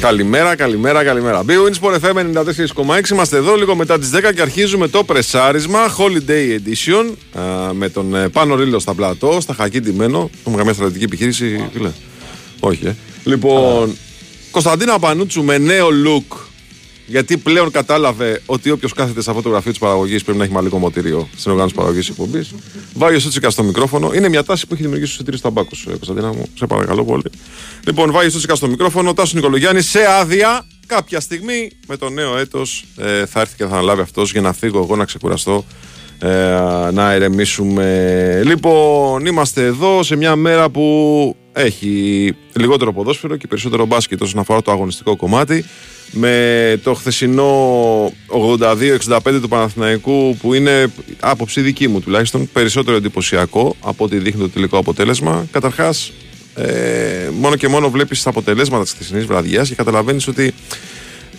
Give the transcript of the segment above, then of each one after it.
Καλημέρα, καλημέρα, καλημέρα. Μπει Winsport FM 94,6. Είμαστε εδώ λίγο μετά τις 10 και αρχίζουμε το πρεσάρισμα Holiday Edition α, με τον ε, Πάνο Ρίλο στα πλατό, στα χακί ντυμένο. Έχουμε καμία στρατηγική επιχείρηση, φίλε. Όχι, ε. Λοιπόν, Κωνσταντίνα Πανούτσου με νέο look. Γιατί πλέον κατάλαβε ότι όποιος κάθεται σε αυτό το γραφείο της παραγωγής πρέπει να έχει μαλλικό μοτήριο στην οργάνωση παραγωγής εκπομπής. Βάγιο Σούτσικα στο μικρόφωνο. Είναι μια τάση που έχει δημιουργήσει στου εταιρείε ταμπάκου, ε, Κωνσταντίνα μου. Σε παρακαλώ πολύ. Λοιπόν, Βάγιο Σούτσικα στο μικρόφωνο. Τάσος Νικολογιάννης σε άδεια. Κάποια στιγμή με το νέο έτος ε, θα έρθει και θα αναλάβει αυτός για να φύγω εγώ να ξεκουραστώ. Ε, να ερεμήσουμε. Λοιπόν, είμαστε εδώ σε μια μέρα που έχει λιγότερο ποδόσφαιρο και περισσότερο μπάσκετ όσον αφορά το αγωνιστικό κομμάτι με το χθεσινό 82-65 του Παναθηναϊκού που είναι άποψη δική μου τουλάχιστον περισσότερο εντυπωσιακό από ό,τι δείχνει το τελικό αποτέλεσμα. Καταρχάς ε, μόνο και μόνο βλέπεις τα αποτελέσματα της χθεσινής βραδιάς και καταλαβαίνεις ότι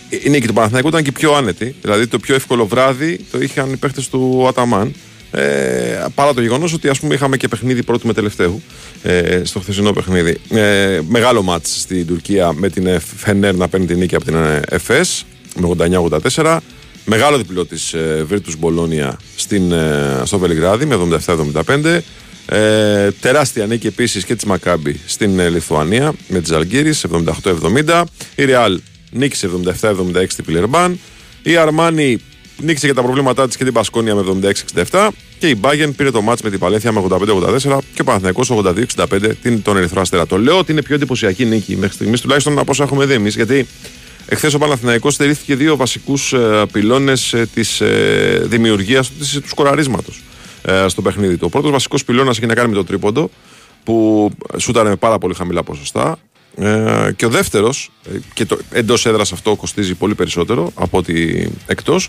η νίκη του Παναθηναϊκού ήταν και πιο άνετη. Δηλαδή το πιο εύκολο βράδυ το είχαν οι παίχτες του Αταμάν. Ε, παρά το γεγονός ότι ας πούμε, είχαμε και παιχνίδι πρώτου με τελευταίου ε, στο χθεσινό παιχνίδι. Ε, μεγάλο μάτς στην Τουρκία με την Φενέρ να παίρνει την νίκη από την ΕΦΕΣ με 89-84. Μεγάλο διπλό της ε, Virtus Bologna στην, ε, στο Βελιγράδι με 77-75. Ε, τεράστια νίκη επίσης και της Μακάμπη στην ε, Λιθουανία με της Αλγύρης 78-70. Η Ρεάλ νίκησε 77-76 στη Φιλερμπάν. Η Αρμάνι νίκησε για τα προβλήματά της και την Πασκόνια με 76-67 και η Bayern πήρε το μάτς με την Παλένθια με 85-84 και ο Παναθηναϊκός 82-65 τον Ερυθρό Αστέρα. Το λέω ότι είναι πιο εντυπωσιακή νίκη μέχρι στιγμής τουλάχιστον από όσα έχουμε δει εμείς γιατί εχθές ο Παναθηναϊκός στηρίχθηκε δύο βασικούς ε, πυλώνες ε, της ε, δημιουργίας του σκοραρίσματος ε, στο παιχνίδι του. Ο πρώτος βασικός πυλώνας έχει να κάνει με το τρίποντο που σούταρε με πάρα πολύ χαμηλά ποσοστά. Ε, και ο δεύτερος, ε, και το εντός έδρας αυτό κοστίζει πολύ περισσότερο από ότι εκτός.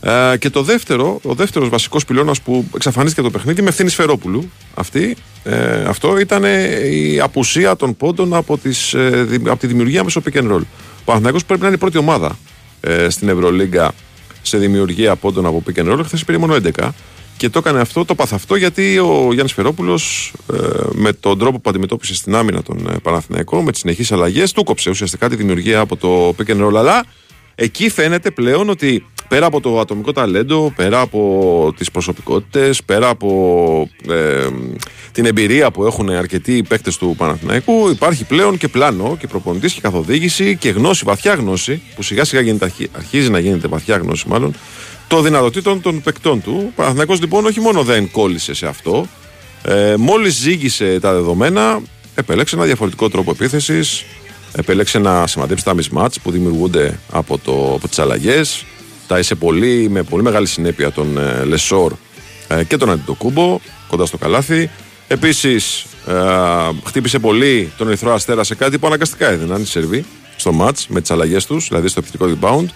Ε, και το δεύτερο, ο δεύτερος βασικός πυλώνας που εξαφανίστηκε το παιχνίδι με ευθύνη Σφερόπουλου. Αυτή, ε, αυτό ήταν η απουσία των πόντων από, τις, ε, από τη δημιουργία μέσω pick and roll. Ο Παναθηναϊκός πρέπει να είναι η πρώτη ομάδα ε, στην Ευρωλίγκα σε δημιουργία πόντων από pick and roll. Χθες πήρε μόνο 11. Και το έκανε αυτό, το πάθ αυτό γιατί ο Γιάννης Φερόπουλο ε, με τον τρόπο που αντιμετώπισε στην άμυνα τον ε, Παναθηναϊκό, με τις συνεχείς αλλαγές, του κόψε ουσιαστικά τη δημιουργία από το pick and roll. Αλλά εκεί φαίνεται πλέον ότι πέρα από το ατομικό ταλέντο, πέρα από τις προσωπικότητες, πέρα από ε, την εμπειρία που έχουν αρκετοί παίκτες του Παναθηναϊκού, υπάρχει πλέον και πλάνο και προπονητής και καθοδήγηση και γνώση, βαθιά γνώση, που σιγά σιγά γίνεται, αρχίζει να γίνεται βαθιά γνώση μάλλον, των δυνατοτήτων των παικτών του. Ο Παναθηναϊκός λοιπόν όχι μόνο δεν κόλλησε σε αυτό, ε, μόλις ζήγησε τα δεδομένα, επέλεξε ένα διαφορετικό τρόπο επίθεσης, επέλεξε να σημαντέψει τα μισμάτς που δημιουργούνται από, το, από τις αλλαγές, τα είσαι πολύ, με πολύ μεγάλη συνέπεια τον ε, Λεσόρ ε, και τον Αντιτοκούμπο κοντά στο καλάθι. Επίσης ε, χτύπησε πολύ τον Ερυθρό Αστέρα σε κάτι που αναγκαστικά έδιναν οι Σερβοί στο μάτς με τις αλλαγές τους, δηλαδή στο επιθετικό rebound.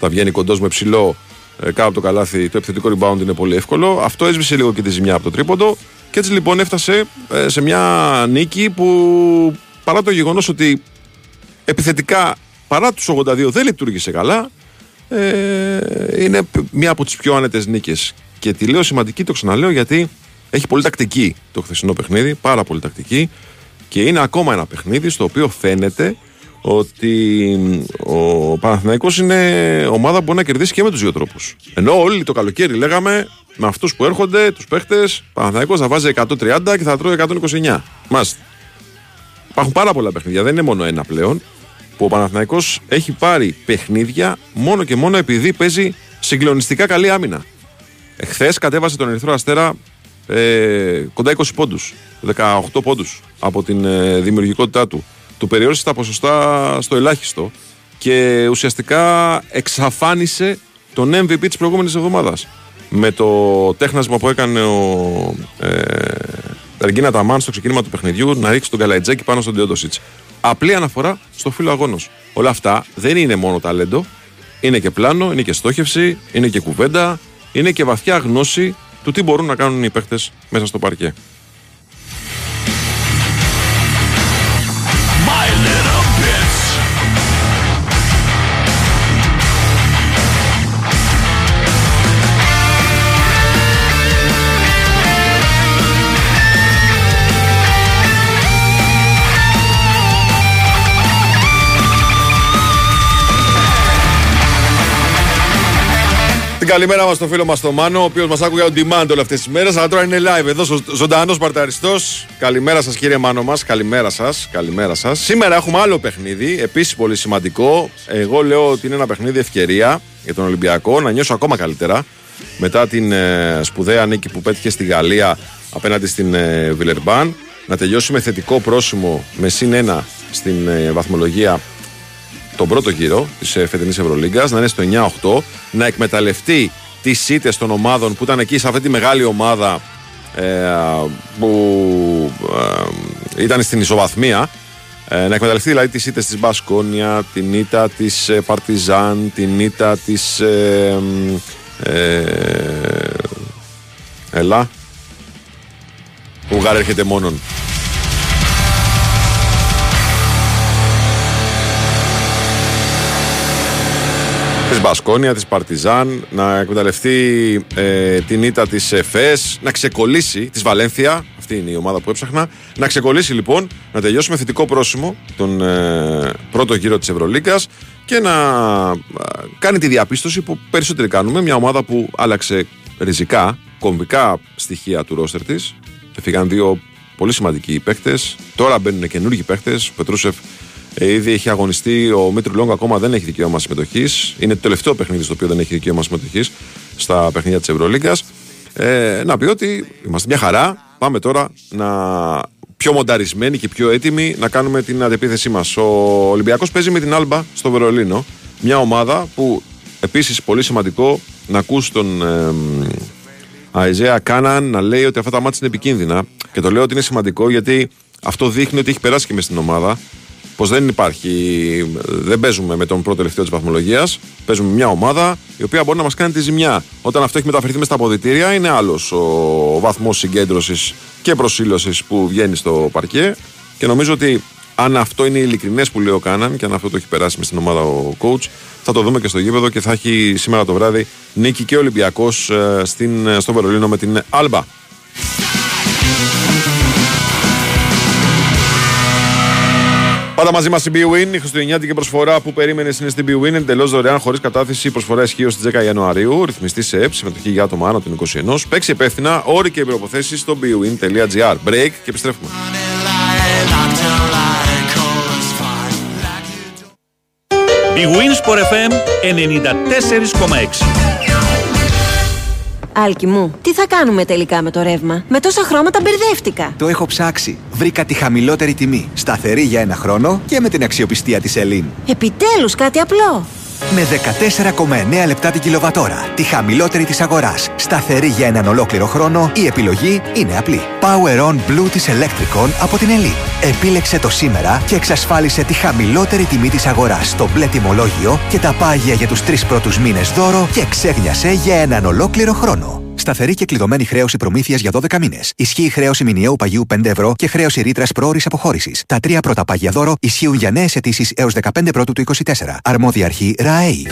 Θα βγαίνει κοντός με ψηλό ε, κάτω από το καλάθι, το επιθετικό rebound είναι πολύ εύκολο. Αυτό έσβησε λίγο και τη ζημιά από το τρίποντο. Και έτσι λοιπόν έφτασε ε, σε μια νίκη που παρά το γεγονός ότι επιθετικά παρά τους 82 δεν λειτουργήσε καλά, ε, είναι μια από τις πιο άνετες νίκες. Και τη λέω σημαντική, το ξαναλέω, γιατί έχει πολύ τακτική το χθεσινό παιχνίδι, πάρα πολύ τακτική. Και είναι ακόμα ένα παιχνίδι στο οποίο φαίνεται ότι ο Παναθηναϊκός είναι ομάδα που μπορεί να κερδίσει και με τους δύο τρόπους. Ενώ όλοι το καλοκαίρι λέγαμε με αυτούς που έρχονται, τους παίχτες, Παναθηναϊκός θα βάζει 130 και θα τρώει 129. Μάλιστα. Υπάρχουν πάρα πολλά παιχνίδια, δεν είναι μόνο ένα πλέον. Που ο Παναθηναϊκός έχει πάρει παιχνίδια μόνο και μόνο επειδή παίζει συγκλονιστικά καλή άμυνα. Εχθές κατέβασε τον Ερυθρό Αστέρα ε, κοντά 20 πόντους, 18 πόντους από την ε, δημιουργικότητά του του περιόρισε τα ποσοστά στο ελάχιστο και ουσιαστικά εξαφάνισε τον MVP της προηγούμενης εβδομάδας με το τέχνασμα που έκανε ο ε, Ταργίνα Ταμάν στο ξεκίνημα του παιχνιδιού να ρίξει τον Καλαϊτζάκη πάνω στον Τιόντοσιτς. Απλή αναφορά στο φύλλο αγώνος. Όλα αυτά δεν είναι μόνο ταλέντο, είναι και πλάνο, είναι και στόχευση, είναι και κουβέντα, είναι και βαθιά γνώση του τι μπορούν να κάνουν οι παίχτες μέσα στο παρκέ. Καλημέρα μας στο φίλο μας τον Μάνο, ο οποίος μας άκουγε on demand όλες αυτές τις μέρες. Αλλά τώρα είναι live εδώ, ζωντανός παρταριστός. Καλημέρα σας, κύριε Μάνο μας. Καλημέρα σας. Καλημέρα σας. Σήμερα έχουμε άλλο παιχνίδι, επίσης πολύ σημαντικό. Εγώ λέω ότι είναι ένα παιχνίδι ευκαιρία για τον Ολυμπιακό να νιώσω ακόμα καλύτερα μετά την ε, σπουδαία νίκη που πέτυχε στη Γαλλία απέναντι στην ε, Βιλερμπάν. Να τελειώσει με θετικό πρόσημο με συν ένα στην ε, βαθμολογία τον πρώτο γύρο της ε, φετινής Ευρωλίγκας, να είναι στο 9-8, να εκμεταλλευτεί τις ήττες των ομάδων που ήταν εκεί σε αυτή τη μεγάλη ομάδα ε, που ε, ήταν στην ισοβαθμία. Ε, να εκμεταλλευτεί δηλαδή τις ήττες της Μπασκόνια, την ήττα της ε, Παρτιζάν, την ήττα της. Ελά. Που έρχεται μόνον. Της Μπασκόνια, της Παρτιζάν, να εκμεταλλευτεί ε, την ήττα της ΕΦΕΣ, να ξεκολλήσει της Βαλένθια, αυτή είναι η ομάδα που έψαχνα, να ξεκολλήσει λοιπόν, να τελειώσει με θετικό πρόσημο τον ε, πρώτο γύρο της Ευρωλίκας και να ε, κάνει τη διαπίστωση που περισσότεροι κάνουμε, μια ομάδα που άλλαξε ριζικά, κομβικά στοιχεία του ρόστερ της, έφυγαν δύο πολύ σημαντικοί παίχτες, τώρα μπαίνουν καινούργιοι παίχτες, ο Πετρούσεφ ε, ήδη έχει αγωνιστεί. Ο Μίτρου Λόγκ ακόμα δεν έχει δικαίωμα συμμετοχής. Είναι το τελευταίο παιχνίδι στο οποίο δεν έχει δικαίωμα συμμετοχής στα παιχνίδια της Ευρωλίγκας. Ε, να πει ότι είμαστε μια χαρά. Πάμε τώρα να πιο μονταρισμένοι και πιο έτοιμοι να κάνουμε την αντεπίθεσή μας. Ο Ολυμπιακός παίζει με την Άλμπα στο Βερολίνο. Μια ομάδα που επίσης πολύ σημαντικό να ακούς τον ε, Αιζέα Κάναν να λέει ότι αυτά τα μάτια είναι επικίνδυνα. Και το λέω ότι είναι σημαντικό γιατί αυτό δείχνει ότι έχει περάσει και μες στην ομάδα πως δεν υπάρχει, δεν παίζουμε με τον πρώτο τελευταίο της βαθμολογίας. Παίζουμε μια ομάδα η οποία μπορεί να μας κάνει τη ζημιά. Όταν αυτό έχει μεταφερθεί μες στα αποδητήρια, είναι άλλος ο βαθμός συγκέντρωσης και προσήλωσης που βγαίνει στο παρκέ. Και νομίζω ότι αν αυτό είναι ειλικρινές που λέει ο Κάναν και αν αυτό το έχει περάσει μες στην ομάδα ο coach, θα το δούμε και στο γήπεδο και θα έχει σήμερα το βράδυ νίκη και Ολυμπιακός ε, ε, στο Βερολίνο με την Άλμπα. Πάντα μαζί μας η BWIN, η χριστουγεννιάτικη προσφορά που περίμενε είναι στην BWIN, εντελώς δωρεάν, χωρίς κατάθεση. Προσφορά ισχύω στι 10 Ιανουαρίου. Ρυθμιστή σε ΕΠ, συμμετοχή για άτομα άνω των 21. Παίξει υπεύθυνα, όροι και προποθέσει στο bwin.gr. Break και επιστρέφουμε. BWIN Sport FM 94,6 Άλκη μου, τι θα κάνουμε τελικά με το ρεύμα; Με τόσα χρώματα μπερδεύτηκα. Το έχω ψάξει. Βρήκα τη χαμηλότερη τιμή. Σταθερή για ένα χρόνο και με την αξιοπιστία της Ελίν. Επιτέλους κάτι απλό. Με 14,9 λεπτά την κιλοβατόρα. Τη χαμηλότερη της αγοράς. Σταθερή για έναν ολόκληρο χρόνο. Η επιλογή είναι απλή. Power On Blue της Electricon από την Ελίν. Επίλεξε το σήμερα και εξασφάλισε τη χαμηλότερη τιμή της αγοράς στο μπλε τιμολόγιο και τα πάγια για τους τρεις πρώτους μήνες δώρο και ξέγνιασε για έναν ολόκληρο χρόνο. Σταθερή και κλειδωμένη χρέωση προμήθειας για 12 μήνες. Ισχύει χρέωση μηνιαίου παγίου 5 ευρώ και χρέωση ρήτρας πρόορης αποχώρησης. Τα τρία πρώτα πάγια δώρο ισχύουν για νέες αιτήσεις έως 15 πρώτου του 24. Αρμόδια αρχή ΡΑΕΗ.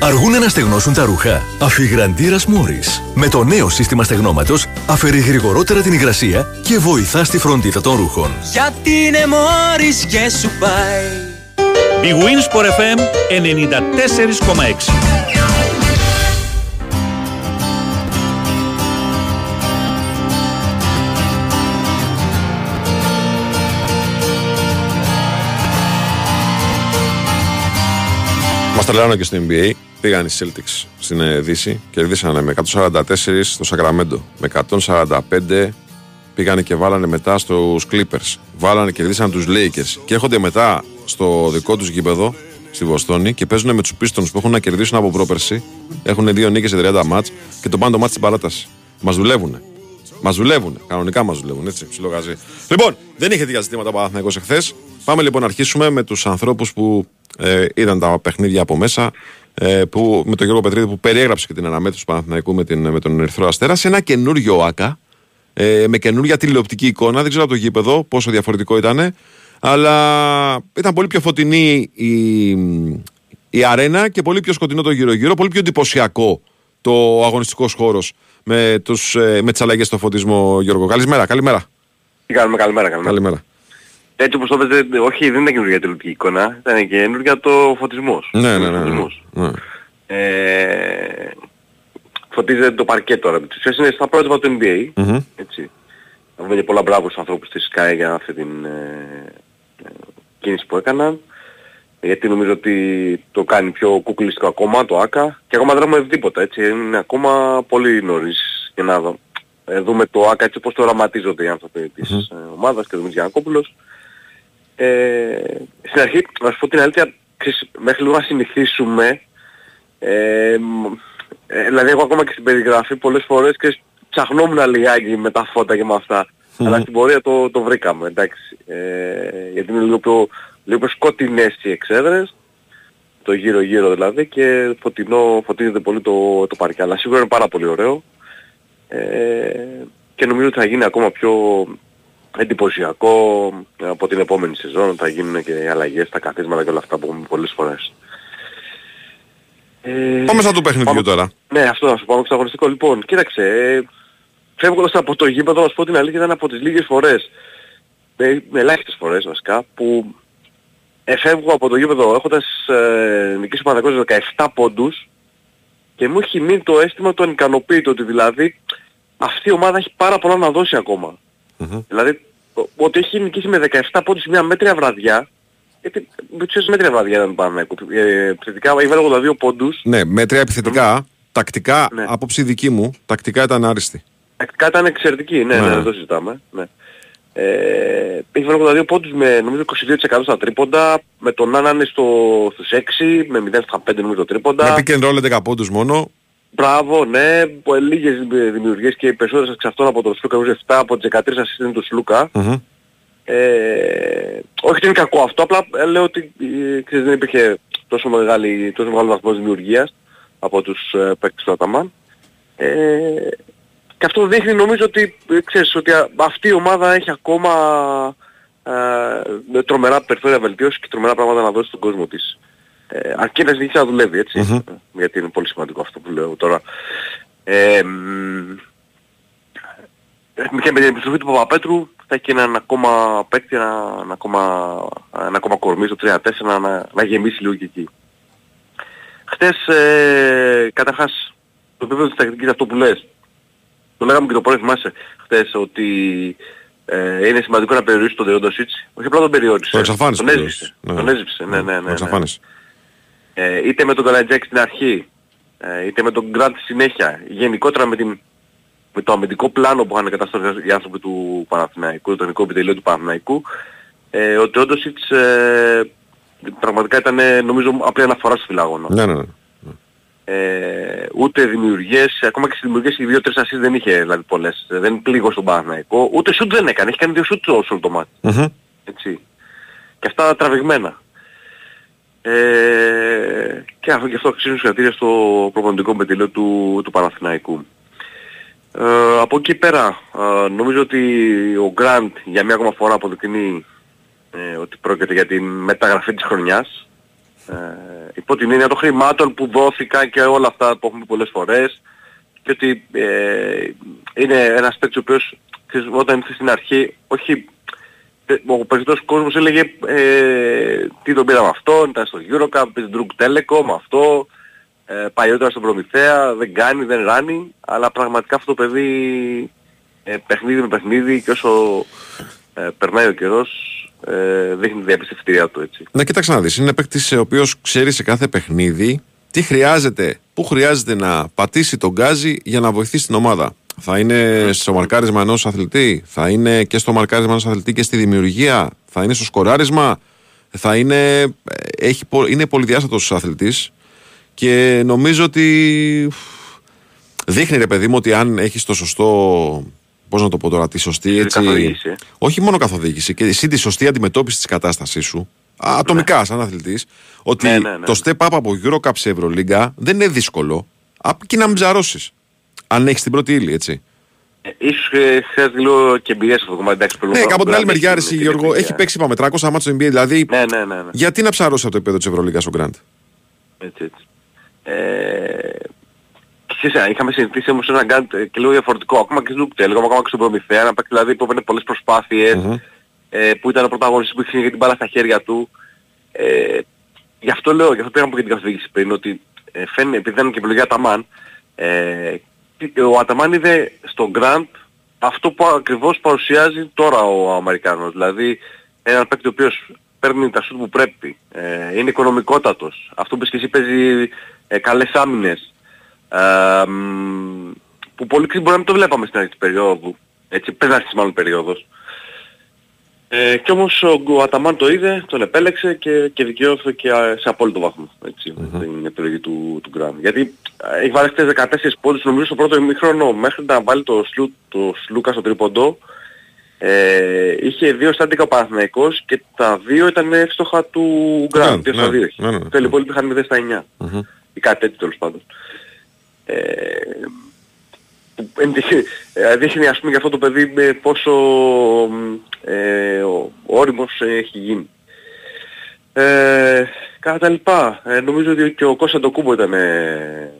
Αργούν να στεγνώσουν τα ρούχα. Αφιγραντήρας Μόρις. Με το νέο σύστημα στεγνώματος αφαιρεί γρηγορότερα την υγρασία και βοηθά στη φροντίδα των ρούχων. Γιατί είναι Μόρις και σου πάει. Big Wins for FM 94,6 Μας τρελάνε και στο NBA. Πήγαν οι Celtics στην ε, Δύση, κερδίσανε με 144 στο Σακραμέντο. Με 145 πήγανε και βάλανε μετά στους Clippers. Βάλανε και κερδίσαν τους Lakers. Και έρχονται μετά στο δικό τους γήπεδο στη Βοστόνη και παίζουν με τους Pistons που έχουν να κερδίσουν από πρόπερση. Έχουν δύο νίκες σε 30 μάτς και το πάνε το μάτς στην παράταση. Μας δουλεύουν. Μα δουλεύουν. Κανονικά μα δουλεύουν. Έτσι, ψιλογαζί. Λοιπόν, δεν είχε τέτοια ζητήματα ο Παναθυναϊκό εχθές. Πάμε λοιπόν να αρχίσουμε με τους ανθρώπους που ε, είδαν τα παιχνίδια από μέσα. Ε, που, με τον Γιώργο Πετρίδη που περιέγραψε και την αναμέτρηση του Παναθηναϊκού με, την, με τον Ερυθρό Αστέρα σε ένα καινούριο ΑΚΑ ε, με καινούργια τηλεοπτική εικόνα. Δεν ξέρω από το γήπεδο πόσο διαφορετικό ήταν. Αλλά ήταν πολύ πιο φωτεινή η, η αρένα και πολύ πιο σκοτεινό το γύρω-γύρω. Πολύ πιο εντυπωσιακό το αγωνιστικός χώρος με, τους, ε, με τις αλλαγές στο φωτισμό Γιώργο. Καλημέρα, καλημέρα. Τι κάνουμε, καλημέρα, καλημέρα. καλημέρα. Έτσι όπως το πετε, όχι δεν ήταν καινούργια τηλεοπτική εικόνα, ήταν και καινούργια το φωτισμός. Ναι, ναι, ναι. ναι, ναι. Ε, φωτίζεται το παρκέ τώρα. Τις ουσίες είναι στα πρότυπα του NBA. Μμμ. Έτσι. Να πούμε και πολλά μπράβο στους ανθρώπους της Sky για αυτή την ε, ε, κίνηση που έκαναν. Γιατί νομίζω ότι το κάνει πιο κουκλιστικό ακόμα το ΆΚΑ και ακόμα δεν έχουμε δει τίποτα έτσι. Είναι ακόμα πολύ νωρίς για να δω- ε, δούμε το ΆΚΑ έτσι όπως το οραματίζονται οι άνθρωποι της Μμμ. ε, ομάδας και ο Δημήτρης Γιανακόπουλος. Ε, στην αρχή, να σου πω την αλήθεια, ξέρεις, μέχρι λίγο να συνηθίσουμε, ε, μ, ε, δηλαδή εγώ ακόμα και στην περιγραφή πολλές φορές και ψαχνόμουν λιγάκι με τα φώτα και με αυτά. Μμμ. Αλλά στην πορεία το, το βρήκαμε, εντάξει. Ε, γιατί είναι λίγο πιο, λίγο πιο σκοτεινές οι εξέδρες, το γύρω-γύρω δηλαδή και φωτεινό, φωτίζεται πολύ το, το παρκέ. Αλλά σίγουρα είναι πάρα πολύ ωραίο. Ε, και νομίζω ότι θα γίνει ακόμα πιο εντυπωσιακό από την επόμενη σεζόν. Θα γίνουν και οι αλλαγές, τα καθίσματα και όλα αυτά που έχουμε πολλές φορές. Ε, Πάμε σαν του παιχνιδιού πάμε- τώρα. Ναι, αυτό να σου πάμε στο αγωνιστικό. Λοιπόν, κοίταξε, ε, φεύγοντας από το γήπεδο, να σου πω την αλήθεια, ήταν από τις λίγες φορές, με, με ελάχιστες φορές βασικά, που εφεύγω από το γήπεδο έχοντας ε, νικήσει ο Παναγιώτης 17 πόντους και μου έχει μείνει το αίσθημα το ανικανοποίητο ότι δηλαδή αυτή η ομάδα έχει πάρα πολλά να δώσει ακόμα. Μμμ. Δηλαδή ο- ότι έχει νικήσει με 17 πόντους σε μια μέτρια βραδιά γιατί με τους μέτρια βραδιά ήταν πάνω. Ε, επιθετικά έβαλε 82 πόντους Ναι, μέτρια επιθετικά. Τακτικά, Ναι. άποψη δική μου, τακτικά ήταν άριστη. Τακτικά ήταν εξαιρετική, ναι, Ναι. ναι, δεν το συζητάμε. Ναι. Ε, έχει βάλει 82 πόντους με νομίζω 22% στα τρίποντα, με τον Νάνα είναι στο, στους 6, με 0 στα 5 νομίζω τρίποντα. Με pick and roll 11 πόντους μόνο. Μπράβο, ναι, που- λίγες δημιουργίες και οι περισσότερες εξ αυτών από τον Σλούκα, νομίζω 7 από τις 13 assist είναι του Σλούκα. Μμμ. Ε, όχι ότι είναι κακό αυτό, απλά ε, λέω ότι ε, ξέρεις, δεν υπήρχε τόσο, μεγάλη, τόσο μεγάλο βαθμός δημιουργίας από τους ε, παίκτες του Αταμάν. Ε, και αυτό δείχνει νομίζω ότι, ε, ξέρεις, ότι α, αυτή η ομάδα έχει ακόμα ε, τρομερά περιθώρια βελτίωσης και τρομερά πράγματα να δώσει στον κόσμο της. Ε, αρκεί να συνεχίσει να δουλεύει, έτσι. Μμμ. Γιατί είναι πολύ σημαντικό αυτό που λέω τώρα. Ε, μ, και με την επιστροφή του Παπαπέτρου θα έχει και έναν ακόμα παίκτη, ένα, ένα ακόμα, ένα ακόμα κορμί στο 3-4 να, να, να γεμίσει λίγο και εκεί. Χτες, ε, καταρχάς, το επίπεδο της τακτικής αυτό που λες, το λέγαμε και το πρωί θυμάσαι χτες ότι ε, είναι σημαντικό να περιορίσει τον Τερόντοσιτς. Όχι απλά τον περιόρισε. Το εξαφάνισε. Τον τελείως. έζησε. Ναι. Τον έζησε, ναι, ναι, ναι. Το ναι. εξαφάνισε. Ε, είτε με τον Καλατζάκη στην αρχή, ε, είτε με τον Γκραντ στη συνέχεια, γενικότερα με, την, με το αμυντικό πλάνο που είχαν καταστρώσει οι άνθρωποι του Παναθηναϊκού, το τεχνικό επιτελείο του Παναθηναϊκού, ε, ο Τεόντοσιτς ε, πραγματικά ήταν ε, νομίζω απλή αναφορά στο φυλάγωνο. Ναι, ναι, ναι. Ε, ούτε δημιουργίες, ακόμα και στις δημιουργίες οι δύο-τρεις ασίς δεν είχε δηλαδή πολλές, ε, δεν πλήγω στον Παναθηναϊκό, ούτε σουτ δεν έκανε, έχει κάνει δύο σουτ όλο το μάτι. Μμμ. Έτσι. Και αυτά τραβηγμένα. Ε, και αυτό και αυτό αξίζουν συγχαρητήρια στο προπονητικό μετελείο του, του Παναθηναϊκού. Ε, από εκεί πέρα, ε, νομίζω ότι ο Γκραντ για μια ακόμα φορά αποδεικνύει ε, ότι πρόκειται για την μεταγραφή της χρονιάς. Ε, υπό την έννοια των χρημάτων που δόθηκαν και όλα αυτά που έχουμε πει πολλές φορές και ότι ε, είναι ένας παίκτης ο οποίος ξέρεις, όταν ήρθε στην αρχή, όχι ε, ο περισσότερος κόσμος έλεγε ε, τι τον πήραμε αυτόν, ήταν στο Eurocup, παίζει Druk Telecom, αυτό, ε, παλιότερα στον Προμηθέα, δεν κάνει, δεν ράνει, αλλά πραγματικά αυτό το παιδί ε, παιχνίδι με παιχνίδι και όσο ε, περνάει ο καιρός ε, δείχνει τη διαπιστευτήριά του έτσι. Να κοίταξε να δεις, είναι παίκτης ο οποίος ξέρει σε κάθε παιχνίδι τι χρειάζεται, πού χρειάζεται να πατήσει τον γκάζι για να βοηθήσει την ομάδα. Θα είναι στο μαρκάρισμα ενός αθλητή, θα είναι και στο μαρκάρισμα ενός αθλητή και στη δημιουργία, θα είναι στο σκοράρισμα, θα είναι, ε, έχει, πο- είναι πολυδιάστατος αθλητής και νομίζω ότι δείχνει ρε παιδί μου ότι αν έχεις το σωστό, πώς να το πω τώρα, τη σωστή έτσι, καθοδήγηση, ε. όχι μόνο καθοδήγηση και εσύ τη σωστή αντιμετώπιση της κατάστασής σου α, ατομικά σαν αθλητής ότι Ναι, ναι, ναι. το step up από Eurocup σε Ευρωλίγκα δεν είναι δύσκολο απ' και να μην ψαρώσεις αν έχεις την πρώτη ύλη έτσι Ε, ίσως ε, χρειάζεται λίγο και εμπειρία σε αυτό το κομμάτι. εντάξει, ναι, πρέπει να- από την άλλη πρέπει να μεριά, έχει εσύ, την Γιώργο, εμπειρία. έχει παίξει είπαμε 300 μάτια στο NBA. Δηλαδή, Ναι, ναι, ναι. ναι. γιατί να ψαρώσει από το επίπεδο της Ευρωλίγας ο Γκραντ. Έτσι, έτσι. Ε, και ξέρεις, είχαμε συνηθίσει όμως ένα Γκραντ ε, και λίγο διαφορετικό. Ακόμα και στο Λουκτέλ, ακόμα και στον Προμηθέα, ένα παίκτη δηλαδή που έπαιρνε πολλές προσπάθειες, Μμμ. ε, που ήταν ο πρωταγωνιστής που είχε για την μπάλα στα χέρια του. Ε, γι' αυτό λέω, γι' αυτό πήγαμε από και την καθοδήγηση πριν, ότι ε, φαίνεται, επειδή ήταν και επιλογή Αταμάν, Ε, ο Αταμάν είδε στον Γκραντ αυτό που ακριβώς παρουσιάζει τώρα ο Αμερικάνος. Δηλαδή έναν παίκτη ο οποίος παίρνει τα σουτ που πρέπει. Ε, είναι οικονομικότατος. Αυτό που και εσύ παίζει ε, καλές άμυνες. Ε, που πολύ μπορεί να μην το βλέπαμε στην αρχή της περίοδου. Έτσι, πέρασε μάλλον περίοδος. Ε, και όμως ο, ο Αταμάν το είδε, τον επέλεξε και, και δικαιώθηκε και σε απόλυτο βαθμό έτσι, mm-hmm. την επιλογή του, του Γκράμ. Γιατί ε, έχει βάλει αυτές 14 πόντους νομίζω στο πρώτο ημίχρονο μέχρι να βάλει το, Σλου, το Σλούκα στο τρίποντο. Ε, είχε δύο στάντικα ο Παναθηναϊκός και τα δύο ήταν εύστοχα του Γκράμ. Ναι, ναι, δύο ναι, ναι, ναι. Το υπόλοιπο είχαν 0 στα 9. Mm-hmm. Ή κάτι τέτοιο τέλος πάντων. Ε, ε, δείχνει ας πούμε για αυτό το παιδί με πόσο ε, ο όριμος έχει γίνει. Ε, κατά τα λοιπά, ε, νομίζω ότι και ο Κώστα Κούμπο ήταν ε,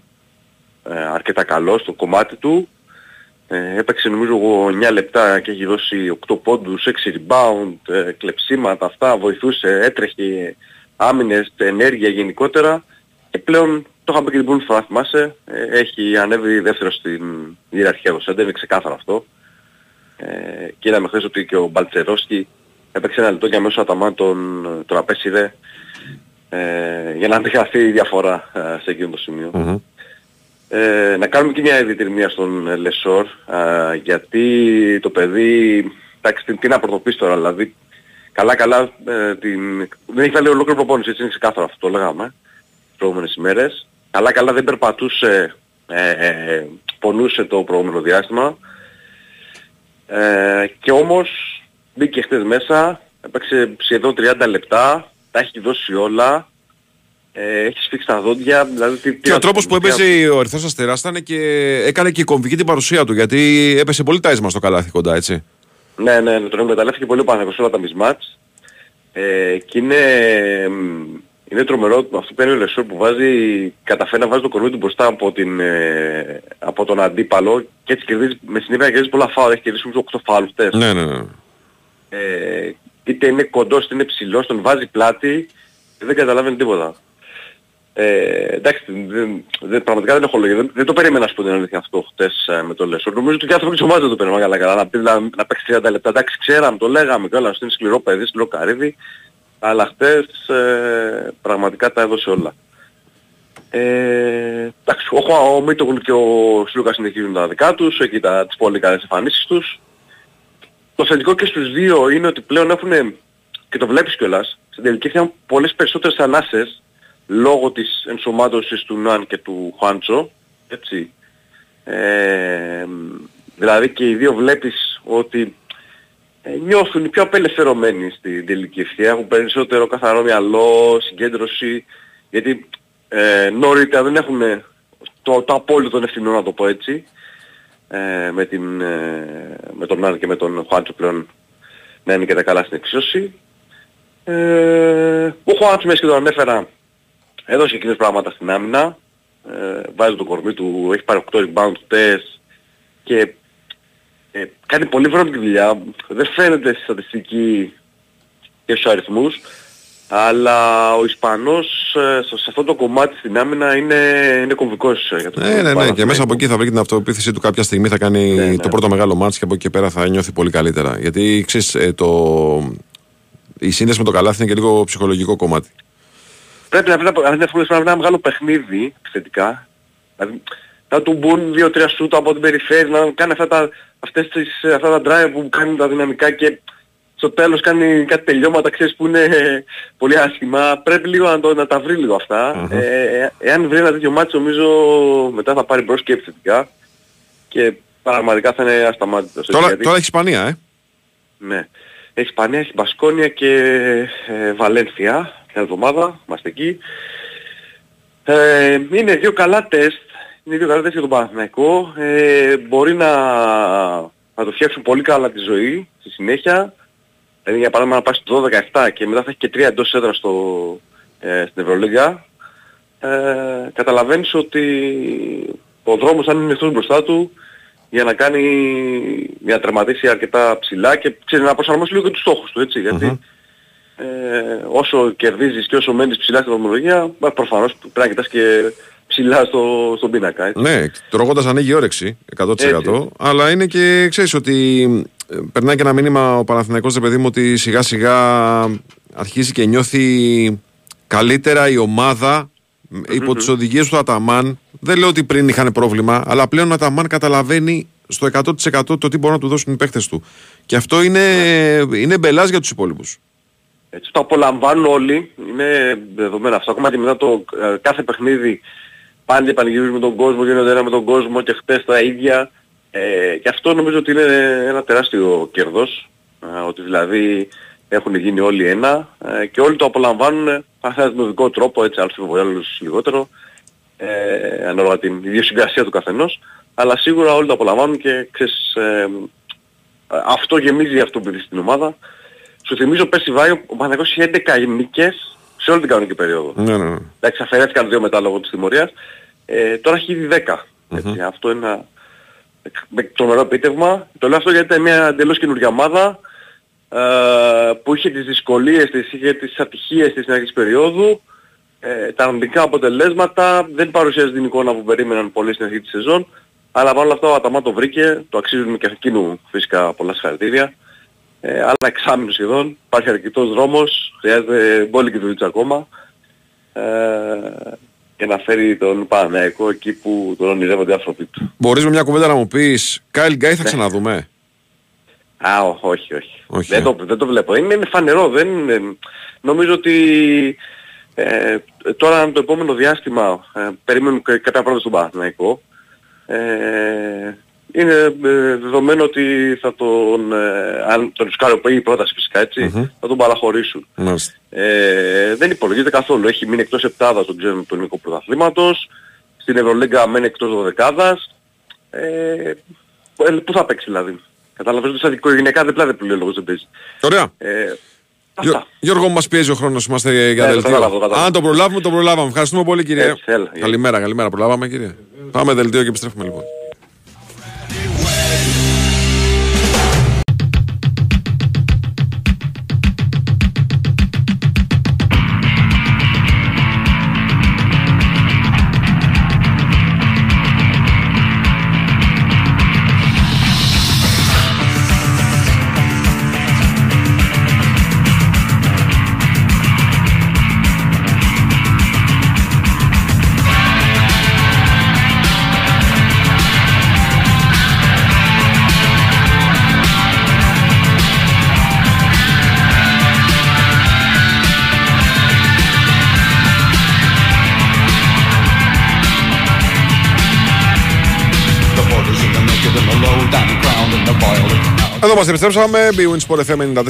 ε, αρκετά καλός στο κομμάτι του. Ε, έπαιξε νομίζω 9 λεπτά και έχει δώσει 8 πόντους, 6 rebound, ε, κλεψίματα, αυτά, βοηθούσε, έτρεχε άμυνες, ενέργεια γενικότερα και πλέον το είχαμε και την πρώτη φορά, θυμάσαι. Ε, έχει ανέβει δεύτερο στην ιεραρχία του Σέντερ, είναι ξεκάθαρο αυτό. Ε, και είδαμε χθες ότι και ο Μπαλτσερόσκι έπαιξε ένα λεπτό και αμέσως αταμάν τον, τον απέσυρε ε, για να αντιχαθεί η διαφορά ε, σε εκείνο το σημείο. Mm-hmm. Ε, να κάνουμε και μια ειδητηρμία στον Λεσόρ, ε, γιατί το παιδί, εντάξει, τι, τι να πρωτοποιήσει τώρα, δηλαδή, καλά καλά, ε, την... δεν έχει βάλει ολόκληρο προπόνηση, έτσι είναι ξεκάθαρο αυτό, το λέγαμε, τις προηγούμενες ημέρες. Καλά καλά δεν περπατούσε, ε, ε, πονούσε το προηγούμενο διάστημα. Ε, και όμως μπήκε χτες μέσα, έπαιξε σχεδόν 30 λεπτά, τα έχει δώσει όλα, ε, έχει σφίξει τα δόντια. Δηλαδή, τι, και ο τρόπος που έπαιζε ο Ερθός Αστεράς ήταν και έκανε και κομβική την παρουσία του, γιατί έπεσε πολύ τάισμα στο καλάθι κοντά, έτσι. Ναι, ναι, ναι τον εκμεταλλεύτηκε πολύ ο όλα τα μισμάτς. Ε, και είναι είναι τρομερό αυτό που παίρνει ο Λεσόρ που βάζει, καταφέρει να βάζει το κορμί του μπροστά από, την, ε, από τον αντίπαλο και έτσι κερδίζει, με συνήθεια κερδίζει πολλά φάουλ, έχει κερδίσει όμως 8 φάουλ χτες. Ναι, ναι, ναι. Ε, είτε είναι κοντός είτε είναι ψηλός, τον βάζει πλάτη και δεν καταλαβαίνει τίποτα. Ε, εντάξει, δεν, δεν, πραγματικά δεν έχω λόγια. Δεν, δεν το περίμενα να σου πω την αλήθεια αυτό χτες ε, με τον Λεσόρ. Νομίζω ότι και άνθρωποι της ομάδας δεν το περίμενα καλά καλά. Να, να, να παίξει 30 λεπτά. Εντάξει, ξέραμε, το λέγαμε κιόλας. Είναι σκληρό παιδί, σκληρό καρύδι αλλά χτες ε, πραγματικά τα έδωσε όλα. Ε, εντάξει, ο, ο Μίτογλου και ο Σλούκα συνεχίζουν τα δικά τους, εκεί τα, τις πολύ καλές εμφανίσεις τους. Το θετικό και στους δύο είναι ότι πλέον έχουν, και το βλέπεις κιόλας, στην τελική έχουν πολλές περισσότερες ανάσες λόγω της ενσωμάτωσης του Νουάν και του Χουάντσο, έτσι. Ε, δηλαδή και οι δύο βλέπεις ότι ε, νιώθουν πιο απελευθερωμένοι στην τελική ευθεία, έχουν περισσότερο καθαρό μυαλό, συγκέντρωση, γιατί ε, νωρίτερα δεν έχουν το, το απόλυτο των ευθυνών να το πω έτσι, ε, με, την, ε, με τον Άρη και με τον Χουάντσο πλέον να είναι και τα καλά στην εξίσωση. Ε, ο Χουάντσο μέσα και τον ανέφερα, έδωσε εκείνες πράγματα στην άμυνα, ε, βάζει το κορμί του, έχει πάρει 8 rebound τεστ και ε, κάνει πολύ βρώμικη δουλειά. Δεν φαίνεται στη στατιστική και στους αριθμούς. Αλλά ο Ισπανός ε, σε αυτό το κομμάτι στην άμυνα είναι, είναι κομβικός ε, για το Ναι, ναι, ναι. Και μέσα από εκεί θα βρει την αυτοποίθησή του κάποια στιγμή. Θα κάνει ναι, ναι. το πρώτο μεγάλο μάτς και από εκεί και πέρα θα νιώθει πολύ καλύτερα. Γιατί ξέρεις, ε, το... η σύνδεση με το καλάθι είναι και λίγο ψυχολογικό κομμάτι. Πρέπει να βρει ένα μεγάλο παιχνίδι θετικά. Δηλαδή, να του μπουν δύο-τρία σούτα από την περιφέρεια, να κάνει αυτά τα, αυτές τις, αυτά τα drive που κάνουν τα δυναμικά και στο τέλος κάνει κάτι τελειώματα ξέρεις που είναι πολύ άσχημα. Πρέπει λίγο να, το, να τα βρει λίγο Ε, ε, εάν βρει ένα τέτοιο μάτσο νομίζω μετά θα πάρει μπρος και επιθετικά και πραγματικά θα είναι ασταμάτητος. Τώρα, γιατί... τώρα έχει Ισπανία, ε. Ναι. Έχει Ισπανία, έχει Μπασκόνια και ε, Βαλένθια την εβδομάδα, είμαστε εκεί. Ε, είναι δύο καλά τεστ είναι δύο καλές για τον Παναθηναϊκό. Ε, μπορεί να, να το φτιάξουν πολύ καλά τη ζωή στη συνέχεια. Δηλαδή για παράδειγμα να πάει στο 12-17 και μετά θα έχει και τρία εντός έδρας στο, ε, στην Ευρωλίγα. Ε, καταλαβαίνεις ότι ο δρόμος αν είναι αυτός μπροστά του για να κάνει, για να τερματίσει αρκετά ψηλά και ξέρεις να προσαρμόσει λίγο και τους στόχους του, έτσι, γιατί ε, όσο κερδίζεις και όσο μένεις ψηλά στην βαθμολογία, προφανώς πρέπει να κοιτάς και ψηλά στο, στον πίνακα. Έτσι. Ναι, τρώγοντας ανοίγει όρεξη 100%. Έτσι. Αλλά είναι και ξέρεις ότι ε, περνάει και ένα μήνυμα ο Παναθηναϊκός ρε παιδί μου ότι σιγά σιγά αρχίζει και νιώθει καλύτερα η ομάδα mm-hmm. υπό τις οδηγίες του Αταμάν δεν λέω ότι πριν είχαν πρόβλημα αλλά πλέον ο Αταμάν καταλαβαίνει στο 100% το τι μπορούν να του δώσουν οι παίχτε του και αυτό είναι, yeah. είναι για τους υπόλοιπους. έτσι, το απολαμβάνουν όλοι, είναι δεδομένα αυτό Ακόμα και μετά το ε, κάθε παιχνίδι Πάντα πανηγυρίζουμε τον κόσμο, γίνονται ένα με τον κόσμο και χτες τα ίδια. Ε, και αυτό νομίζω ότι είναι ένα τεράστιο κέρδος. Ε, ότι δηλαδή έχουν γίνει όλοι ένα ε, και όλοι το απολαμβάνουν με τον δικό τρόπο, έτσι άλλους υποβολεί, άλλους λιγότερο, ε, ανάλογα την ιδιοσυγκρασία του καθενός. Αλλά σίγουρα όλοι το απολαμβάνουν και ξέρεις, ε, αυτό γεμίζει αυτό που στην ομάδα. Σου θυμίζω πέρσι Βάιο, ο Παναγιώτης είχε 11 νίκες σε όλη την κανονική περίοδο. Ναι, ναι. Εντάξει, αφαιρέθηκαν δύο μετά λόγω της τιμωρίας. Ε, τώρα έχει ήδη 10. Mm-hmm. Αυτό είναι ένα τρομερό επίτευγμα. Το λέω αυτό γιατί ήταν μια εντελώς καινούργια ομάδα ε, που είχε τις δυσκολίες της, είχε τις ατυχίες της στην αρχή της περίοδου. Ε, τα αρνητικά αποτελέσματα δεν παρουσιάζει την εικόνα που περίμεναν πολλοί στην αρχή της σεζόν. Αλλά παρόλα αυτά ο Αταμά το βρήκε, το αξίζουν και εκείνου φυσικά πολλά συγχαρητήρια. Ε, άλλα εξάμεινο σχεδόν, υπάρχει αρκετός δρόμος, χρειάζεται μπόλικη δουλειά ακόμα ε, και να φέρει τον Παναθηναϊκό εκεί που τον ονειρεύονται οι άνθρωποι του. Μπορείς με μια κουβέντα να μου πεις, Κάιλ Γκάι θα ναι. ξαναδούμε; Α, όχι, όχι. Ε. δεν, το, βλέπω. Είναι, φανερό. Δεν, νομίζω ότι ε, τώρα το επόμενο διάστημα ε, περιμένουν κάποια πράγματα στον Παναναϊκό. Ε, είναι ε, δεδομένο ότι θα τον, ε, αν τον η πρόταση φυσικά έτσι, mm-hmm. θα τον παραχωρήσουν. Ε, δεν υπολογίζεται καθόλου. Έχει μείνει εκτός επτάδας τον ξέρουμε του ελληνικού πρωταθλήματος. Στην Ευρωλέγκα μένει εκτός δωδεκάδας. Ε, ε, πού θα παίξει δηλαδή. Καταλαβαίνω ότι σαν οικογενειακά διπλά δεν πλέον λόγος δεν παίζει. Ωραία. Ε, Γιώ, Γιώργο, μας πιέζει ο χρόνος, είμαστε ναι, για δελτίο. Αν το προλάβουμε, το προλάβαμε. Ευχαριστούμε πολύ κύριε. Έτσι, καλημέρα, καλημέρα. Προλάβαμε κύριε. Ε, Πάμε δελτίο και επιστρέφουμε λοιπόν. Είμαστε, επιστρέψαμε. BWIN Sport FM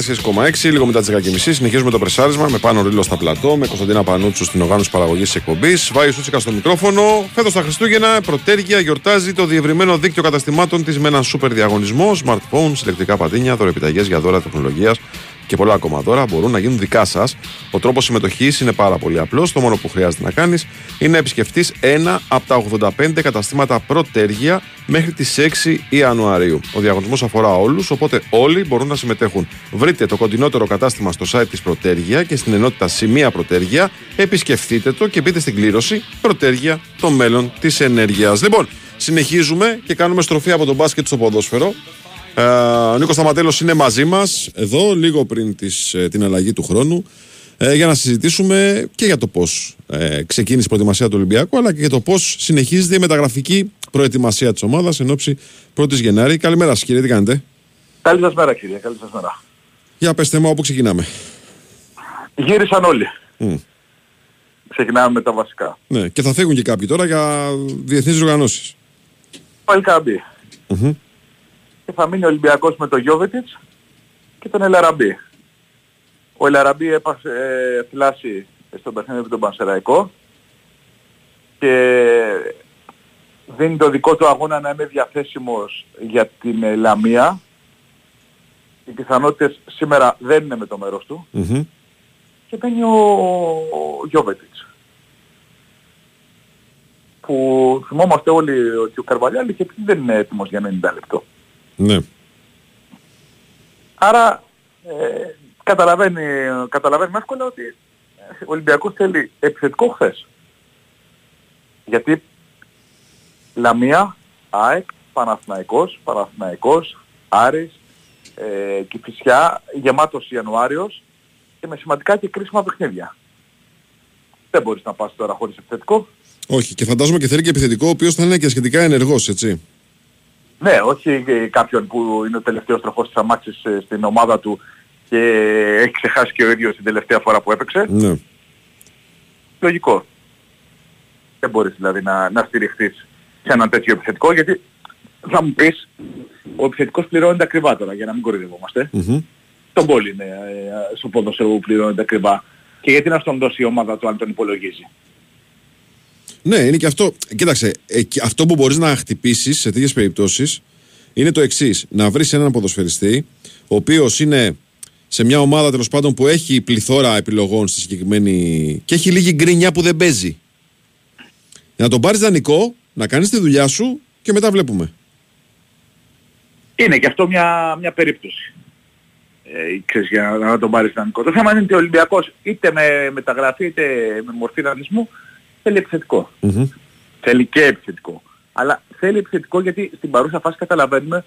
94,6. Λίγο μετά τις 10.30 συνεχίζουμε το πρεσάρισμα με πάνω ρίλο στα πλατό, με Κωνσταντίνα Πανούτσου στην οργάνωση παραγωγής εκπομπής. Βάει Σούτσικα στο μικρόφωνο. Φέτος τα Χριστούγεννα, Προτέρια γιορτάζει το διευρυμένο δίκτυο καταστημάτων της με ένα σούπερ διαγωνισμό, smartphones, συλλεκτικά πατίνια, δωρεπιταγές για δώρα τεχνολογίας, και πολλά ακόμα δώρα μπορούν να γίνουν δικά σας. Ο τρόπος συμμετοχής είναι πάρα πολύ απλός. Το μόνο που χρειάζεται να κάνεις είναι να επισκεφτείς ένα από τα 85 καταστήματα προτέργεια μέχρι τις 6 Ιανουαρίου. Ο διαγωνισμός αφορά όλους, οπότε όλοι μπορούν να συμμετέχουν. Βρείτε το κοντινότερο κατάστημα στο site της Προτέργεια και στην ενότητα Σημεία Προτέργεια. Επισκεφτείτε το και μπείτε στην κλήρωση Προτέργεια το μέλλον της ενέργειας. Λοιπόν, συνεχίζουμε και κάνουμε στροφή από τον μπάσκετ στο ποδόσφαιρο. Ε, ο Νίκος Σταματέλος είναι μαζί μας εδώ, λίγο πριν της, ε, την αλλαγή του χρόνου, ε, για να συζητήσουμε και για το πώς ξεκίνησε η προετοιμασία του Ολυμπιακού, αλλά και για το πώς συνεχίζεται η μεταγραφική προετοιμασία της ομάδας εν ώψη 1η Γενάρη. Καλημέρα σας, κύριε, τι κάνετε; Καλή σας μέρα, κύριε. Καλή σας μέρα. Για πετε μου, όπου ξεκινάμε; Γύρισαν όλοι. Mm. Ξεκινάμε με τα βασικά. Ναι, και θα φύγουν και κάποιοι τώρα για διεθνείς οργανώσεις. Πάλι mm-hmm και θα μείνει ο Ολυμπιακός με τον Γιώβετιτς και τον Ελαραμπή. Ο Ελαραμπή έπασε ε, στον παιχνίδι με τον Πανσεραϊκό και δίνει το δικό του αγώνα να είμαι διαθέσιμος για την ε, Λαμία. Οι πιθανότητες σήμερα δεν είναι με το μέρος του. Και παίρνει ο, ο Γιώβετιτς. Που θυμόμαστε όλοι ότι ο Καρβαλιάλη είχε πει δεν είναι έτοιμος για 90 λεπτό. Ναι. Άρα ε, καταλαβαίνει, καταλαβαίνουμε εύκολα ότι ε, ο Ολυμπιακός θέλει επιθετικό χθες. Γιατί Λαμία, ΑΕΚ, Παναθηναϊκός, Παναθηναϊκός, Άρης, ε, γεμάτος Ιανουάριος και με σημαντικά και κρίσιμα παιχνίδια. Δεν μπορείς να πας τώρα χωρίς επιθετικό. Όχι, και φαντάζομαι και θέλει και επιθετικό, ο οποίος θα είναι και σχετικά ενεργός, έτσι. Ναι, όχι ε, κάποιον που είναι ο τελευταίος τροχός της αμάξης ε, στην ομάδα του και έχει ξεχάσει και ο ίδιος την τελευταία φορά που έπαιξε. Ναι. Λογικό. Δεν μπορείς δηλαδή να, να στηριχθείς σε έναν τέτοιο επιθετικό γιατί θα μου πεις ο επιθετικός πληρώνεται ακριβά τώρα για να μην κορυδευόμαστε. Μμμ. Τον πόλη είναι ε, στο ποδοσφαίρο που πληρώνεται ακριβά. Και γιατί να στον δώσει η ομάδα του αν τον υπολογίζει. Ναι, είναι και αυτό. Κοίταξε, ε, και αυτό που μπορείς να χτυπήσεις σε τέτοιες περιπτώσεις είναι το εξής. Να βρεις έναν ποδοσφαιριστή, ο οποίος είναι σε μια ομάδα τέλος πάντων που έχει πληθώρα επιλογών στη συγκεκριμένη. και έχει λίγη γκρίνια που δεν παίζει. Να τον πάρεις δανεικό, να κάνεις τη δουλειά σου και μετά βλέπουμε. Είναι και αυτό μια, μια περίπτωση. Ε, ξέρεις, για να, να τον πάρεις δανεικό. Το θέμα είναι ότι ο Ολυμπιακός είτε με μεταγραφή είτε με μορφή δανεισμού θέλει επιθετικό. Μμμ. Θέλει και επιθετικό. Αλλά θέλει επιθετικό γιατί στην παρούσα φάση καταλαβαίνουμε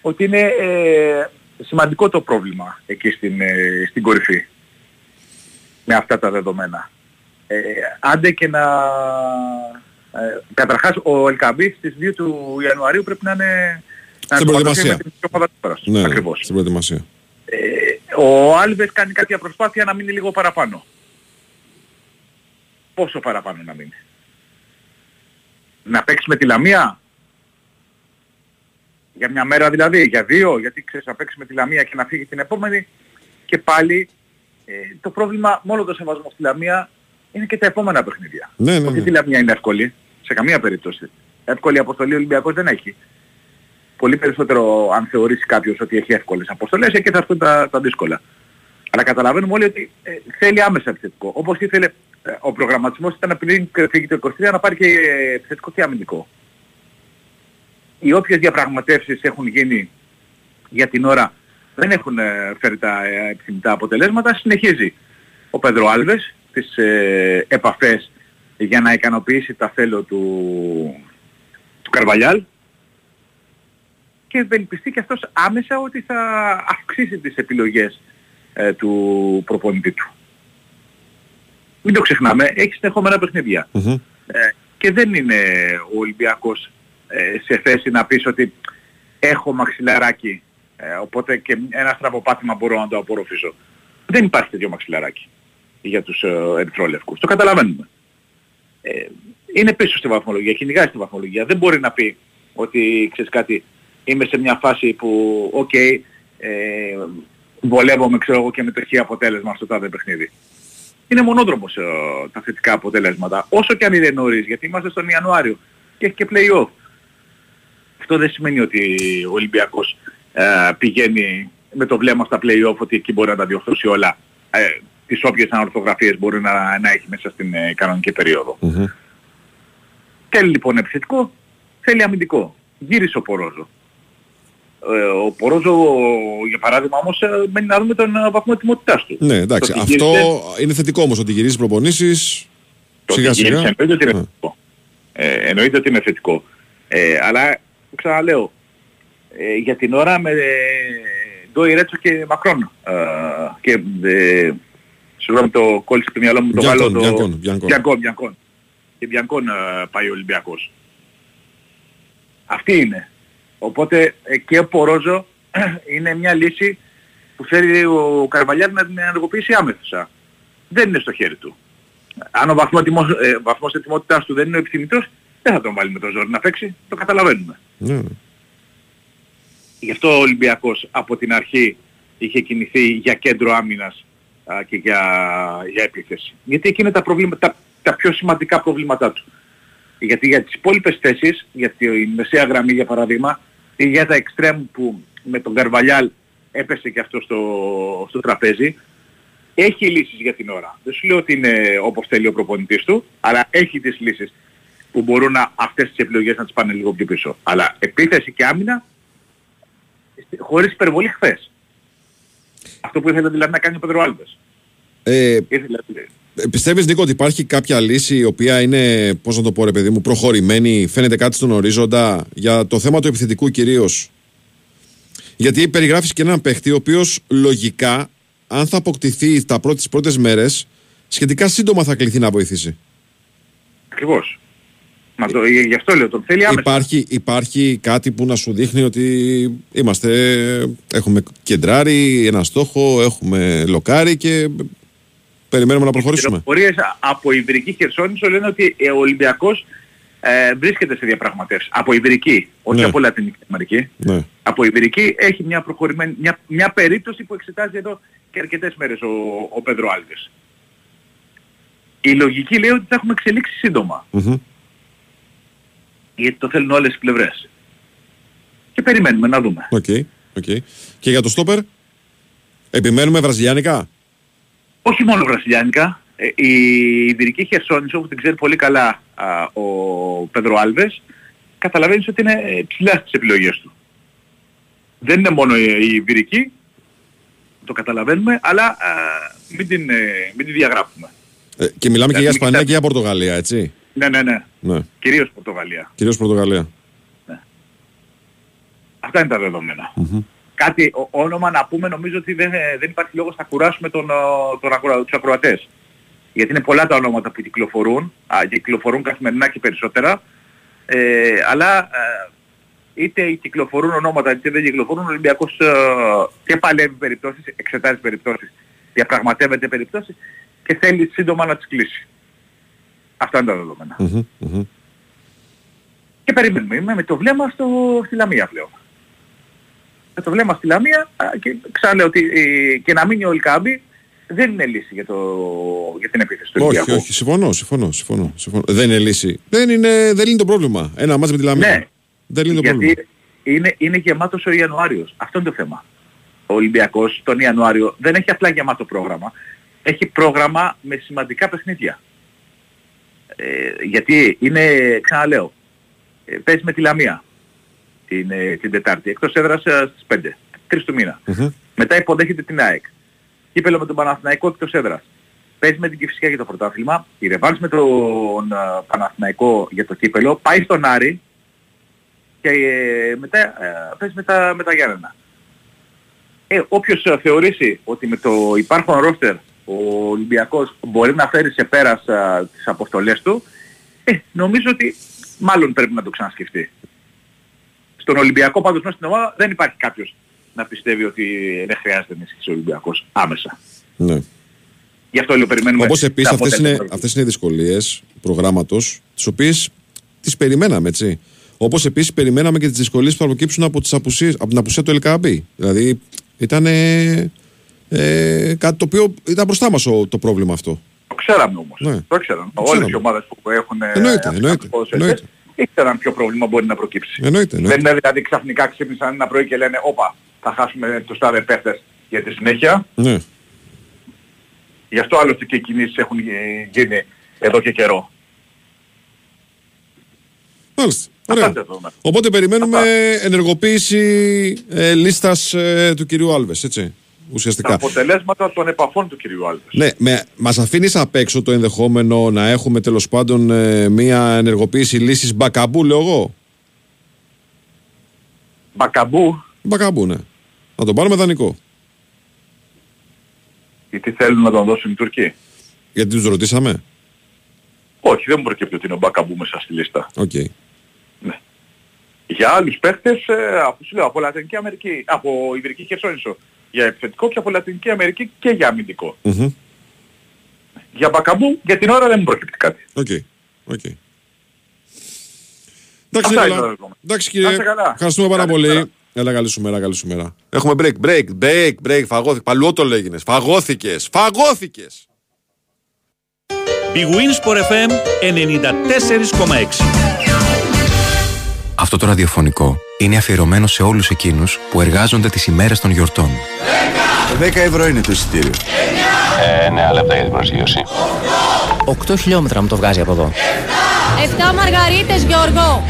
ότι είναι ε, σημαντικό το πρόβλημα εκεί στην, ε, στην κορυφή. Με αυτά τα δεδομένα. Ε, άντε και να... Ε, καταρχάς ο Ελκαμπή στις 2 του Ιανουαρίου πρέπει να είναι... να Στην ενσωματωθεί προετοιμασία. με την ομάδα του πέρας. Ναι, Ακριβώς. στην προετοιμασία. Ε, ο Άλβες κάνει κάποια προσπάθεια να μείνει λίγο παραπάνω. Πόσο παραπάνω να μείνει. Να παίξει με τη Λαμία; Για μια μέρα δηλαδή, για δύο, γιατί ξέρεις να παίξει με τη Λαμία και να φύγει την επόμενη. Και πάλι ε, το πρόβλημα μόνο το σεβασμό στη Λαμία είναι και τα επόμενα παιχνίδια. Ναι, ναι, Όχι ναι. τη Λαμία είναι εύκολη, σε καμία περίπτωση. Εύκολη αποστολή ο Ολυμπιακός δεν έχει. Πολύ περισσότερο αν θεωρήσει κάποιος ότι έχει εύκολες αποστολές και θα έρθουν τα, τα δύσκολα. Αλλά καταλαβαίνουμε όλοι ότι ε, θέλει άμεσα επιθετικό. Όπως ήθελε ε, ο προγραμματισμός ήταν πριν φύγει το 23 να πάρει και ε, επιθετικό και αμυντικό. Οι όποιες διαπραγματεύσεις έχουν γίνει για την ώρα δεν έχουν ε, φέρει τα ε, επιθυμητά αποτελέσματα. Συνεχίζει ο Πέδρο Άλβες τις ε, επαφές για να ικανοποιήσει τα θέλω του, του Καρβαλιάλ και ευελπιστεί και αυτός άμεσα ότι θα αυξήσει τις επιλογές ε, του προπονητή του. Μην το ξεχνάμε, έχει συνεχόμενα παιχνίδια. Μμμ. Ε, και δεν είναι ο Ολυμπιακός ε, σε θέση να πεις ότι έχω μαξιλαράκι ε, οπότε και ένα στραβοπάτημα μπορώ να το απορροφήσω. Δεν υπάρχει τέτοιο μαξιλαράκι για τους ε, ερυθρόλευκους. Το καταλαβαίνουμε. Ε, είναι πίσω στη βαθμολογία, κυνηγάει στη βαθμολογία. Δεν μπορεί να πει ότι ξέρεις κάτι, είμαι σε μια φάση που, οκ, ε, βολεύομαι ξέρω εγώ και με το χ αποτέλεσμα στο τάδε παιχνίδι. Είναι μονόδρομος ε, τα θετικά αποτελέσματα. Όσο και αν είναι νωρίς, γιατί είμαστε στον Ιανουάριο και έχει και play-off. Αυτό δεν σημαίνει ότι ο Ολυμπιακός ε, πηγαίνει με το βλέμμα στα play-off ότι εκεί μπορεί να τα διορθώσει όλα. Ε, τις όποιες ανορθογραφίες μπορεί να, να έχει μέσα στην ε, κανονική περίοδο. Μμμ. Θέλει λοιπόν επιθετικό, θέλει αμυντικό. Γύρισε ο Πορόζο. Ε, ο Πορόζο, για παράδειγμα όμως, ε, μένει να δούμε τον ε, βαθμό ετοιμότητάς του. Ναι, εντάξει. Το ότι Αυτό γύρισε- είναι θετικό όμως ότι γυρίζει προπονήσεις. Το Σιγά ότι γύρισε σιγά. εννοείται ότι είναι Ναι. θετικό. Ε, εννοείται ότι είναι θετικό. Ε, αλλά ξαναλέω, ε, για την ώρα με ε, Ντόι Ρέτσο και Μακρόν. Ε, και ε, συγγνώμη το κόλλησε το μυαλό μου το Μπιανκόν, Γάλλο. Το... Μπιανκόν, Μπιανκόν. Μπιανκόν, Μπιανκόν. Και Μπιανκόν ε, πάει ο Ολυμπιακός. Αυτή είναι. Οπότε ε, και ο Πορόζο είναι μια λύση που θέλει ο Καρβαλιάρ να την ενεργοποιήσει άμεσα. Δεν είναι στο χέρι του. Αν ο βαθμός, ετοιμός, ε, βαθμός ετοιμότητάς του δεν είναι ο επιθυμητός, δεν θα τον βάλει με το ζόρι να παίξει. Το καταλαβαίνουμε. Ναι, ναι. Γι' αυτό ο Ολυμπιακός από την αρχή είχε κινηθεί για κέντρο άμυνας α, και για, για επίθεση. Γιατί εκεί είναι τα, προβλήματα, τα, τα πιο σημαντικά προβλήματά του. Γιατί για τις υπόλοιπες θέσεις, για τη μεσαία γραμμή για παράδειγμα, ή για τα εξτρέμ που με τον Καρβαλιάλ έπεσε και αυτό στο, στο τραπέζι, έχει λύσεις για την ώρα. Δεν σου λέω ότι είναι όπως θέλει ο προπονητής του, αλλά έχει τις λύσεις που μπορούν να, αυτές τις επιλογές να τις πάνε λίγο πιο πίσω. Αλλά επίθεση και άμυνα χωρίς υπερβολή χθες. Αυτό που ήθελε δηλαδή να κάνει ο Πεδρο Άλβες. Ε, Ήθελε, Πιστεύεις, Νίκο, ότι υπάρχει κάποια λύση η οποία είναι, πώς να το πω, ρε παιδί μου, προχωρημένη, φαίνεται κάτι στον ορίζοντα για το θέμα του επιθετικού κυρίως. Γιατί περιγράφεις και έναν παίχτη ο οποίος λογικά, αν θα αποκτηθεί τα πρώτες πρώτες μέρες, σχετικά σύντομα θα κληθεί να βοηθήσει. Ακριβώς. Μα το, γι' αυτό λέω, τον θέλει άμεσα. Υπάρχει, υπάρχει κάτι που να σου δείχνει ότι είμαστε, έχουμε κεντράρει ένα στόχο, έχουμε λοκάρει και περιμένουμε να προχωρήσουμε. Οι πληροφορίες από Ιβηρική Χερσόνησο λένε ότι ο Ολυμπιακός ε, βρίσκεται σε διαπραγματεύσεις. Από Ιβηρική, όχι Ναι. από Λατινική Αμερική. Ναι. Από Ιβηρική έχει μια προχωρημένη, μια, μια περίπτωση που εξετάζει εδώ και αρκετές μέρες ο, ο Πέδρο Άλβες. Η λογική λέει ότι θα έχουμε εξελίξεις σύντομα. Μμμ. Γιατί το θέλουν όλες οι πλευρές. Και περιμένουμε να δούμε. OK, OK. Και για το στόπερ, επιμένουμε βραζιλιάνικα; Όχι μόνο βραζιλιάνικα. Ε, Η Ιβηρική Χερσόνησο, που την ξέρει πολύ καλά α, ο Πέδρο Άλβες, καταλαβαίνεις ότι είναι ε, ψηλά στις επιλογές του. Δεν είναι μόνο η η Ιβηρική, το καταλαβαίνουμε, αλλά α, μην, την, ε, μην την διαγράφουμε. Ε, και μιλάμε και για Δηλαδή, Ισπανία κοιτάξτε. και για Πορτογαλία, έτσι; Ναι, ναι, ναι. Ναι. Κυρίως Πορτογαλία. Κυρίως Πορτογαλία. Αυτά είναι τα δεδομενα Κάτι ο- όνομα να πούμε νομίζω ότι δεν, ε, δεν υπάρχει λόγος να κουράσουμε τον, ο, τον ακροα, τους ακροατές. Γιατί είναι πολλά τα ονόματα που κυκλοφορούν, α, κυκλοφορούν καθημερινά και περισσότερα, ε, αλλά ε, είτε κυκλοφορούν ονόματα είτε δεν κυκλοφορούν, ο Ολυμπιακός ε, και παλεύει περιπτώσεις, εξετάζει περιπτώσεις, διαπραγματεύεται περιπτώσεις και θέλει σύντομα να τις κλείσει. Αυτά είναι τα δεδομένα. Μμμ, μμμ. Και περιμένουμε Είμαι με το βλέμμα στο, στη Λαμία πλέον. Με το βλέμμα στη Λαμία α, και ξαναλέω ότι ε, και να μείνει ο Ελκάμπη δεν είναι λύση για, το, για την επίθεση του Όχι, Ολυμπιακού. όχι, συμφωνώ, συμφωνώ, συμφωνώ, συμφωνώ. Δεν είναι λύση. Δεν, είναι, δεν λύνει το πρόβλημα. Ένα μάτς με τη Λαμία. Ναι. Δεν λύνει το πρόβλημα. Γιατί είναι, είναι γεμάτος ο Ιανουάριος. Αυτό είναι το θέμα. Ο Ολυμπιακός τον Ιανουάριο δεν έχει απλά γεμάτο πρόγραμμα. Έχει πρόγραμμα με σημαντικά παιχνίδια. Ε, γιατί είναι, ξαναλέω, ε, παίζει με τη Λαμία την, ε, την Τετάρτη, εκτός έδρας ε, στις 5, 3 του μήνα. Μμμ. Μετά υποδέχεται την ΑΕΚ. Κύπελο με τον Παναθηναϊκό εκτός έδρας. Παίζει με την Κηφισιά για το πρωτάθλημα. Η ρεβάνς με τον ε, Παναθηναϊκό για το κύπελο. Πάει στον Άρη και ε, μετά ε, παίζει με τα, με τα Γιάννενα. Ε, όποιος ε, θεωρήσει ότι με το υπάρχον ρόστερ ο Ολυμπιακός μπορεί να φέρει σε πέρας ε, τις αποστολές του, ε, νομίζω ότι μάλλον πρέπει να το ξανασκεφτεί. Στον Ολυμπιακό πάντως μέσα στην ομάδα δεν υπάρχει κάποιος να πιστεύει ότι δεν χρειάζεται να ενισχύσει ο Ολυμπιακός άμεσα. Ναι. Γι' αυτό λέω περιμένουμε Όπως επίσης τα αυτές είναι, αποτέλεσμα. αυτές είναι οι δυσκολίες προγράμματος, τις οποίες τις περιμέναμε, έτσι. Όπως επίσης περιμέναμε και τις δυσκολίες που θα προκύψουν από, τις απουσίες, από την απουσία του LKB. Δηλαδή ήταν ε, ε, κάτι το οποίο ήταν μπροστά μας ο- το πρόβλημα αυτό. Το ξέραμε όμως. Ναι. Το ξέραμε. Το Όλες ξέραμε. οι ομάδες που έχουν ε, Εννοείται, αυτούς εννοείται, τους ποδοσφαιριστές εννοείται. Ήξεραν ποιο πρόβλημα μπορεί να προκύψει. Εννοείται, Δεν εννοείται. είναι δηλαδή ξαφνικά ξύπνησαν ένα πρωί και λένε όπα θα χάσουμε τους τάδε παίχτες για τη συνέχεια. Ναι. Γι' αυτό άλλωστε και οι κινήσεις έχουν ε, γίνει εδώ και καιρό. Μάλιστα. Αυτά Ωραία. είναι τα δεδομένα. Οπότε περιμένουμε ενεργοποίηση ε, λίστας ε, του κυρίου Άλβες, έτσι. Τα Ουσιαστικά. αποτελέσματα των επαφών του κυρίου Άλβες. Ναι, με, μας αφήνεις απ' έξω το ενδεχόμενο να έχουμε τέλος πάντων ε, μία ενεργοποίηση λύσης Μπακαμπού, λέω εγώ. Μπακαμπού, Μπακαμπού, ναι. Να τον πάρουμε δανεικό. γιατί θέλουν να τον δώσουν οι Τούρκοι. Γιατί τους ρωτήσαμε; Όχι, δεν μου προκύπτει ότι είναι ο Μπακαμπού μέσα στη λίστα. Οκ. Ναι. Για άλλους παίχτες, ε, από, σου λέω, από Λατινική Αμερική, από Ιβηρική Χερσόνησο, για επιθετικό και από Λατινική Αμερική και για αμυντικό. Μμμ. Για Μπακαμπού, για την ώρα δεν μου προκύπτει κάτι. OK. OK. Εντάξει, Αυτά Νικόλα. είναι τα δεδομένα. Εντάξει Να κύριε. είστε καλά. Ευχαριστούμε πάρα Καλησπέρα. πολύ. Έλα καλή σου μέρα, καλή σου μέρα. Έχουμε break, break, break, break. Φαγώθηκες. Παλαιό το λέγινες. Φαγώθηκες. Φαγώθηκες. Big Wins for FM 94,6. Αυτό το ραδιοφωνικό είναι αφιερωμένο σε όλους εκείνους που εργάζονται τις ημέρες των γιορτών. 10 ευρώ είναι το εισιτήριο. Ε, ναι, λεπτά για την προσγείωση. 8 χιλιόμετρα μου το βγάζει από εδώ. 7 μαργαρίτες, Γιώργο.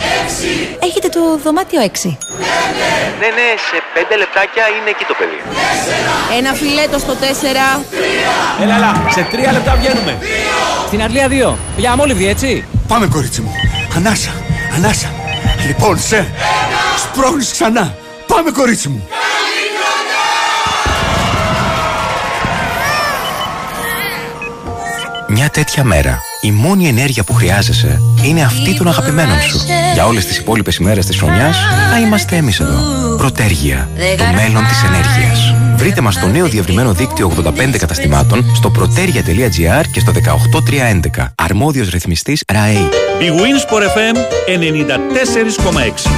Έχετε το δωμάτιο 6. Ναι, ναι, σε πέντε λεπτάκια είναι εκεί το παιδί. Ένα φιλέτο στο 4. Έλα, έλα, σε τρία λεπτά βγαίνουμε. Στην Αρλία 2. Για αμόλυβδη, έτσι. Πάμε κορίτσι μου. Ανάσα, ανάσα. Λοιπόν, σε. Σπρώχνεις ξανά. Πάμε κορίτσι μου. Μια τέτοια μέρα, η μόνη ενέργεια που χρειάζεσαι είναι αυτή των αγαπημένων σου. Για όλες τις υπόλοιπες ημέρες της χρονιάς, θα είμαστε εμείς εδώ. Πρωτέργεια, το μέλλον της ενέργειας. Βρείτε μας στο νέο διευρυμένο δίκτυο 85 καταστημάτων στο protergia.gr και στο 18311. Αρμόδιος ρυθμιστής ΡΑΕΗ. Η Winsport FM 94,6.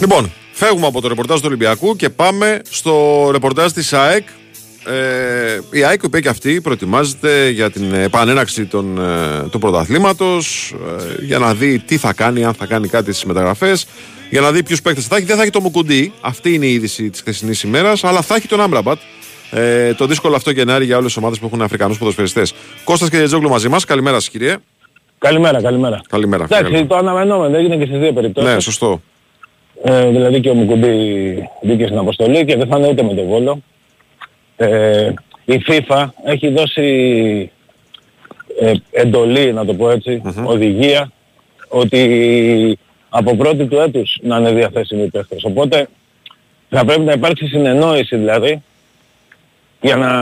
Λοιπόν, φεύγουμε από το ρεπορτάζ του Ολυμπιακού και πάμε στο ρεπορτάζ της ΑΕΚ. Ε, η ΑΕΚ, η οποία και αυτή προετοιμάζεται για την επανέναξη των, ε, του πρωταθλήματος ε, για να δει τι θα κάνει, αν θα κάνει κάτι στις μεταγραφές για να δει ποιους παίκτες θα έχει. Δεν θα έχει το Μουκουντή, αυτή είναι η είδηση της χθεσινής ημέρας, αλλά θα έχει τον Άμπραμπατ. Ε, το δύσκολο αυτό Γενάρη για όλες τις ομάδες που έχουν Αφρικανούς ποδοσφαιριστές. Κώστας και Τζόγλου μαζί μας. Καλημέρα σας, κύριε. Καλημέρα, καλημέρα. Καλημέρα. Εντάξει, το αναμενόμενο έγινε και στις δύο περιπτώσεις. Ναι, σωστό. Ε, δηλαδή και ο Μουκουντή μπήκε στην αποστολή και δεν θα είναι ούτε με τον Βόλο. Ε, η FIFA έχει δώσει ε, εντολή, να το πω ετσι οδηγία, ότι από πρώτη του έτους να είναι διαθέσιμοι οι παίχτες. Οπότε θα πρέπει να υπάρξει συνεννόηση δηλαδή για να,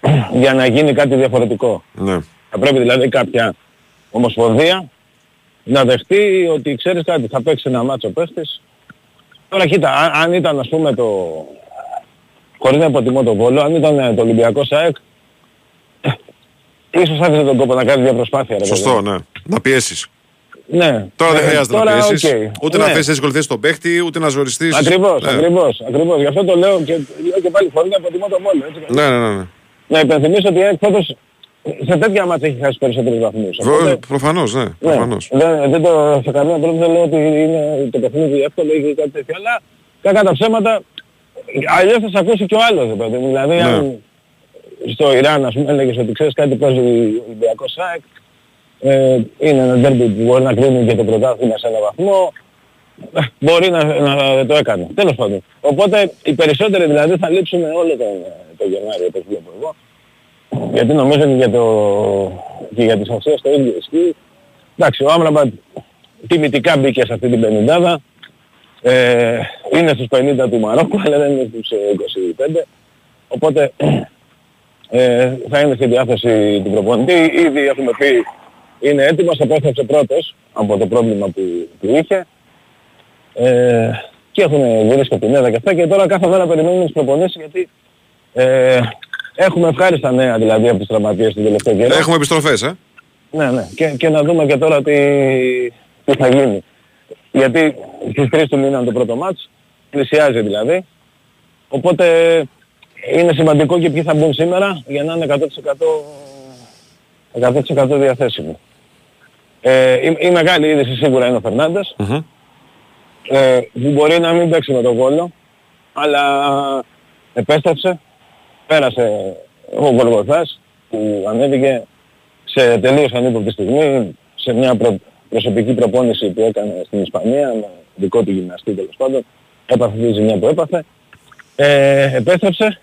για να γίνει κάτι διαφορετικό. Ναι. Θα πρέπει δηλαδή κάποια ομοσπονδία να δεχτεί ότι ξέρεις κάτι, θα παίξει ένα ματς ο παίχτης. Τώρα κοίτα, αν, αν ήταν ας πούμε το... Χωρίς να υποτιμώ τον Βόλο, αν ήταν ε, το Ολυμπιακός ΑΕΚ, ίσως άξιζε τον κόπο να κάνει μια προσπάθεια. Ρε, Σωστό, παιδί. ναι. Να πιέσεις. Ναι. Τώρα δεν Ε, χρειάζεται τώρα, να πιέσεις. οκ. Ούτε Ναι. να θέσει δύσκολη θέση στον παίχτη, ούτε να ζοριστείς. Ακριβώς, Ναι. ακριβώς, ακριβώς. Γι' αυτό το λέω και, λέω και πάλι χωρίς να υποτιμώ τον Βόλο. Έτσι. Ναι, ναι, ναι. ναι. Να υπενθυμίσω ότι η ΑΕΚ φέτος σε τέτοια μάτια έχει χάσει περισσότερους βαθμούς. Βρο- Οπότε, Προφανώς, ναι. ναι, Προφανώς. δεν, δεν το, σε καμία περίπτωση δεν λέω ότι είναι το παιχνίδι εύκολο ή κάτι τέτοιο, αλλά κακά τα ψέματα, αλλιώς θα σε ακούσει και ο άλλος, ρε παιδί μου. Δηλαδή, Ναι. αν στο Ιράν, ας πούμε, έλεγες ότι ξέρεις κάτι παίζει ο Ολυμπιακός ΣΑΕΚ, ε, είναι ένα ντέρμπι που μπορεί να κρίνει και το πρωτάθλημα σε ένα βαθμό, ε, μπορεί να, να το έκανε. Τέλος πάντων. Οπότε οι περισσότεροι δηλαδή θα λείψουν όλο τον, το Γενάρη, όπως βλέπω εγώ. Γιατί νομίζω και για, το, και για τις αξίες το ίδιο ισχύει. Εντάξει, ο Άμραμπατ τιμητικά μπήκε σε αυτή την πενηντάδα. Ε, είναι στους 50 του Μαρόκου, αλλά δεν είναι στους ε, 25. Οπότε ε, θα είναι στη διάθεση του προπονητή. Ήδη έχουμε πει είναι έτοιμος, επέστρεψε πρώτος από το πρόβλημα που, που είχε. Ε, και έχουν γυρίσει από την έδρα και αυτά και τώρα κάθε μέρα περιμένουμε τις προπονήσεις γιατί ε, έχουμε ευχάριστα νέα δηλαδή από τις τραυματίες την τελευταία καιρό. Έχουμε επιστροφές, ε. Ναι, ναι. Και, και να δούμε και τώρα τι, τι θα γίνει. Γιατί στις 3 του μήνα είναι το πρώτο μάτς, πλησιάζει δηλαδή. Οπότε είναι σημαντικό και ποιοι θα μπουν σήμερα για να είναι 100%, 100% διαθέσιμοι. Ε, η, η μεγάλη είδηση σίγουρα είναι ο Φερνάντες, Μμμ. ε, που μπορεί να μην παίξει με τον Βόλο, αλλά επέστρεψε, πέρασε ο Γολγοθάς που ανέβηκε σε τελείως ανύποπτη στιγμή, σε μια προ- προσωπική προπόνηση που έκανε στην Ισπανία, με δικό του γυμναστή τέλος πάντων, έπαθε τη ζημιά που έπαθε, ε, επέστρεψε,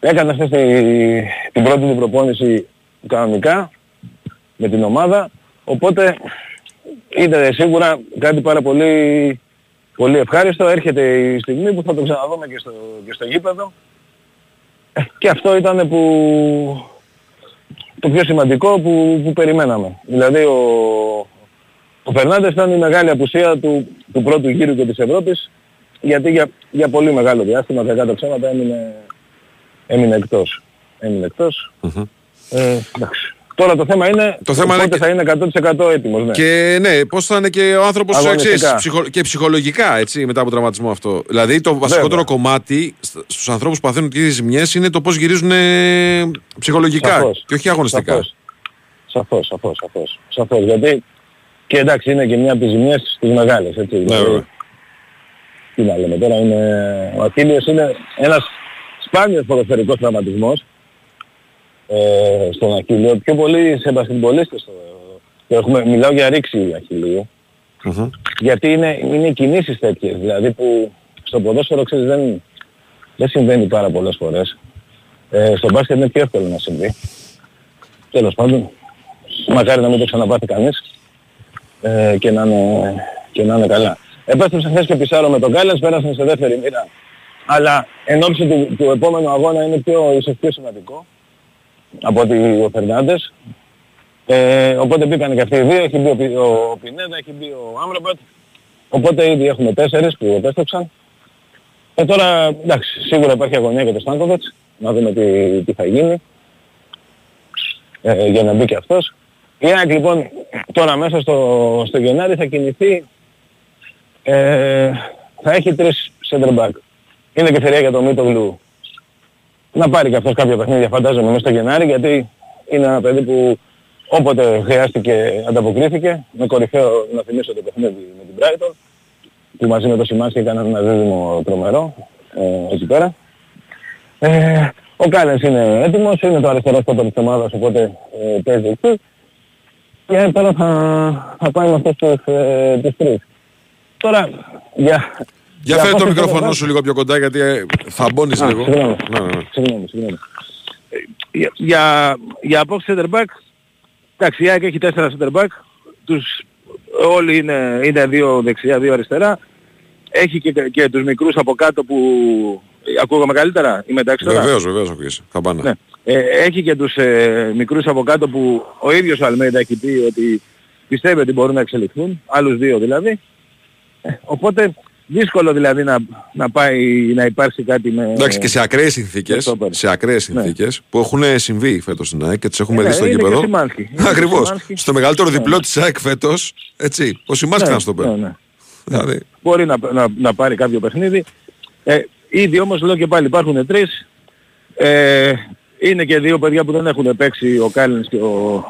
έκανε αυτή τη- την πρώτη του προπόνηση κανονικά με την ομάδα, οπότε είναι σίγουρα κάτι πάρα πολύ, πολύ ευχάριστο. Έρχεται η στιγμή που θα το ξαναδούμε και στο, και στο γήπεδο. Ε, Και αυτό ήταν που, το πιο σημαντικό που, που περιμέναμε. Δηλαδή ο, ο Φερνάντες ήταν η μεγάλη απουσία του, του πρώτου γύρου και της Ευρώπης γιατί για, για πολύ μεγάλο διάστημα κακά τα ψέματα έμεινε, έμεινε εκτός. Έμεινε εκτός. Ε, εντάξει. Τώρα το θέμα είναι Το θέμα είναι πότε και- θα είναι 100% έτοιμος. Ναι. Και ναι, πώς θα είναι και ο άνθρωπος Αγωνιστικά. και ψυχολογικά έτσι, μετά από τραυματισμό αυτό. Δηλαδή το βασικότερο κομμάτι στους ανθρώπους που παθαίνουν τέτοιε ζημιές είναι το πώς γυρίζουν ε, ψυχολογικά Σαφώς. και όχι αγωνιστικά. Σαφώς. Σαφώς, σαφώς, σαφώς. Σαφώς, γιατί και εντάξει είναι και μια από τις ζημιές τις μεγάλες, έτσι. Ναι, δηλαδή, βέβαια. τι να λέμε τώρα, είναι, ο Αχίλιος είναι ένας σπάνιος ποδοσφαιρικός τραυματισμός. ε, στον Αχίλιο. Πιο πολύ σε μπασκετμπολίστες το, το έχουμε, μιλάω για ρήξη Αχιλίου. Γιατί είναι, είναι κινήσεις τέτοιες, δηλαδή που στο ποδόσφαιρο ξέρεις δεν, δεν συμβαίνει πάρα πολλές φορές. Ε, στο μπάσκετ είναι πιο εύκολο να συμβεί. Τέλος πάντων, μακάρι να μην το ξαναπάθει κανείς ε, και, να είναι, και να είναι καλά. Επέστρεψε χθες και Πισάρο με τον Κάλλες, πέρασαν σε δεύτερη μοίρα. Αλλά εν ώψη του, του επόμενου αγώνα είναι πιο, ίσως πιο σημαντικό από ότι ο Φερνάντες. Ε, οπότε μπήκαν και αυτοί οι δύο, έχει μπει ο, ο Πινέδα, έχει μπει ο Άμραμπατ. Οπότε ήδη έχουμε τέσσερις που επέστρεψαν. Ε, τώρα, εντάξει, σίγουρα υπάρχει αγωνία για το Στάνκοβετς, να δούμε τι, τι θα γίνει, ε, για να μπει και αυτός. Η ΑΕΚ λοιπόν τώρα μέσα στο, στο Γενάρη θα κινηθεί, ε, θα έχει τρεις center back. Είναι και ευκαιρία για το Μίτογλου να πάρει και αυτός κάποια παιχνίδια φαντάζομαι μέσα στο Γενάρη γιατί είναι ένα παιδί που όποτε χρειάστηκε ανταποκρίθηκε με κορυφαίο να θυμίσω το παιχνίδι με την Brighton που μαζί με το Σιμάνσκι έκαναν ένα δίδυμο τρομερό ε, εκεί πέρα. Ε, ο Κάλενς είναι έτοιμος, είναι το αριστερό στόπερ της ομάδας οπότε ε, παίζει εκεί και τώρα θα, θα πάει με αυτές τις, ε, τις τρεις. Τώρα για, για φέρε το μικρόφωνο σου λίγο πιο κοντά γιατί ε, θα μπώνεις λίγο. Συγγνώμη, ναι, ναι. συγγνώμη. συγγνώμη. Ε, για, για, για απόψη center back, εντάξει η ΑΕΚ έχει τέσσερα center back, τους, όλοι είναι, είναι δύο δεξιά, δύο αριστερά. Έχει και, και τους μικρούς από κάτω που ακούγαμε καλύτερα, είμαι εντάξει τώρα; Βεβαίως, βεβαίως ακούγεσαι. Θα πάνε. Ναι. Ε, έχει και τους ε, μικρούς από κάτω που ο ίδιος ο Αλμέιδα έχει πει ότι πιστεύει ότι μπορούν να εξελιχθούν, άλλους δύο δηλαδή. Ε, οπότε Δύσκολο δηλαδή να, να πάει να υπάρξει κάτι με... Εντάξει και σε ακραίες συνθήκες, σε ακραίες ναι. συνθήκες που έχουν συμβεί φέτος στην ΑΕΚ και τις έχουμε ναι, δει στο γήπεδο. Ακριβώς. Στο μεγαλύτερο ναι. διπλό της ΑΕΚ φέτος, έτσι, ο Σιμάνσκι ναι, να στο παίρνει. Ναι, ναι. Δηλαδή. Μπορεί να, να, να, πάρει κάποιο παιχνίδι. Ε, ήδη όμως λέω και πάλι υπάρχουν τρεις. Ε, είναι και δύο παιδιά που δεν έχουν παίξει ο Κάλινς και ο...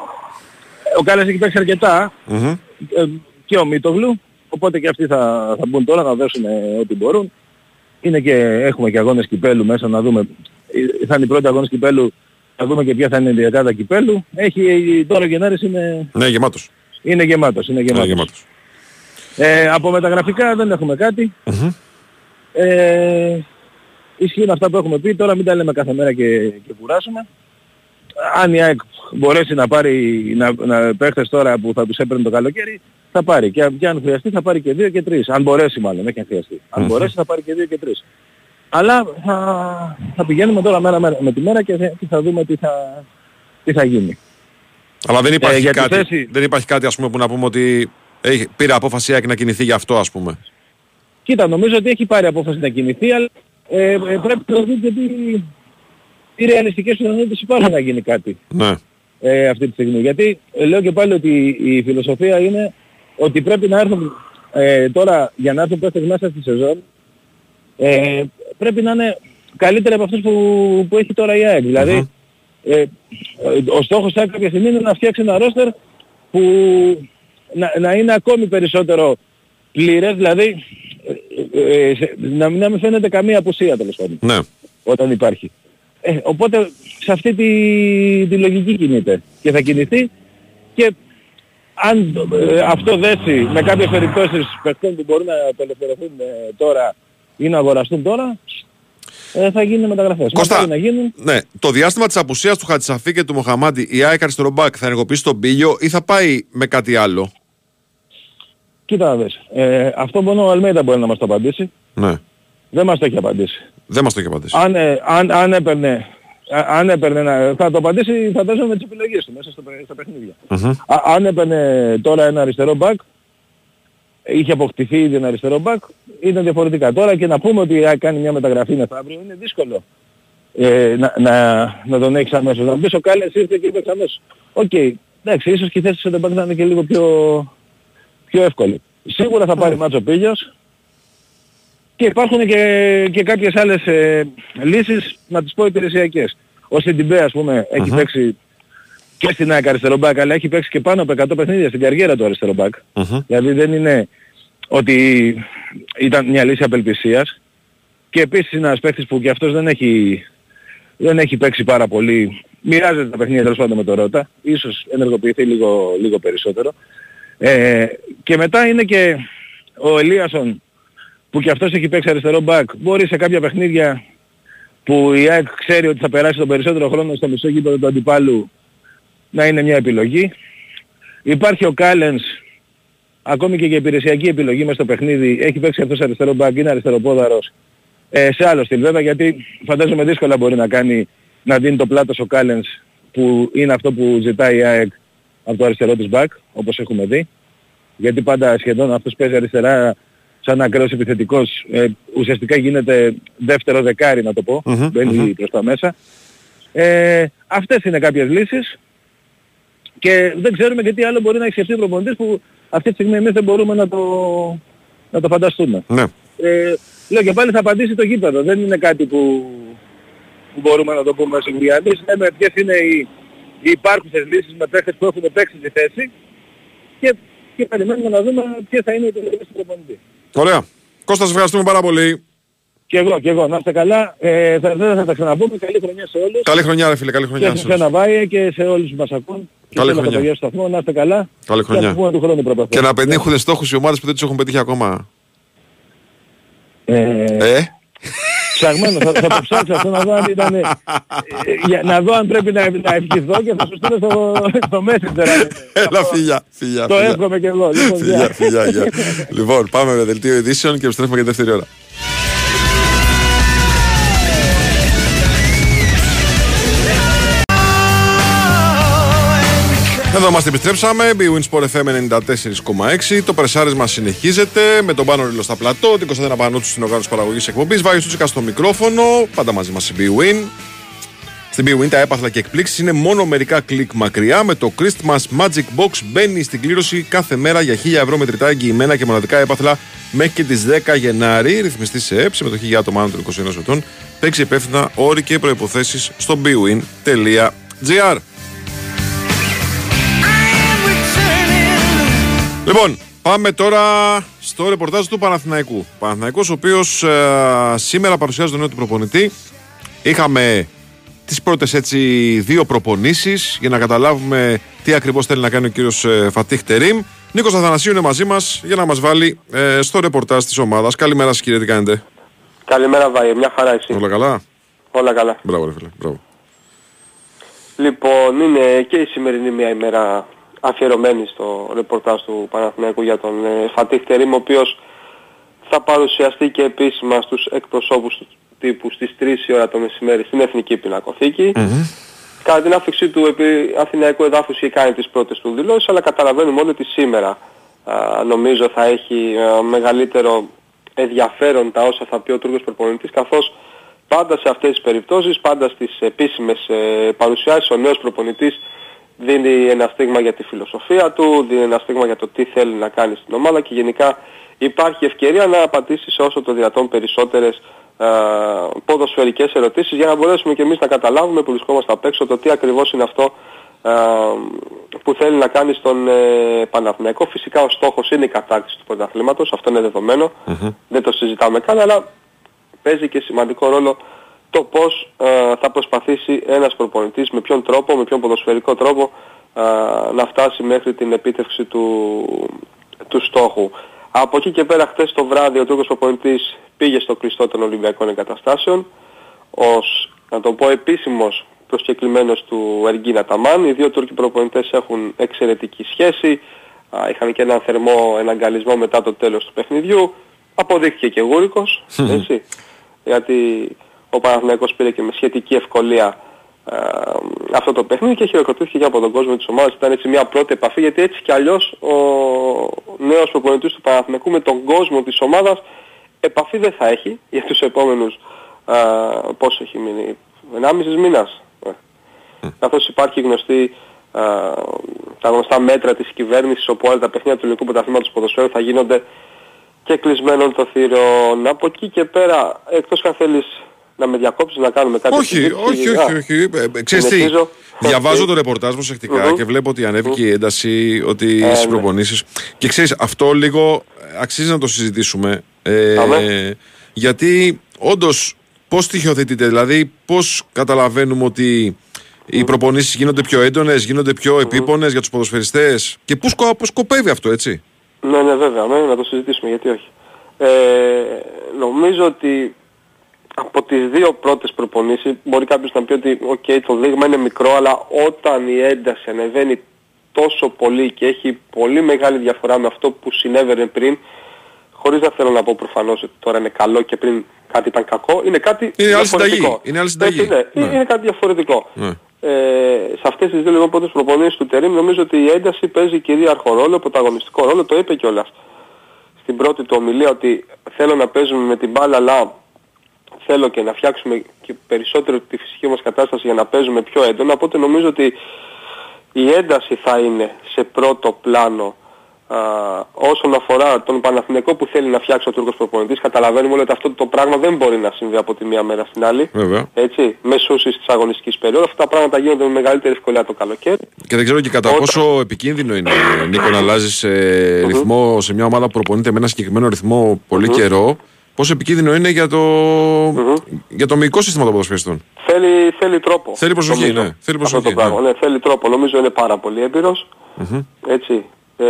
Ο Κάλινς έχει παίξει αρκετά. Mm-hmm. Ε, και ο Μίτογλου Οπότε και αυτοί θα, θα μπουν τώρα να δώσουν ό,τι μπορούν. Είναι και, έχουμε και αγώνες κυπέλου μέσα να δούμε. Θα είναι οι πρώτοι αγώνες κυπέλου. Θα δούμε και ποια θα είναι η διακάδα κυπέλου. Έχει, τώρα ο Γενάρης είναι... Ναι, γεμάτος. Είναι γεμάτος. Είναι γεμάτος. Ναι, γεμάτος. Ε, από μεταγραφικά δεν έχουμε κάτι. Mm-hmm. Ε, ισχύουν αυτά που έχουμε πει. Τώρα μην τα λέμε κάθε μέρα και, και κουράσουμε. Αν η ΑΕΚ μπορέσει να πάρει να, να παίχτες τώρα που θα τους έπαιρνε το καλοκαίρι, θα πάρει. Και, και αν χρειαστεί θα πάρει και δύο και τρεις. Αν μπορέσει μάλλον, όχι αν χρειαστεί. Αν μπορέσει θα πάρει και δύο και τρεις. Αλλά θα, θα πηγαίνουμε τώρα μέρα, μέρα με τη μέρα και θα, θα δούμε τι θα, τι θα γίνει. Αλλά δεν υπάρχει, ε, κάτι, θέση... δεν υπάρχει κάτι ας πούμε, που να πούμε ότι έχει, πήρε απόφαση να κινηθεί γι' αυτό ας πούμε. Κοίτα, νομίζω ότι έχει πάρει απόφαση να κινηθεί, αλλά ε, ε, πρέπει να δούμε τι, τι ρεαλιστικές πιθανότητες υπάρχουν να γίνει κάτι. Ναι. Ε, αυτή τη στιγμή. Γιατί ε, λέω και πάλι ότι η φιλοσοφία είναι ότι πρέπει να έρθουν ε, τώρα για να έρθουν παίχτες μέσα στη σεζόν ε, πρέπει να είναι καλύτεροι από αυτούς που, που έχει τώρα η ΑΕΚ. Δηλαδή ε, ο στόχος θα κάποια στιγμή είναι να φτιάξει ένα ρόστερ που να, να είναι ακόμη περισσότερο πλήρες, δηλαδή ε, ε, να, να μην φαίνεται καμία απουσία τέλος πάντων. Ναι. Όταν υπάρχει. Ε, οπότε σε αυτή τη, τη λογική κινείται και θα κινηθεί και αν ε, αυτό δέσει με κάποιες περιπτώσεις παιχτών που μπορούν να απελευθερωθούν ε, τώρα ή να αγοραστούν τώρα, ε, θα γίνουν μεταγραφές. Κώστα, να γίνουν... ναι, το διάστημα της απουσίας του Χατσαφή και του Μοχαμάντη, η ΑΕΚ αριστερό μπακ θα ενεργοποιήσει τον Πίλιο ή θα πάει με κάτι άλλο. Κοίτα να δεις. Ε, αυτό μόνο ο Αλμέιδα μπορεί να μας το απαντήσει. Ναι. Δεν μας το έχει απαντήσει. Δεν μας το έχει απαντήσει. Αν, ε, αν, αν έπαιρνε αν έπαιρνε να, θα το απαντήσει φαντάζομαι με τις επιλογές του μέσα στο, στα παιχνίδια. αν έπαιρνε τώρα ένα αριστερό μπακ, είχε αποκτηθεί ήδη ένα αριστερό μπακ, ήταν διαφορετικά. Τώρα και να πούμε ότι κάνει μια μεταγραφή μεθαύριο είναι δύσκολο ε, να, να, να, τον έχεις αμέσως. Να πεις ο Κάλες ήρθε και είπες αμέσως. OK, okay, εντάξει, ίσως και η θέση του μπακ θα είναι και λίγο πιο, πιο εύκολη. Σίγουρα θα πάρει ματς ο Πήλιος, και υπάρχουν και, και κάποιες άλλες ε, λύσεις, να τις πω υπηρεσιακές. Ο Σιντιμπέ ας πούμε έχει uh-huh. παίξει και στην ΑΕΚ αριστερό μπακ, αλλά έχει παίξει και πάνω από 100 παιχνίδια στην καριέρα του αριστερό μπακ. Uh-huh. Δηλαδή δεν είναι ότι ήταν μια λύση απελπισίας. Και επίσης είναι ένας παίκτης που και αυτός δεν έχει, δεν έχει παίξει πάρα πολύ μοιράζεται τα παιχνίδια τέλος πάντων με το Ρότα. Ίσως ενεργοποιηθεί λίγο, λίγο περισσότερο. Ε, και μετά είναι και ο Ελίασον που και αυτός έχει παίξει αριστερό μπακ. Μπορεί σε κάποια παιχνίδια που η ΑΕΚ ξέρει ότι θα περάσει τον περισσότερο χρόνο στο μισό γήπεδο του αντιπάλου να είναι μια επιλογή. Υπάρχει ο Κάλενς, ακόμη και για υπηρεσιακή επιλογή μέσα στο παιχνίδι, έχει παίξει αυτός αριστερό μπακ, είναι αριστεροπόδαρος. Ε, σε άλλο στυλ βέβαια γιατί φαντάζομαι δύσκολα μπορεί να κάνει να δίνει το πλάτος ο Κάλενς που είναι αυτό που ζητάει η ΑΕΚ από το αριστερό της μπακ, όπως έχουμε δει. Γιατί πάντα σχεδόν αυτός παίζει αριστερά σαν ακραίος επιθετικός. Ε, ουσιαστικά γίνεται δεύτερο δεκάρι να το πω, mm μπαίνει προς τα μέσα. Ε, αυτές είναι κάποιες λύσεις και δεν ξέρουμε γιατί άλλο μπορεί να έχει σκεφτεί ο προπονητής που αυτή τη στιγμή εμείς δεν μπορούμε να το, να το φανταστούμε. Ναι. Ε, λέω και πάλι θα απαντήσει το γήπεδο. Δεν είναι κάτι που, που μπορούμε να το πούμε σιγουριά. Εμείς λέμε ποιες είναι οι, οι υπάρχουσες λύσεις με παίχτες που έχουν παίξει τη θέση και, και περιμένουμε να δούμε ποιες θα είναι οι επιλογές του προπονητής. Ωραία. Κώστας, σας ευχαριστούμε πάρα πολύ. Και εγώ, και εγώ. Να είστε καλά. Ε, θα, δεν θα τα ξαναπούμε. Καλή χρονιά σε όλους. Καλή χρονιά ρε φίλε, καλή χρονιά Και σε σένα Βάιε και σε όλους που μας ακούν. Καλή και σε όλα χρονιά. τα παιδιά στο σταθμό. Να είστε καλά. Καλή χρονιά. Και να πούμε του χρόνου προπαθώς. Και να πετύχουν στόχους οι ομάδες που δεν τους έχουν πετύχει ακόμα. Ε, Ε, ψαγμένο. θα, θα το ψάξω αυτό να δω αν ήταν... ε, για, να δω αν πρέπει να, να ευχηθώ και θα σου στείλω στο, στο Messenger. αν είναι. έλα φιλιά, φιλιά. Το φιλιά. εύχομαι και εγώ. Λοιπόν, Φιλιά, γεια. φιλιά, γεια. λοιπόν, πάμε με δελτίο ειδήσεων και επιστρέφουμε για δεύτερη ώρα. Εδώ είμαστε, επιστρέψαμε. Η Winsport FM 94,6. Το πρεσάρισμα συνεχίζεται με τον Πάνο Ρίλο στα πλατό, την Κωνσταντίνα Πανούτσου στην οργάνωση παραγωγής εκπομπής. Βάγιο Τσούτσικα στο μικρόφωνο. Πάντα μαζί μας η B-Win. Στην B-Win τα έπαθλα και εκπλήξεις είναι μόνο μερικά κλικ μακριά. Με το Christmas Magic Box μπαίνει στην κλήρωση κάθε μέρα για 1000 ευρώ μετρητά εγγυημένα και μοναδικά έπαθλα μέχρι και τις 10 Γενάρη. Ρυθμιστής σε ΕΠ, συμμετοχή για άτομα άνω των 21 ετών. Παίξει υπεύθυνα όροι και προποθέσει στο bwin.gr. Λοιπόν, πάμε τώρα στο ρεπορτάζ του Παναθηναϊκού. Παναθηναϊκός ο οποίος ε, σήμερα παρουσιάζει τον νέο του προπονητή. Είχαμε τις πρώτες έτσι δύο προπονήσεις για να καταλάβουμε τι ακριβώς θέλει να κάνει ο κύριος ε, Φατίχ Τερίμ. Νίκος Αθανασίου είναι μαζί μας για να μας βάλει ε, στο ρεπορτάζ της ομάδας. Καλημέρα σας κύριε, τι κάνετε; Καλημέρα Βάιε, μια χαρά εσύ. Όλα καλά; Όλα καλά. Μπράβο ρε φίλε, μπράβο. Λοιπόν, είναι και η σημερινή μια ημέρα αφιερωμένη στο ρεπορτάζ του Παναθηναϊκού για τον ε, Φατίχ Τερίμ, ο οποίος θα παρουσιαστεί και επίσημα στους εκπροσώπους του τύπου στις 3 η ώρα το μεσημέρι στην Εθνική Πινακοθήκη. Κατά την άφηξή του επί Αθηναϊκού εδάφους είχε κάνει τις πρώτες του δηλώσεις, αλλά καταλαβαίνουμε όλοι ότι σήμερα α, νομίζω θα έχει α, μεγαλύτερο ενδιαφέρον τα όσα θα πει ο Τούρκος προπονητής, καθώς πάντα σε αυτές τις περιπτώσεις, πάντα στις επίσημες ε, παρουσιάσεις, ο νέος προπονητής δίνει ένα στίγμα για τη φιλοσοφία του, δίνει ένα στίγμα για το τι θέλει να κάνει στην ομάδα και γενικά υπάρχει ευκαιρία να απαντήσει σε όσο το δυνατόν περισσότερες α, ποδοσφαιρικές ερωτήσεις για να μπορέσουμε και εμείς να καταλάβουμε που βρισκόμαστε απ' έξω το τι ακριβώς είναι αυτό α, που θέλει να κάνει στον ε, Παναθηναϊκό. Φυσικά ο στόχος είναι η κατάκτηση του πρωταθλήματος, αυτό είναι δεδομένο, δεν το συζητάμε καν, αλλά παίζει και σημαντικό ρόλο το πώς ε, θα προσπαθήσει ένας προπονητής, με ποιον τρόπο, με ποιον ποδοσφαιρικό τρόπο ε, να φτάσει μέχρι την επίτευξη του, του στόχου. Από εκεί και πέρα χθες το βράδυ ο Τούρκος προπονητής πήγε στο κλειστό των Ολυμπιακών Εγκαταστάσεων ως, να το πω, επίσημος προσκεκλημένος του Εργίνα Ταμάν. Οι δύο Τούρκοι προπονητές έχουν εξαιρετική σχέση. Α, είχαν και έναν θερμό εναγκαλισμό μετά το τέλος του παιχνιδιού. Αποδείχθηκε και γούρικος, έτσι. Γιατί ο Παναθηναϊκός πήρε και με σχετική ευκολία ε, αυτό το παιχνίδι και χειροκροτήθηκε και από τον κόσμο της ομάδας. Ήταν έτσι μια πρώτη επαφή γιατί έτσι κι αλλιώς ο νέος προπονητής του Παναθηναϊκού με τον κόσμο της ομάδας επαφή δεν θα έχει για τους επόμενους ε, πόσο έχει μείνει, 1,5 μήνας. Ε. Καθώς υπάρχει γνωστή ε, τα γνωστά μέτρα της κυβέρνησης όπου όλα τα παιχνίδια του ελληνικού πρωταθλήματος ποδοσφαίρου θα γίνονται κεκλεισμένων των θυρών. Από εκεί και πέρα, εκτός αν θέλεις να με διακόψεις να κάνουμε κάτι. Όχι, όχι, όχι, όχι. Ε, Ξέρεις τι, συνεχίζω. διαβάζω Οκ. το ρεπορτάζ προσεκτικά Μμμ. και βλέπω ότι ανέβηκε η ένταση ότι Ε, στις ναι. προπονήσεις. Και ξέρεις, αυτό λίγο αξίζει να το συζητήσουμε. Ε, Αμέ. γιατί όντως πώς στοιχειοθετείτε, δηλαδή πώς καταλαβαίνουμε ότι Οι προπονήσεις γίνονται πιο έντονες, γίνονται πιο επίπονες για τους ποδοσφαιριστές. Και πού σκο, πώς σκοπεύει αυτό, έτσι; Ναι, ναι, βέβαια, ναι, να το συζητήσουμε, γιατί όχι. Ε, νομίζω ότι από τις δύο πρώτες προπονήσεις μπορεί κάποιος να πει ότι ok, το δείγμα είναι μικρό, αλλά όταν η ένταση ανεβαίνει τόσο πολύ και έχει πολύ μεγάλη διαφορά με αυτό που συνέβαινε πριν, χωρίς να θέλω να πω προφανώς ότι τώρα είναι καλό και πριν κάτι ήταν κακό, είναι κάτι Είναι άλλη διαφορετικό. συνταγή. Είναι άλλη συνταγή. Έτσι, ναι, Ναι. Είναι κάτι διαφορετικό. Ναι. Ε, σε αυτές τις δύο λοιπόν πρώτες προπονήσεις του Τερίμ νομίζω ότι η ένταση παίζει κυρίαρχο ρόλο, πρωταγωνιστικό ρόλο, το είπε κιόλας στην πρώτη του ομιλία ότι θέλω να παίζουμε με την μπάλα αλλά θέλω και να φτιάξουμε και περισσότερο τη φυσική μας κατάσταση για να παίζουμε πιο έντονα οπότε νομίζω ότι η ένταση θα είναι σε πρώτο πλάνο α, όσον αφορά τον Παναθηναϊκό που θέλει να φτιάξει ο Τούρκος προπονητής. Καταλαβαίνουμε όλοι ότι αυτό το πράγμα δεν μπορεί να συμβεί από τη μία μέρα στην άλλη. Βέβαια. έτσι, μεσούσης της αγωνιστικής περίοδου. Αυτά τα πράγματα γίνονται με μεγαλύτερη ευκολία το καλοκαίρι. Και δεν ξέρω και κατά πόσο επικίνδυνο είναι, Νίκο, να αλλάζεις ρυθμό σε μια ομάδα που προπονείται με ένα συγκεκριμένο ρυθμό πολύ καιρό. Πόσο επικίνδυνο είναι για το, για το μυϊκό σύστημα των ποδοσφαιριστών. Θέλει, θέλει τρόπο. Θέλει προσοχή, νομίζω, ναι. Θέλει αυτό προσοχή, το πράγμα. Ναι. θέλει τρόπο. Νομίζω είναι πάρα πολύ έμπειρος. Έτσι. Ε,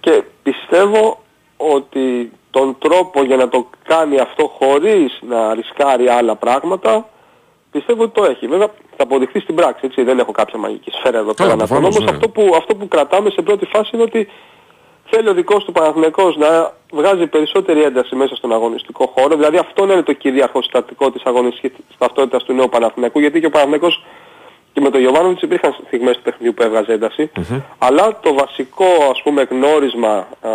και πιστεύω ότι τον τρόπο για να το κάνει αυτό χωρίς να ρισκάρει άλλα πράγματα πιστεύω ότι το έχει. Βέβαια θα αποδειχθεί στην πράξη. Έτσι. Δεν έχω κάποια μαγική σφαίρα εδώ Καλά, πέρα να πω. προφανώς, Όμως ναι. αυτό, που, αυτό που κρατάμε σε πρώτη φάση είναι ότι θέλει ο δικός του Παναθηναϊκός να βγάζει περισσότερη ένταση μέσα στον αγωνιστικό χώρο. Δηλαδή αυτό να είναι το κυρίαρχο συστατικό της αγωνιστικής ταυτότητας του νέου Παναθηναϊκού. Γιατί και ο Παναθηναϊκός και με τον Γιωβάνοβιτς υπήρχαν στιγμές του παιχνιδιού που έβγαζε ένταση. Αλλά το βασικό ας πούμε γνώρισμα α,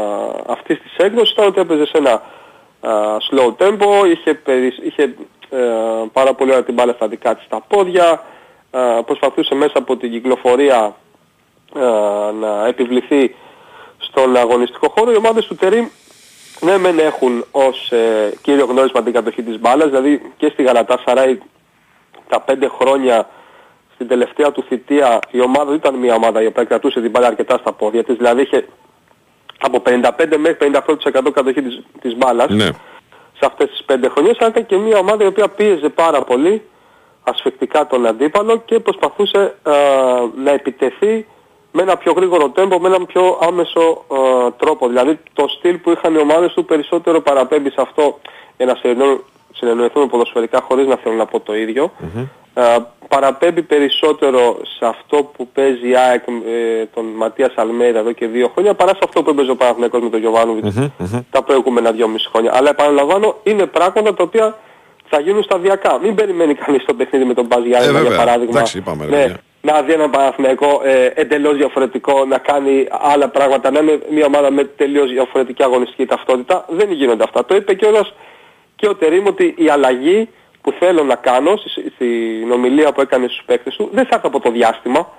αυτής της έκδοσης ήταν ότι έπαιζε σε ένα α, slow tempo, είχε, περι- είχε ε, πάρα πολύ ωραία την μπάλα στα δικά της τα πόδια, α, προσπαθούσε μέσα από την κυκλοφορία α, να επιβληθεί στον αγωνιστικό χώρο. Οι ομάδες του Τερίμ ναι μεν έχουν ως ε, κύριο γνώρισμα την κατοχή της μπάλας, δηλαδή και στη Γαλατά Σαράι τα πέντε χρόνια στην τελευταία του θητεία η ομάδα δεν ήταν μια ομάδα η οποία κρατούσε την μπάλα αρκετά στα πόδια της, δηλαδή είχε από 55 μέχρι 58% κατοχή της, της μπάλας Ναι. σε αυτές τις πέντε χρονιές, αλλά ήταν και μια ομάδα η οποία πίεζε πάρα πολύ ασφικτικά τον αντίπαλο και προσπαθούσε α, να επιτεθεί με ένα πιο γρήγορο τέμπο, με έναν πιο άμεσο α, τρόπο. Δηλαδή το στυλ που είχαν οι ομάδες του περισσότερο παραπέμπει σε αυτό για να συνεννο- συνεννοηθούμε ποδοσφαιρικά χωρίς να θέλω να πω το ίδιο. Α, παραπέμπει περισσότερο σε αυτό που παίζει η ΑΕΚ ε, τον Ματίας Αλμέιδα εδώ και δύο χρόνια παρά σε αυτό που έπαιζε ο Παναθηναϊκός με τον Γιωβάνοβιτς τα προηγούμενα δυόμιση χρόνια. Αλλά επαναλαμβάνω είναι πράγματα τα οποία θα γίνουν σταδιακά. Μην περιμένει κανείς το παιχνίδι με τον Μπάζ Γιάννενα, Ε, για βέβαια. παράδειγμα. Εντάξει, είπαμε, ρε, ναι, παιδιά. Να δει έναν Παναθηναϊκό ε, εντελώς διαφορετικό, να κάνει άλλα πράγματα, να είναι μια ομάδα με τελείως διαφορετική αγωνιστική ταυτότητα. Δεν γίνονται αυτά. Το είπε κιόλας και ο Τερίμ ότι η αλλαγή που θέλω να κάνω στη- στην ομιλία που έκανε στους παίκτες του δεν θα έρθει από το διάστημα.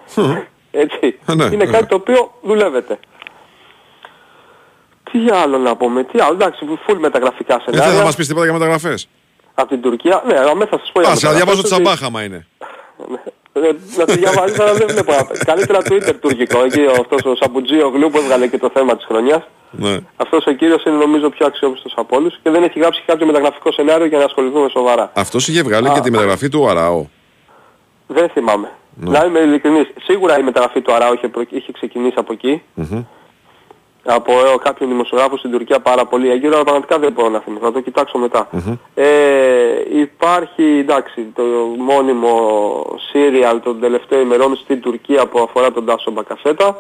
Έτσι. ναι, είναι ναι. κάτι το οποίο δουλεύεται. Τι άλλο να πούμε, τι άλλο, εντάξει, φουλ μεταγραφικά Δεν σενάρια. Ε, θα μας πεις τίποτα για μεταγραφές. Από την Τουρκία, ναι, αλλά μέσα θα σας πω για Α, σε να μεταγραφές διαβάζω τη ότι- σαμπάχαμα είναι. Ε, να τη διαβάζεις, αλλά δεν βλέπω. Καλύτερα Twitter τουρκικό, εκεί ο- αυτός ο Σαμπουτζίο Γλου που έβγαλε και το θέμα της χρονιάς. Ναι. Αυτός ο κύριος είναι νομίζω πιο αξιόπιστος από όλους και δεν έχει γράψει κάποιο μεταγραφικό σενάριο για να ασχοληθούμε σοβαρά. Αυτός είχε βγάλει και τη μεταγραφή του Αραώ. Δεν θυμάμαι. Ναι. Να είμαι ειλικρινής. Σίγουρα η μεταγραφή του Αράου είχε, προ- είχε ξεκινήσει από εκεί. Από ε, κάποιον δημοσιογράφο στην Τουρκία πάρα πολύ έγκυρο, αλλά πραγματικά δεν μπορώ να θυμηθώ. Θα το κοιτάξω μετά. Ε, υπάρχει, εντάξει, το μόνιμο serial των τελευταίων ημερών στην Τουρκία που αφορά τον Τάσο Μπακασέτα.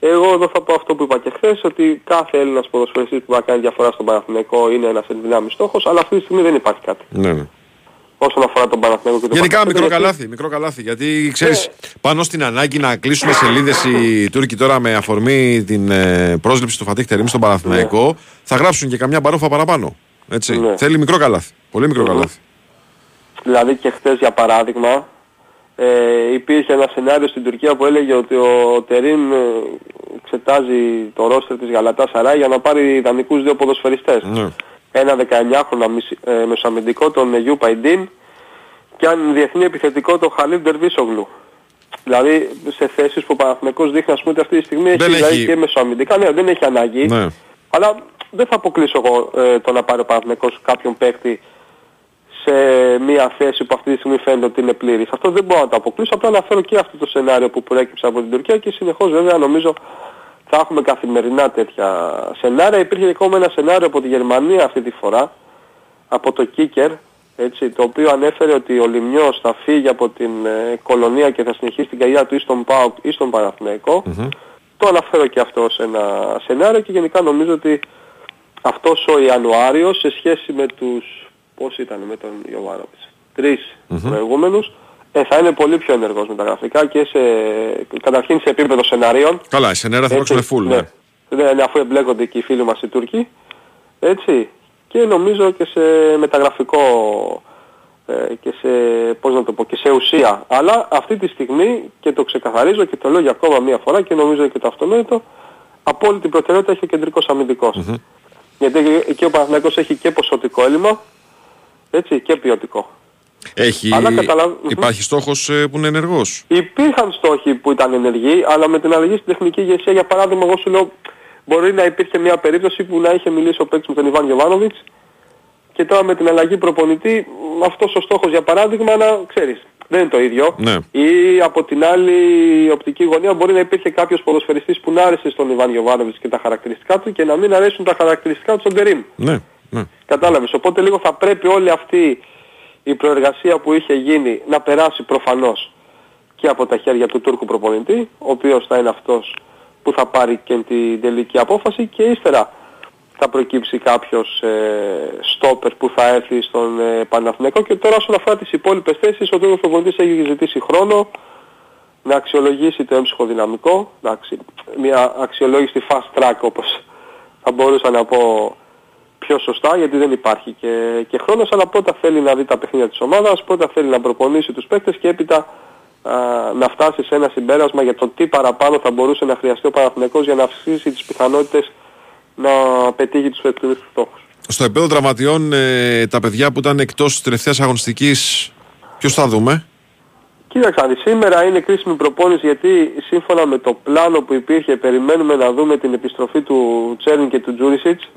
Εγώ εδώ θα πω αυτό που είπα και χθες, ότι κάθε Έλληνας ποδοσφαιριστής που θα κάνει διαφορά στον Παναθηναϊκό είναι ένας ενδυνάμεις στόχος, αλλά αυτή τη στιγμή δεν υπάρχει κάτι. Ναι, ναι. Όσον αφορά τον Παναθηναϊκό και τον Γενικά Μπακασέτα, μικρό γιατί- καλάθι, μικρό καλάθι. Γιατί ξέρεις, πάνω στην ανάγκη να κλείσουν σελίδες οι Τούρκοι τώρα με αφορμή την ε, πρόσληψη του Φατίχ Τερήμ στον Παναθηναϊκό, θα γράψουν και καμιά παρόφα παραπάνω. Έτσι. Ναι. Θέλει μικρό καλάθι. Πολύ μικρό καλάθι. Δηλαδή και χθες για παράδειγμα ε, υπήρχε ένα σενάριο στην Τουρκία που έλεγε ότι ο Τερίμ ε, εξετάζει το ρόστερ της Γαλατά Σαράι για να πάρει ιδανικούς δύο ποδοσφαιριστές. Ναι. Ένα 19χρονο μισ- ε, μεσοαμυντικό τον Γιου Παϊντίν και έναν διεθνή επιθετικό τον Χαλίφ Ντερβίσογλου. Δηλαδή σε θέσεις που ο Παναθηναϊκός δείχνει ας πούμε ότι αυτή τη στιγμή έχει, Δεν δηλαδή έχει- και μεσοαμυντικά, ναι δεν έχει ανάγκη. Ναι. Αλλά δεν θα αποκλείσω εγώ ε, το να πάρει ο Παναθηναϊκός κάποιον παίκτη σε σε μια θέση που αυτή τη στιγμή φαίνεται ότι είναι πλήρης. Αυτό δεν μπορώ να το αποκλείσω, απλά αναφέρω και αυτό το σενάριο που προέκυψε από την Τουρκία και συνεχώς βέβαια νομίζω θα έχουμε καθημερινά τέτοια σενάρια. Υπήρχε ακόμα ένα σενάριο από τη Γερμανία αυτή τη φορά, από το Κίκερ, έτσι, το οποίο ανέφερε ότι ο Λιμιός θα φύγει από την ε, κολονία και θα συνεχίσει την καριέρα του ή στον ΠΑΟΚ ή στον παναθηναικο Το αναφέρω και αυτό σε ένα σενάριο και γενικά νομίζω ότι αυτός ο Ιανουάριος σε σχέση με τους, πώς ήταν με τον Ιωβάροβιτς, τρεις προηγούμενους, ε, θα είναι πολύ πιο ενεργός με τα γραφικά και σε, καταρχήν σε επίπεδο σενάριων. Καλά, οι σενάρια θα παίξουν full, ναι. ναι. ναι. αφού εμπλέκονται και οι φίλοι μας οι Τούρκοι, έτσι, και νομίζω και σε μεταγραφικό ε, και σε, πώς να το πω, και σε ουσία. Αλλά αυτή τη στιγμή και το ξεκαθαρίζω και το λέω για ακόμα μία φορά και νομίζω και το αυτονόητο, απόλυτη προτεραιότητα έχει ο κεντρικός Γιατί εκεί ο Παναθηναϊκός έχει και ποσοτικό έλλειμμα, έτσι, και ποιοτικό. Έχει... Υπάρχει στόχος ε, που είναι ενεργός. Υπήρχαν στόχοι που ήταν ενεργοί, αλλά με την αλλαγή στην τεχνική ηγεσία, για παράδειγμα, εγώ σου λέω, μπορεί να υπήρχε μια περίπτωση που να είχε μιλήσει ο παίκτης με τον Ιβάν Γεβάνοβιτς και τώρα με την αλλαγή προπονητή, αυτός ο στόχος για παράδειγμα να ξέρεις, δεν είναι το ίδιο. Ναι. Ή από την άλλη οπτική γωνία μπορεί να υπήρχε κάποιος ποδοσφαιριστής που να άρεσε στον Ιβάν Γιωβάνοβιτς και τα χαρακτηριστικά του και να μην αρέσουν τα χαρακτηριστικά του στον Τερίμ. Ναι, ναι. Κατάλαβες. Οπότε λίγο θα πρέπει όλη αυτή η προεργασία που είχε γίνει να περάσει προφανώς και από τα χέρια του Τούρκου προπονητή, ο οποίος θα είναι αυτός που θα πάρει και την τελική απόφαση και ύστερα θα προκύψει κάποιος ε, στόπερ που θα έρθει στον ε, Παναθηναϊκό. Και τώρα όσον αφορά τις υπόλοιπες θέσεις ο Τούρκος προπονητής έχει ζητήσει χρόνο να αξιολογήσει το έμψυχο δυναμικό, εντάξει, μια αξιολόγηση fast track όπως θα μπορούσα να πω πιο σωστά γιατί δεν υπάρχει και, και χρόνος αλλά πρώτα θέλει να δει τα παιχνίδια της ομάδας, πρώτα θέλει να προπονήσει τους παίκτες και έπειτα α, να φτάσει σε ένα συμπέρασμα για το τι παραπάνω θα μπορούσε να χρειαστεί ο Παναθηναϊκός για να αυξήσει τις πιθανότητες να πετύχει τους φετινούς στόχους. Στο επίπεδο δραματιών ε, τα παιδιά που ήταν εκτός της τελευταίας αγωνιστικής ποιος θα δούμε; Κοίταξα, σήμερα είναι κρίσιμη προπόνηση γιατί σύμφωνα με το πλάνο που υπήρχε περιμένουμε να δούμε την επιστροφή του Τσέρν και του τζουρισιτς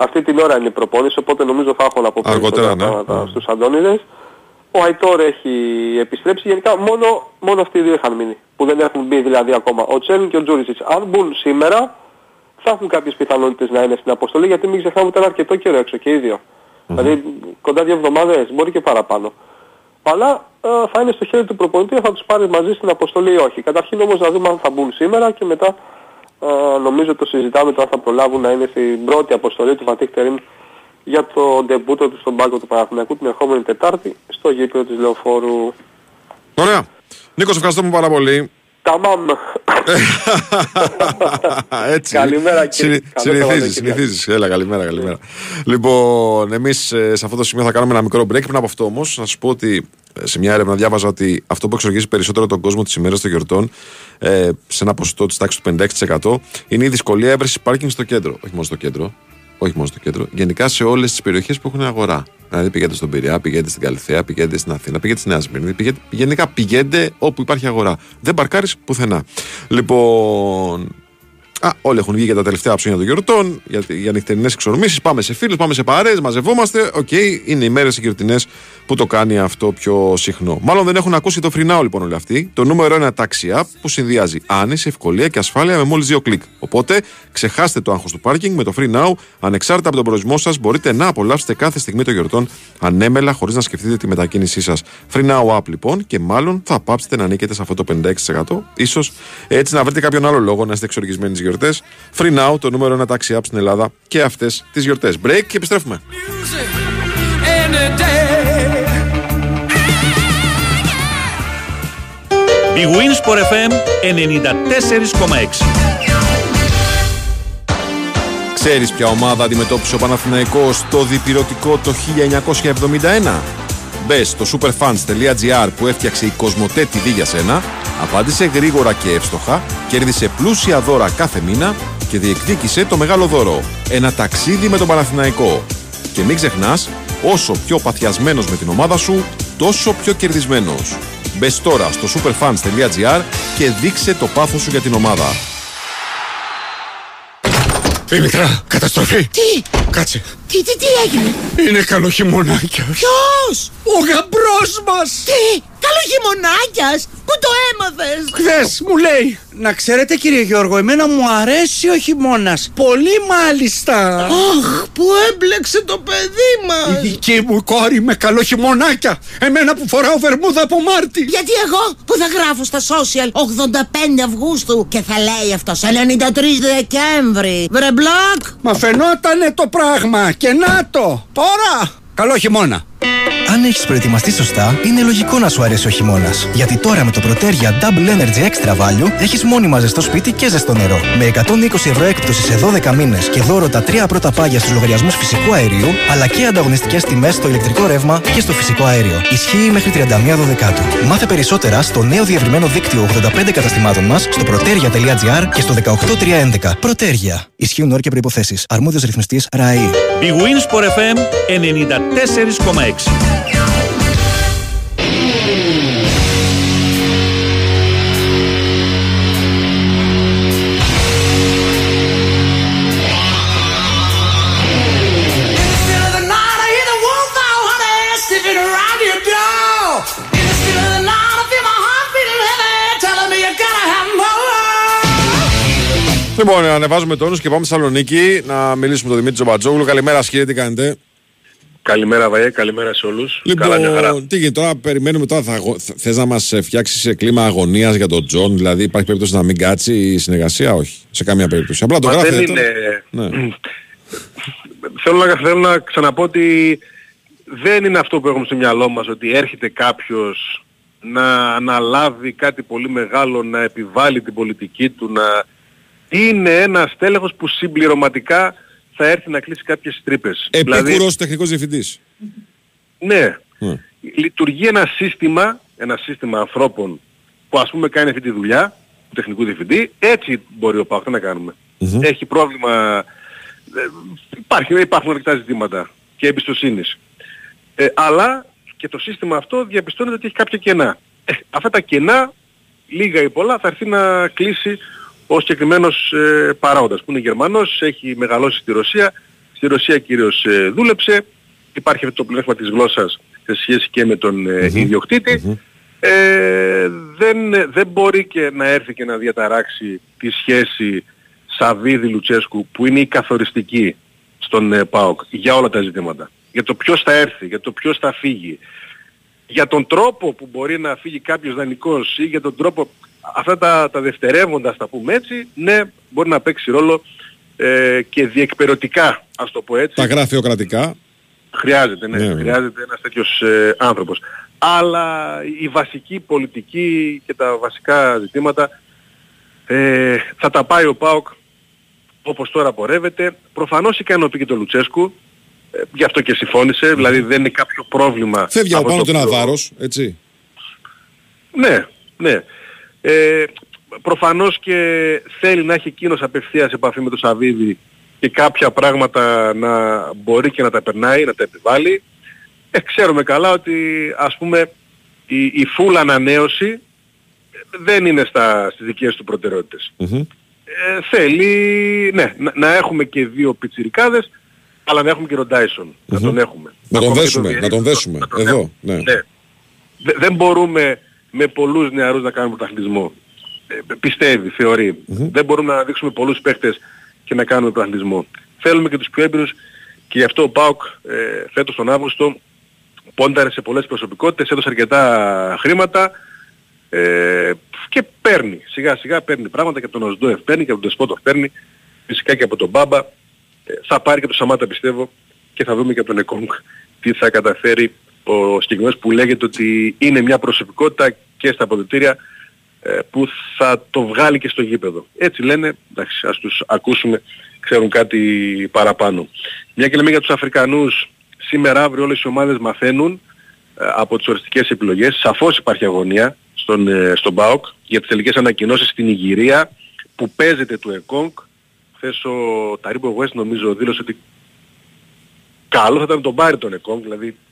Αυτή την ώρα είναι η προπόνηση, οπότε νομίζω θα έχω να πω περισσότερα ναι. πράγματα στους Αντώνιδες. Ο Αϊτόρ έχει επιστρέψει. Γενικά μόνο, μόνο αυτοί οι δύο είχαν μείνει. Που δεν έχουν μπει δηλαδή ακόμα. Ο Τσέρν και ο Τζούρισιτς. Αν μπουν σήμερα θα έχουν κάποιες πιθανότητες να είναι στην αποστολή γιατί μην ξεχνάμε ότι ήταν αρκετό καιρό έξω και οι δυο Δηλαδή κοντά δύο εβδομάδες, μπορεί και παραπάνω. Αλλά ε, θα είναι στο χέρι του προπονητή, θα τους πάρει μαζί στην αποστολή ή όχι. Καταρχήν όμως να δούμε αν θα μπουν σήμερα και μετά ε, νομίζω το συζητάμε το αν θα προλάβουν να είναι στην πρώτη αποστολή του Φατίχ Τερίμ για το ντεμπούτο του στον πάγκο του Παναθηναϊκού την ερχόμενη Τετάρτη στο γήπεδο της Λεωφόρου. Ωραία. Νίκος, ευχαριστούμε πάρα πολύ. Ταμάμ. Έτσι. Καλημέρα κύριε. Συνηθίζεις, συνηθίζεις. Έλα, καλημέρα, καλημέρα. Λοιπόν, εμείς ε, σε αυτό το σημείο θα κάνουμε ένα μικρό break. Πριν από αυτό όμως, να σου πω ότι ε, σε μια έρευνα διάβαζα ότι αυτό που εξοργίζει περισσότερο τον κόσμο τις ημέρες των γιορτών ε, σε ένα ποσοστό της τάξης του 56% είναι η δυσκολία έβρεσης πάρκινγκ στο κέντρο. Όχι μόνο στο κέντρο, όχι μόνο στο κέντρο, γενικά σε όλες τις περιοχές που έχουν αγορά. Δηλαδή πηγαίνετε στον Πειραιά, πηγαίνετε στην Καλυθέα, πηγαίνετε στην Αθήνα, πηγαίνετε στη Νέα Σμύρνη. Πηγαίνετε, γενικά πηγαίνετε όπου υπάρχει αγορά. Δεν παρκάρεις πουθενά. Λοιπόν, Α, όλοι έχουν βγει για τα τελευταία ψώνια των γιορτών, για, για νυχτερινές εξορμήσεις. Πάμε σε φίλους, πάμε σε παρέες, μαζευόμαστε. OK, okay, είναι οι μέρες οι που το κάνει αυτό πιο συχνό. Μάλλον δεν έχουν ακούσει το Free Now λοιπόν όλοι αυτοί. Το νούμερο ένα taxi app που συνδυάζει άνεση, ευκολία και ασφάλεια με μόλις δύο κλικ. Οπότε ξεχάστε το άγχος του πάρκινγκ με το Free Now. Ανεξάρτητα από τον προορισμό σας, μπορείτε να απολαύσετε κάθε στιγμή των γιορτών ανέμελα χωρίς να σκεφτείτε τη μετακίνησή σας. Free Now app λοιπόν και μάλλον θα πάψετε να νίκετε σε αυτό το 56%. σω έτσι να βρείτε κάποιον άλλο λόγο να είστε εξοργισμένοι γιορτές. Free Now, το νούμερο ένα taxi app στην Ελλάδα και αυτές τις γιορτές. Break και επιστρέφουμε. Η Winsport FM 94,6 Ξέρεις ποια ομάδα αντιμετώπισε ο Παναθηναϊκός στο διπυρωτικό το 1971? Μπες στο superfans.gr που έφτιαξε η Κοσμοτέ TV για σένα, απάντησε γρήγορα και εύστοχα, κέρδισε πλούσια δώρα κάθε μήνα και διεκδίκησε το μεγάλο δώρο. Ένα ταξίδι με τον Παναθηναϊκό. Και μην ξεχνάς, όσο πιο παθιασμένος με την ομάδα σου, τόσο πιο κερδισμένος. Μπες τώρα στο superfans.gr και δείξε το πάθος σου για την ομάδα. Δήμητρα, καταστροφή. Τι! Κάτσε, Τι, τι, τι έγινε; Είναι καλό χειμωνάκια. Ποιος; Ο γαμπρός μας. Τι, καλό χειμωνάκιας; Πού το έμαθες; Χθες μου λέει. Να ξέρετε κύριε Γιώργο, εμένα μου αρέσει ο χειμώνας. Πολύ μάλιστα. Αχ, που έμπλεξε το παιδί μας. Η δική μου κόρη με καλό χειμωνάκια. Εμένα που φοράω βερμούδα από Μάρτι. Γιατί εγώ που θα γράφω στα social 85 Αυγούστου και θα λέει αυτός 93 Δεκέμβρη. Βρε μπλοκ. Μα φαινότανε το πράγμα και να το. Τώρα. Καλό χειμώνα. Αν έχεις προετοιμαστεί σωστά, είναι λογικό να σου αρέσει ο χειμώνας. Γιατί τώρα με το Protergia Double Energy Extra Value έχεις μόνιμα ζεστό σπίτι και ζεστό νερό. Με 120 ευρώ έκπτωση σε 12 μήνες και δώρο τα τρία πρώτα πάγια στους λογαριασμούς φυσικού αερίου, αλλά και ανταγωνιστικές τιμές στο ηλεκτρικό ρεύμα και στο φυσικό αέριο. Ισχύει μέχρι 31 Δεκάτου. Μάθε περισσότερα στο νέο διευρυμένο δίκτυο 85 καταστημάτων μας στο protergia.gr και στο 18311. Protergia. Ισχύουν όρια και προποθέσει. Αρμόδιος ρυθμιστής ΡΑΗ. Big Wins for FM 94,6. Λοιπόν, ανεβάζουμε τόνους και πάμε στη Θεσσαλονίκη να μιλήσουμε με τον Δημήτρη Τζομπατζόγλου. Καλημέρα, κύριε, τι κάνετε; Καλημέρα Βαέ, καλημέρα σε όλους. Λοιπόν, Καλά, μια χαρά. τι γίνεται τώρα, περιμένουμε τώρα, θα, αγω- θε- θες να μας ε, φτιάξεις σε κλίμα αγωνίας για τον Τζον, δηλαδή υπάρχει περίπτωση να μην κάτσει η συνεργασία, όχι, σε καμία περίπτωση. Απλά το Μα γράφετε. δεν τώρα. είναι... Ναι. θέλω, να, θέλω να ξαναπώ ότι δεν είναι αυτό που έχουμε στο μυαλό μας ότι έρχεται κάποιος να αναλάβει κάτι πολύ μεγάλο, να επιβάλλει την πολιτική του, να είναι ένας τέλεχος που συμπληρωματικά θα έρθει να κλείσει κάποιες τρύπες. Επίκουρος τεχνικός διευθυντής. Ναι. Ναι. Λειτουργεί ένα σύστημα, ένα σύστημα ανθρώπων που ας πούμε κάνει αυτή τη δουλειά του τεχνικού διευθυντή, έτσι μπορεί ο ΠΑΟΚ να κάνουμε. Έχει πρόβλημα, ε, υπάρχει, υπάρχουν αρκετά ζητήματα και εμπιστοσύνης. Ε, αλλά και το σύστημα αυτό διαπιστώνεται ότι έχει κάποια κενά. Ε, αυτά τα κενά, λίγα ή πολλά, θα έρθει να κλείσει ο συγκεκριμένος ε, παράγοντας που είναι Γερμανός, έχει μεγαλώσει στη Ρωσία, στη Ρωσία κυρίως ε, δούλεψε, υπάρχει αυτό το πλέγμα της γλώσσας σε σχέση και με τον ε, ιδιοκτητη Ε, δεν, δεν μπορεί και να έρθει και να διαταράξει τη σχέση Σαββίδη-Λουτσέσκου που είναι η καθοριστική στον ε, ΠΑΟΚ για όλα τα ζητήματα. Για το ποιος θα έρθει, για το ποιος θα φύγει. Για τον τρόπο που μπορεί να φύγει κάποιος δανεικός ή για τον τρόπο, αυτά τα, τα δευτερεύοντα, ας τα πούμε έτσι, ναι, μπορεί να παίξει ρόλο ε, και διεκπαιρεωτικά, ας το πω έτσι. Τα γραφειοκρατικά. Χρειάζεται, ναι. Ναι, ναι. Χρειάζεται ένας τέτοιος ε, άνθρωπος. Αλλά η βασική πολιτική και τα βασικά ζητήματα ε, θα τα πάει ο ΠΑΟΚ όπως τώρα πορεύεται. Προφανώς ικανοποιεί και τον Λουτσέσκου. Ε, γι' αυτό και συμφώνησε. Δηλαδή δεν είναι κάποιο πρόβλημα. Φεύγει από αυτό πάνω το του ένα οποίο- βάρος, έτσι. ναι, ναι. Ε, προφανώς και θέλει να έχει εκείνος απευθείας επαφή με τον Σαββίδη και κάποια πράγματα να μπορεί και να τα περνάει, να τα επιβάλλει. Ε, ξέρουμε καλά ότι ας πούμε η, η full ανανέωση δεν είναι στα, στις δικές του προτεραιότητες. Ε, θέλει ναι, να, να έχουμε και δύο πιτσιρικάδες αλλά να έχουμε και τον Dyson. Να τον έχουμε. Να τον Ακόμα και δέσουμε, Βιερίνη, να τον δέσουμε. Εδώ, ναι. ναι. Δε- δεν μπορούμε με πολλούς νεαρούς να κάνουμε πρωταθλητισμό. Ε, πιστεύει, θεωρεί. Δεν μπορούμε να δείξουμε πολλούς παίχτες και να κάνουμε πρωταθλητισμό. Θέλουμε και τους πιο έμπειρους και γι' αυτό ο ΠΑΟΚ ε, φέτος τον Αύγουστο πόνταρε σε πολλές προσωπικότητες, έδωσε αρκετά χρήματα ε, και παίρνει. Σιγά σιγά παίρνει πράγματα και από τον Οσντόεφ παίρνει και από τον Δεσπότοφ παίρνει φυσικά και από τον Μπάμπα ε, θα πάρει και τον Σαμάτα πιστεύω και θα δούμε και από τον Εκόνγκ τι θα καταφέρει ο συγκεκριμένος που λέγεται ότι είναι μια προσωπικότητα και στα αποδητήρια ε, που θα το βγάλει και στο γήπεδο. Έτσι λένε, εντάξει, ας τους ακούσουμε, ξέρουν κάτι παραπάνω. Μια και λέμε για τους Αφρικανούς, σήμερα αύριο όλες οι ομάδες μαθαίνουν ε, από τις οριστικές επιλογές. Σαφώς υπάρχει αγωνία στον, ε, στον ΠΑΟΚ για τις τελικές ανακοινώσεις στην Ιγυρία που παίζεται του ΕΚΟΝΚ. Χθες ο Ταρίμπο West νομίζω δήλωσε ότι καλό θα ήταν να τον πάρει τον ΕΚΟΝΚ, δηλαδή ε,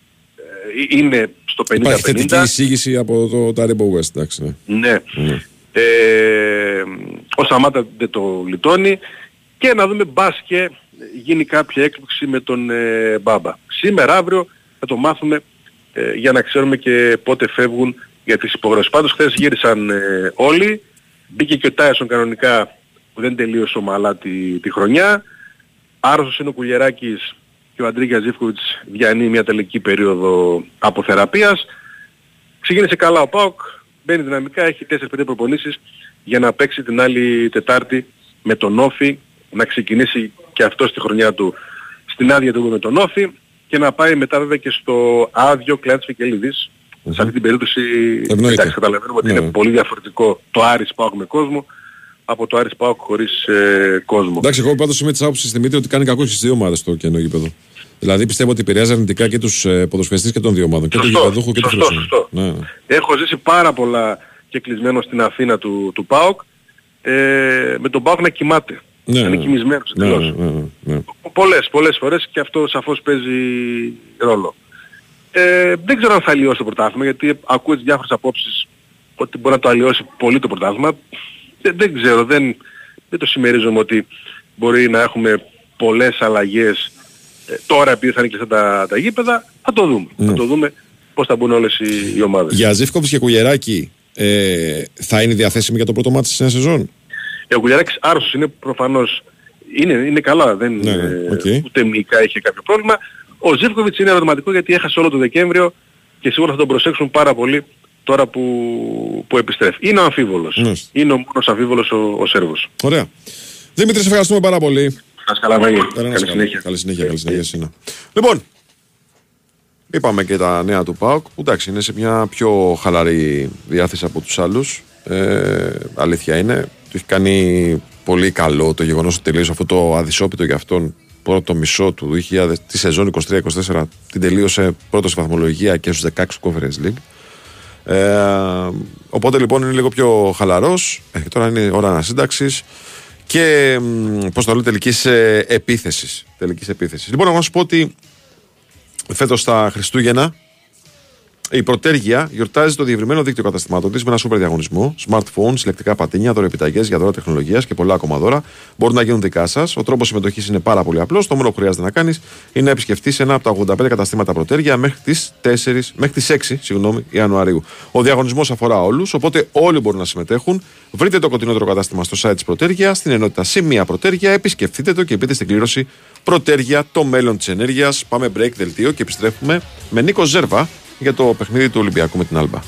είναι στο 50-50. Υπάρχει θετική εισήγηση από το Τάριμπο West, εντάξει. Ναι. Ναι. Ναι. Ε, ο Σαμάτα δεν το λιτώνει και να δούμε μπας και γίνει κάποια έκπληξη με τον ε, Μπάμπα. Σήμερα, αύριο θα το μάθουμε ε, για να ξέρουμε και πότε φεύγουν για τις υπογραφές. Πάντως χθες γύρισαν ε, όλοι, μπήκε και ο Τάισον κανονικά που δεν τελείωσε ομαλά τη, τη χρονιά. Άρρωστος είναι ο Κουλιεράκης και ο Αντρίγια Ζήφκοβιτς διανύει μια τελική περίοδο αποθεραπείας. Ξεκίνησε καλά ο ΠΑΟΚ, μπαίνει δυναμικά, έχει 4-5 προπονήσεις για να παίξει την άλλη Τετάρτη με τον Όφη, να ξεκινήσει και αυτό στη χρονιά του στην άδεια του με τον Όφη και να πάει μετά βέβαια και στο άδειο Κλάντς Φικελίδης. Σε αυτή την περίπτωση εντάξει, καταλαβαίνουμε ότι Ναι. είναι πολύ διαφορετικό το Άρης ΠΑΟΚ με κόσμο από το Άρης ΠΑΟΚ χωρίς ε, κόσμο. Εντάξει, εγώ πάντως είμαι της άποψης Δημήτρη ότι κάνει κακό και στις δύο ομάδες το κενό γήπεδο. Δηλαδή πιστεύω ότι επηρεάζει αρνητικά και τους ε, ποδοσφαιριστές και των δύο ομάδων. Και του Σωστό, γηπεδούχου και τους σωστό, φιλοξενού. σωστό. Ναι, ναι. Έχω ζήσει πάρα πολλά και κλεισμένο στην Αθήνα του, του ΠΑΟΚ ε, με τον ΠΑΟΚ να κοιμάται. Ναι, να είναι ναι. κοιμισμένος Ναι, εντελώς. ναι, ναι, ναι. Πολλές, πολλές φορές και αυτό σαφώς παίζει ρόλο. Ε, δεν ξέρω αν θα αλλοιώσει το πρωτάθλημα γιατί ακούω τις διάφορες απόψεις ότι μπορεί να το αλλοιώσει πολύ το πρωτάθλημα. Δεν, δεν ξέρω, δεν, δεν το συμμερίζομαι ότι μπορεί να έχουμε πολλές αλλαγές ε, τώρα επειδή θα είναι κλειστά τα, τα γήπεδα. Θα το δούμε. Ναι. Θα το δούμε πώς θα μπουν όλες οι, οι ομάδες. Για Ζήφκοβιτς και Κουγεράκη ε, θα είναι διαθέσιμη για το πρώτο μάτι της νέας σεζόν; Ε, Ο Κουλιαράκης άρρωστος είναι προφανώς, είναι, είναι καλά, δεν, Ναι, ναι, ε, οκ. ούτε μυϊκά είχε κάποιο πρόβλημα. Ο Ζίβκοβιτς είναι ερωτηματικό γιατί έχασε όλο το Δεκέμβριο και σίγουρα θα τον προσέξουν πάρα πολύ τώρα που, που επιστρέφει. Είναι ο αμφίβολος. Ναι. Είναι ο μόνος αμφίβολος ο, ο Σέρβος. Ωραία. Δημήτρη, σε ευχαριστούμε πάρα πολύ. Να είσαι καλά, Βαγγέλη. Έλα, να Καλή είσαι καλά. συνέχεια. Καλή συνέχεια, καλή συνέχεια σε εσένα. Λοιπόν, είπαμε και τα νέα του ΠΑΟΚ που εντάξει είναι σε μια πιο χαλαρή διάθεση από τους άλλους. Ε, αλήθεια είναι. Του έχει κάνει πολύ καλό το γεγονός ότι τελείωσε αυτό το αδυσώπητο για αυτόν πρώτο μισό του 2000, τη σεζόν 23-24 την τελείωσε πρώτος στη βαθμολογία και στους 16 Conference League. Ε, οπότε λοιπόν είναι λίγο πιο χαλαρός ε, και τώρα είναι ώρα ανασύνταξης και πώς το λέω τελικής ε, επίθεσης. Τελικής επίθεσης. Λοιπόν, εγώ να σου πω ότι φέτος τα Χριστούγεννα η Πρωτέργεια γιορτάζει το διευρυμένο δίκτυο καταστημάτων της με ένα σούπερ διαγωνισμό. Smartphones, συλλεκτικά πατίνια, δωρεπιταγέ για δώρα τεχνολογίας και πολλά ακόμα δώρα μπορούν να γίνουν δικά σας. Ο τρόπος συμμετοχής είναι πάρα πολύ απλός. Το μόνο που χρειάζεται να κάνεις είναι να επισκεφτείς ένα από τα 85 καταστήματα Πρωτέργεια μέχρι τις 4, μέχρι τις 6 συγγνώμη, Ιανουαρίου. Ο διαγωνισμός αφορά όλους, οπότε όλοι μπορούν να συμμετέχουν. Βρείτε το κοντινότερο κατάστημα στο site της Πρωτέργεια, στην ενότητα Σημεία Πρωτέργεια, επισκεφτείτε το και μπείτε στην κλήρωση Πρωτέργεια, το μέλλον της ενέργειας. Πάμε break δελτίο και επιστρέφουμε με Νίκο Ζέρβα για το παιχνίδι του Ολυμπιακού με την Άλμπα.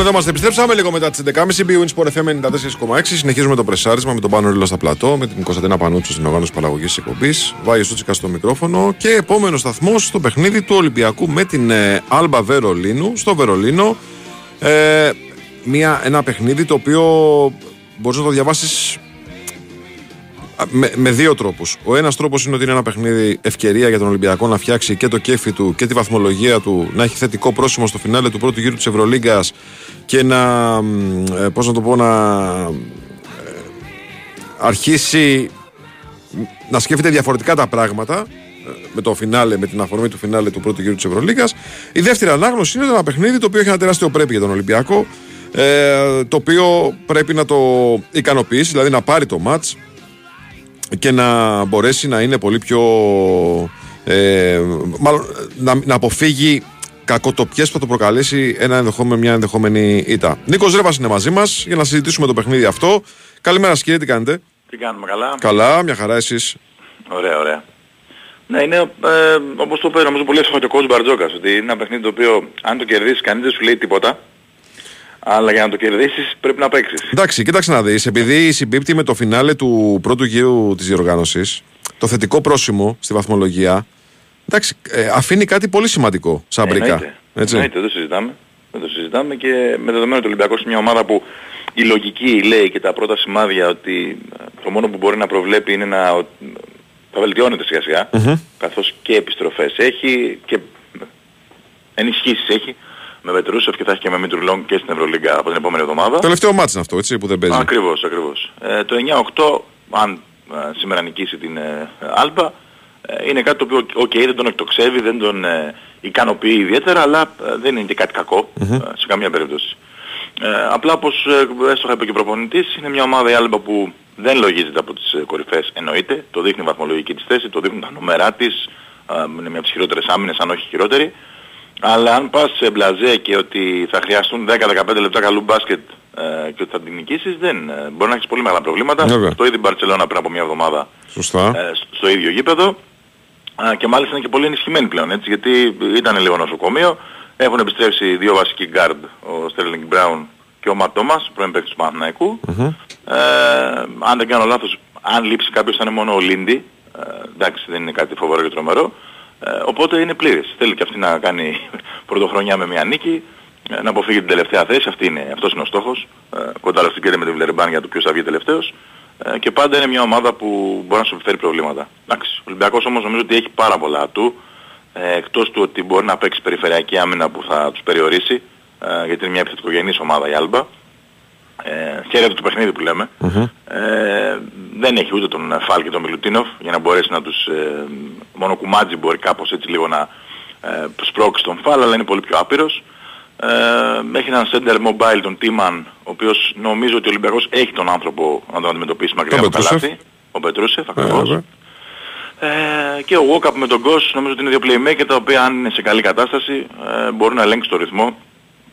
Λοιπόν, εδώ είμαστε. Επιστρέψαμε λίγο μετά τις 11.30. BWIN Sport FM 94,6. Συνεχίζουμε το πρεσάρισμα με τον Πάνο Ρίλο στα πλατό, με την Κωνσταντίνα Πανούτσου στην οργάνωση παραγωγής της εκπομπής. Βάγιο Σούτσικα στο μικρόφωνο και επόμενο σταθμός στο παιχνίδι του Ολυμπιακού με την ε, Άλμπα Βερολίνου. Στο Βερολίνο. Ε, μια, ένα παιχνίδι το οποίο μπορείς να το διαβάσεις με, με δύο τρόπους. Ο ένας τρόπος είναι ότι είναι ένα παιχνίδι ευκαιρία για τον Ολυμπιακό να φτιάξει και το κέφι του και τη βαθμολογία του, να έχει θετικό πρόσημο στο φινάλε του πρώτου γύρου της Ευρωλίγκας και να. Ε, πώς να το πω, να. ε, αρχίσει να σκέφτεται διαφορετικά τα πράγματα ε, με το φινάλε, με την αφορμή του φινάλε του πρώτου γύρου της Ευρωλίγα. Η δεύτερη ανάγνωση είναι ένα παιχνίδι το οποίο έχει ένα τεράστιο πρέπει για τον Ολυμπιακό. Ε, το οποίο πρέπει να το ικανοποιήσει, δηλαδή να πάρει το μάτς και να μπορέσει να είναι πολύ πιο. Ε, μάλλον να, να αποφύγει κακοτοπιές που θα το προκαλέσει ένα ενδεχόμενο, μια ενδεχόμενη ήττα. Νίκος Ρέβας είναι μαζί μας για να συζητήσουμε το παιχνίδι αυτό. Καλημέρα σας κύριε, τι κάνετε; Τι κάνουμε καλά; Καλά, μια χαρά εσείς. Ωραία, ωραία. Ναι, είναι ε, όπως το είπε νομίζω πολύ εύστοχα και ο coach Μπαρτζόκας, ότι είναι ένα παιχνίδι το οποίο αν το κερδίσεις κανείς δεν σου λέει τίποτα. Αλλά για να το κερδίσεις πρέπει να παίξεις. Εντάξει, κοίταξε να δεις, επειδή συμπίπτει με το φινάλε του πρώτου γύρου της διοργάνωσης, το θετικό πρόσημο στη βαθμολογία εντάξει, ε, αφήνει κάτι πολύ σημαντικό σαν μπρικά. Εννοείται. Έτσι. Εννοείται, δεν το συζητάμε. Δεν το συζητάμε και με δεδομένο ότι ο Ολυμπιακός είναι μια ομάδα που η λογική λέει και τα πρώτα σημάδια ότι ε, το μόνο που μπορεί να προβλέπει είναι να ο- θα βελτιώνεται σιγά σιγά Μμμ. καθώς και επιστροφές έχει και ενισχύσεις έχει με Βετρούσεφ και θα έχει και με Μητρουλόγκ και στην Ευρωλίγκα από την επόμενη εβδομάδα. Τελευταίο μάτς είναι αυτό, έτσι, που δεν παίζει. Ακριβώς, ακριβώς. Ε, το 9-8, αν ε, σήμερα νικήσει την ε, Άλμπα, ε, είναι κάτι το οποίο, οκ, δεν τον εκτοξεύει, δεν τον ε, ικανοποιεί ιδιαίτερα, αλλά ε, δεν είναι και κάτι κακό, ε, σε καμία περίπτωση. Ε, απλά όπως ε, έστω είπε και ο προπονητής, είναι μια ομάδα η Άλμπα που δεν λογίζεται από τις ε, κορυφές, εννοείται, το δείχνει η βαθμολογική της θέση, το δείχνουν τα νούμερά της, ε, είναι μια από τις χειρότερες άμυνες, αν όχι χειρότερη. Αλλά αν πας σε μπλαζέ και ότι θα χρειαστούν 10-15 λεπτά καλού μπάσκετ ε, και ότι θα την νικήσεις, δεν, ε, μπορεί να έχεις πολύ μεγάλα προβλήματα. Βέβαια. Το είδε η Μπαρτσελώνα πριν από μια εβδομάδα Σωστά. ε, στο ίδιο γήπεδο. Α, και μάλιστα είναι και πολύ ενισχυμένη πλέον, έτσι, γιατί ήταν λίγο νοσοκομείο. Έχουν επιστρέψει δύο βασικοί γκαρντ, ο Στέρλινγκ Μπράουν και ο Ματ Τόμας, πρώην παίκτης του Παναθηναϊκού. Ε, αν δεν κάνω λάθος, αν λείψει κάποιος θα είναι μόνο ο Ολίντι. Ε, εντάξει, δεν είναι κάτι φοβερό και τρομερό. Ε, οπότε είναι πλήρης. Θέλει και αυτή να κάνει πρωτοχρονιά με μια νίκη, ε, να αποφύγει την τελευταία θέση. Αυτή είναι, αυτός είναι ο στόχος. Ε, κοντά με τη Βλερμπάν για το ποιος θα βγει τελευταίος. Ε, και πάντα είναι μια ομάδα που μπορεί να σου επιφέρει προβλήματα. Εντάξει, ο Ολυμπιακός όμως νομίζω ότι έχει πάρα πολλά του. Ε, εκτός του ότι μπορεί να παίξει περιφερειακή άμυνα που θα τους περιορίσει, ε, γιατί είναι μια επιθετικογενής ομάδα η Άλμπα. Ε, χαίρεται το παιχνίδι που λέμε. Ε, δεν έχει ούτε τον Φάλ και τον Μιλουτίνοφ για να μπορέσει να τους... Ε, μόνο κουμάτζι μπορεί κάπως έτσι λίγο να ε, σπρώξει τον Φάλ, αλλά είναι πολύ πιο άπειρος. Ε, έχει έναν center mobile τον Τίμαν, ο οποίος νομίζω ότι ο Ολυμπιακός έχει τον άνθρωπο να τον αντιμετωπίσει μακριά Τον από το Πετρούσεφ. καλάθι. Ο Πετρούσεφ Ε, ακριβώς. βέβαια. Ε, και ο Walkup με τον Γκος νομίζω ότι είναι δύο playmaker τα οποία αν είναι σε καλή κατάσταση ε, μπορούν να ελέγξουν το ρυθμό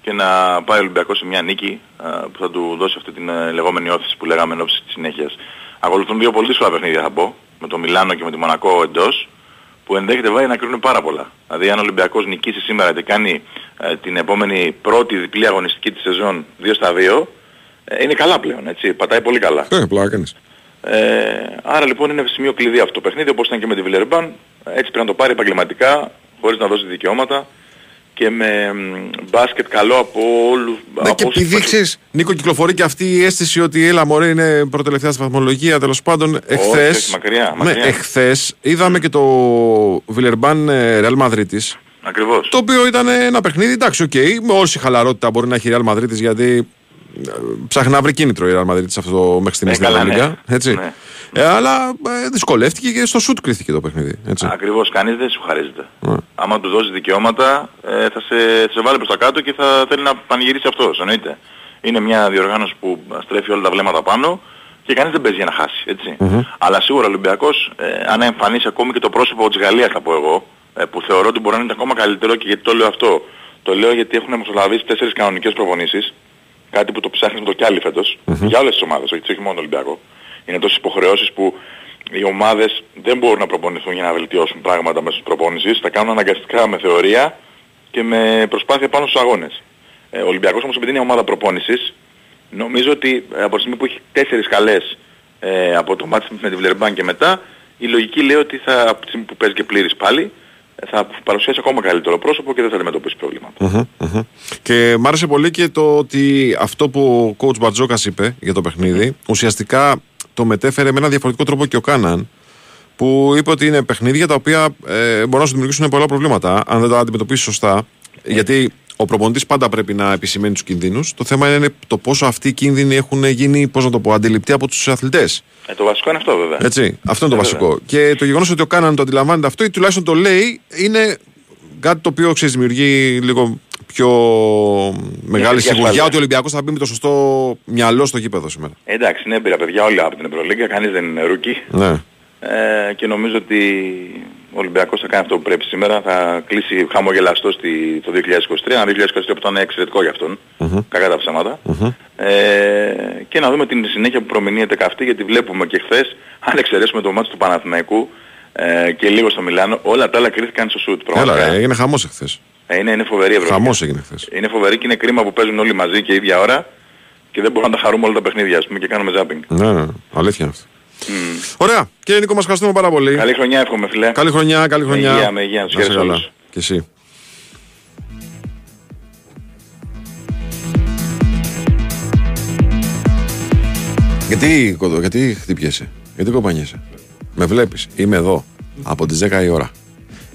και να πάει ο Ολυμπιακός σε μια νίκη ε, που θα του δώσει αυτή την ε, λεγόμενη όθηση που λέγαμε εν ώψη της συνέχειας. Ακολουθούν δύο πολύ δύσκολα παιχνίδια θα πω, με το Μιλάνο και με τη Μονακό εντός, που ενδέχεται βάει να κρίνουν πάρα πολλά. Δηλαδή αν ο Ολυμπιακός νικήσει σήμερα και κάνει ε, την επόμενη πρώτη διπλή αγωνιστική της σεζόν 2 στα 2, ε, είναι καλά πλέον, έτσι, πατάει πολύ καλά. Ε, πλάκα κάνεις. Ε, άρα λοιπόν είναι σημείο κλειδί αυτό το παιχνίδι όπως ήταν και με τη Βιλερμπάν. Έτσι πρέπει να το πάρει επαγγελματικά, χωρίς να δώσει δικαιώματα και με μ, μπάσκετ καλό από όλους. Ναι, από και όσους επειδή ξέρεις, Νίκο, κυκλοφορεί και αυτή η αίσθηση ότι έλα μωρέ είναι προτελευταία στη βαθμολογία, τέλος πάντων, εχθές, όχι, μακριά, ναι, μακριά. εχθές είδαμε και το Βιλερμπάν ε, Real Μαδρίτης, Ακριβώς. το οποίο ήταν ένα παιχνίδι, εντάξει, οκ, με όση χαλαρότητα μπορεί να έχει η Real Μαδρίτης, γιατί ε, ψάχνει να βρει κίνητρο η Real Μαδρίτης αυτό μέχρι στιγμής Ε, στην καλά, ναι. Ευρωλίγκα, έτσι. Ναι. Ε, αλλά ε, δυσκολεύτηκε και στο σουτ κρίθηκε το παιχνίδι, έτσι. Ακριβώς, κανείς δεν σου χαρίζεται. Ναι. Άμα του δώσεις δικαιώματα ε, θα σε, σε βάλει προς τα κάτω και θα θέλει να πανηγυρίσει αυτός, εννοείται. Είναι μια διοργάνωση που στρέφει όλα τα βλέμματα πάνω και κανείς δεν παίζει για να χάσει, έτσι. Αλλά σίγουρα ο Ολυμπιακός, ε, αν εμφανίσει ακόμη και το πρόσωπο της Γαλλίας θα πω εγώ, ε, που θεωρώ ότι μπορεί να είναι ακόμα καλύτερο και γιατί το λέω αυτό. Το λέω γιατί έχουν μεσολαβήσει τέσσερις κανονικές προπονήσεις, κάτι που το ψάχνεις με το κι άλλοι φέτος, για όλες τις ομάδες, όχι όχι μόνο τον Ολυμπιακό. Είναι τόσες υποχρεώσεις που οι ομάδες δεν μπορούν να προπονηθούν για να βελτιώσουν πράγματα μέσω της προπόνησης, τα κάνουν αναγκαστικά με θεωρία και με προσπάθεια πάνω στους αγώνες. Ε, ο Ολυμπιακός όμως επειδή είναι ομάδα προπόνησης, νομίζω ότι ε, από τη στιγμή που έχει τέσσερις καλές ε, από το μάτι με τη Βλερμπάν και μετά, η λογική λέει ότι θα, από τη στιγμή που παίζει και πλήρης πάλι, ε, θα παρουσιάσει ακόμα καλύτερο πρόσωπο και δεν θα αντιμετωπίσει προβλήματα. Μμμ, μμμ. Και μ' άρεσε πολύ και το ότι αυτό που ο coach Μπατζόκας είπε για το παιχνίδι, ουσιαστικά το μετέφερε με ένα διαφορετικό τρόπο και ο Κάναν, που είπε ότι είναι παιχνίδια τα οποία ε, μπορούν να σου δημιουργήσουν πολλά προβλήματα αν δεν τα αντιμετωπίσεις σωστά. Γιατί ο προπονητής πάντα πρέπει να επισημαίνει τους κινδύνους. Το θέμα είναι το πόσο αυτοί οι κίνδυνοι έχουν γίνει, πώς να το πω, αντιληπτοί από τους αθλητές. Ε, το βασικό είναι αυτό βέβαια. Έτσι. Αυτό είναι το Ε, βασικό. Και το γεγονός ότι ο Κάναν το αντιλαμβάνεται αυτό ή τουλάχιστον το λέει είναι κάτι το οποίο ξέρεις, δημιουργεί λίγο πιο μεγάλη θετική σιγουριά ασφάλεια. ότι ο Ολυμπιακός θα μπει με το σωστό μυαλό στο γήπεδο σήμερα. Ε, εντάξει, είναι έμπειρα παιδιά όλοι από την Ευρωλίγκα, κανείς δεν είναι rookie. Ναι. Ε, και νομίζω ότι ο Ολυμπιακός θα κάνει αυτό που πρέπει σήμερα. Θα κλείσει χαμογελαστό στη, το 2023. Ένα 2023 που ήταν εξαιρετικό για αυτον Κακά τα ψέματα. Ε, και να δούμε την συνέχεια που προμηνύεται καυτή γιατί βλέπουμε και χθες, αν εξαιρέσουμε το μάτι του Παναθηναϊκού ε, και λίγο στο Μιλάνο, όλα τα άλλα κρίθηκαν στο σουτ. Έλα, πραγματικά. ρε, έγινε χαμός εχθές. Ε, είναι, είναι φοβερή η Ευρωλίγκα. Χαμός έγινε χθες. Είναι φοβερή και είναι κρίμα που παίζουν όλοι μαζί και ίδια ώρα και δεν μπορούμε να τα χαρούμε όλα τα παιχνίδια ας πούμε και κάνουμε ζάπινγκ. Ναι, ναι, αλήθεια είναι αυτό. Ωραία. Κύριε Νίκο, μας ευχαριστούμε πάρα πολύ. Καλή χρονιά εύχομαι φίλε. Καλή χρονιά, καλή Με χρονιά. υγεία, με υγεία. Να τους Να είσαι χαίρεσαι καλά. όλους. Και εσύ. Γιατί, κοδο- γιατί χτυπιέσαι, γιατί κοπανιέσαι; Με βλέπεις, είμαι εδώ, από τις 10 η ώρα.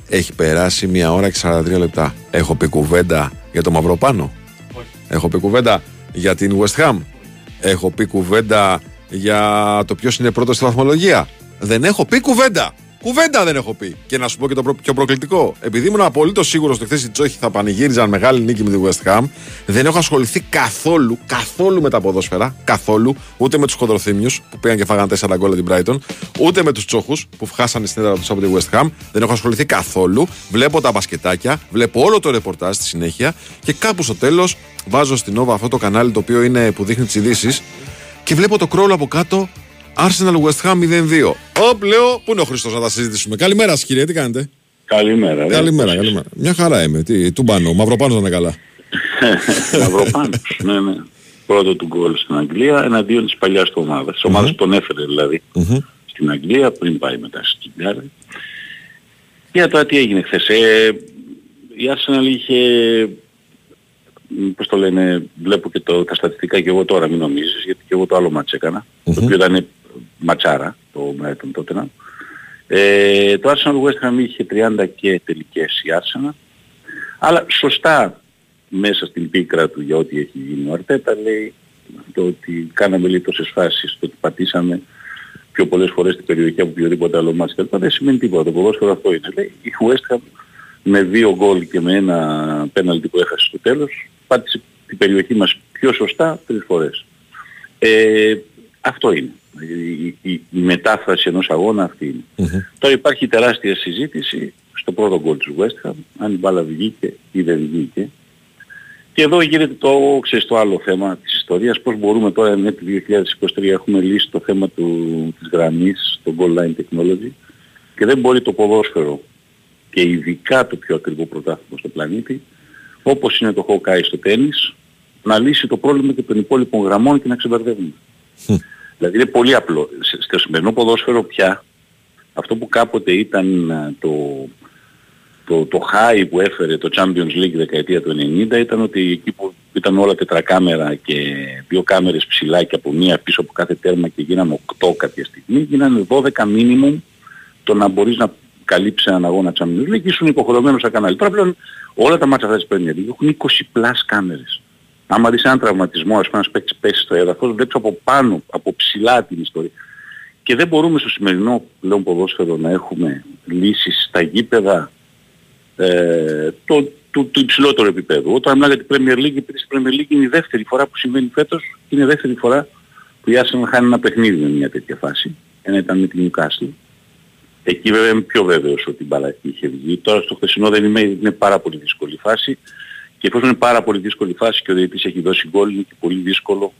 Έχει περάσει μια ώρα και 43 λεπτά. Έχω πει κουβέντα για το Μαυροπάνο. Έχω πει κουβέντα για την West Ham. Έχω πει κουβέντα για το ποιος είναι πρώτος στη βαθμολογία. Δεν έχω πει κουβέντα. Κουβέντα δεν έχω πει. Και να σου πω και το προ- πιο προκλητικό. Επειδή ήμουν απολύτως σίγουρος ότι χθες οι Τσόχοι θα πανηγύριζαν μεγάλη νίκη με τη West Ham, δεν έχω ασχοληθεί καθόλου, καθόλου με τα ποδόσφαιρα. Καθόλου. Ούτε με τους χοντροθύμιους που πήγαν και φάγαν 4 γκολ την Brighton. Ούτε με τους Τσόχου που χάσανε στην έδρα τους από τη West Ham. Δεν έχω ασχοληθεί καθόλου. Βλέπω τα μπασκετάκια, βλέπω όλο το ρεπορτάζ στη συνέχεια και κάπου στο τέλος βάζω στην Nova αυτό το κανάλι το οποίο είναι που δείχνει τις ειδήσεις και βλέπω το κρόλο από κάτω Arsenal West Ham 0-2. Οπ, λέω, πού είναι ο Χριστό να τα συζητήσουμε. Καλημέρα, σας, κύριε, τι κάνετε; Καλημέρα. ρε. Καλημέρα, καλημέρα. Μια χαρά είμαι. Τι, του πάνω, μαυροπάνω θα είναι καλά. Μαυροπάνος, ναι, ναι. Πρώτο του γκολ στην Αγγλία εναντίον της παλιάς του ομάδας. Της ομάδας που τον έφερε δηλαδή στην Αγγλία πριν πάει μετά στην Κιγκάρη. Για τώρα τι έγινε χθες. Ε, η Arsenal είχε, μ, πώς το λένε, βλέπω και το, τα στατιστικά και εγώ τώρα μην νομίζεις, γιατί και εγώ το άλλο μάτς έκανα, το οποίο ήταν ματσάρα, το Brighton τότε να. Ε, το Arsenal West Ham είχε 30 και τελικές η Arsenal, αλλά σωστά μέσα στην πίκρα του για ό,τι έχει γίνει ο Αρτέτα λέει το ότι κάναμε λίγο τόσες φάσεις, το ότι πατήσαμε πιο πολλές φορές την περιοχή από οποιοδήποτε άλλο μάτς κλπ. Δεν σημαίνει τίποτα. Το ποδόσφαιρο αυτό είναι. Λέει, η West Ham με δύο γκολ και με ένα πέναλτι που έχασε στο τέλος πάτησε την περιοχή μας πιο σωστά τρεις φορές. Ε, αυτό είναι. Η, η, η μετάφραση ενός αγώνα αυτή είναι. Τώρα υπάρχει τεράστια συζήτηση στο πρώτο γκολ της West Ham, αν η μπάλα βγήκε ή δεν βγήκε. Και εδώ γίνεται το, ξέρεις, το άλλο θέμα της ιστορίας, πώς μπορούμε τώρα με το 2023 έχουμε λύσει το θέμα του, της γραμμής, το goal line technology και δεν μπορεί το ποδόσφαιρο και ειδικά το πιο ακριβό πρωτάθλημα στο πλανήτη, όπως είναι το Hawkeye στο τένις, να λύσει το πρόβλημα και των υπόλοιπων γραμμών και να ξεμπερδεύουμε. Δηλαδή είναι πολύ απλό. Σε- Στο σημερινό ποδόσφαιρο πια αυτό που κάποτε ήταν α, το, το, το high που έφερε το Champions League δεκαετία του 90 ήταν ότι εκεί που ήταν όλα τετρακάμερα και δύο κάμερες ψηλά και από μία πίσω από κάθε τέρμα και γίνανε 8 κάποια στιγμή, γίνανε 12 minimum το να μπορείς να καλύψεις έναν αγώνα Champions League και ήσουν υποχρεωμένος στα κανάλια. Τώρα πλέον όλα τα μάτια αυτά της Premier League έχουν 20 πλάς κάμερες. Άμα δεις έναν τραυματισμό, ας πούμε ένας παίκτης πέσει στο έδαφος, βλέπεις από πάνω, από ψηλά την ιστορία. Και δεν μπορούμε στο σημερινό πλέον ποδόσφαιρο να έχουμε λύσεις στα γήπεδα ε, το, του, του υψηλότερου επίπεδου. Όταν μιλάω για την Premier League, επειδή στην Premier League είναι η δεύτερη φορά που συμβαίνει φέτος και είναι η δεύτερη φορά που η Arsenal χάνει ένα παιχνίδι με μια τέτοια φάση. Ένα ήταν με την Newcastle. Εκεί βέβαια είμαι πιο βέβαιος ότι η μπάλα είχε βγει. Τώρα στο χθεσινό δεν είμαι, είναι πάρα πολύ δύσκολη φάση. Και εφόσον είναι πάρα πολύ δύσκολη φάση και ο διαιτητής έχει δώσει γκολ, είναι και πολύ δύσκολο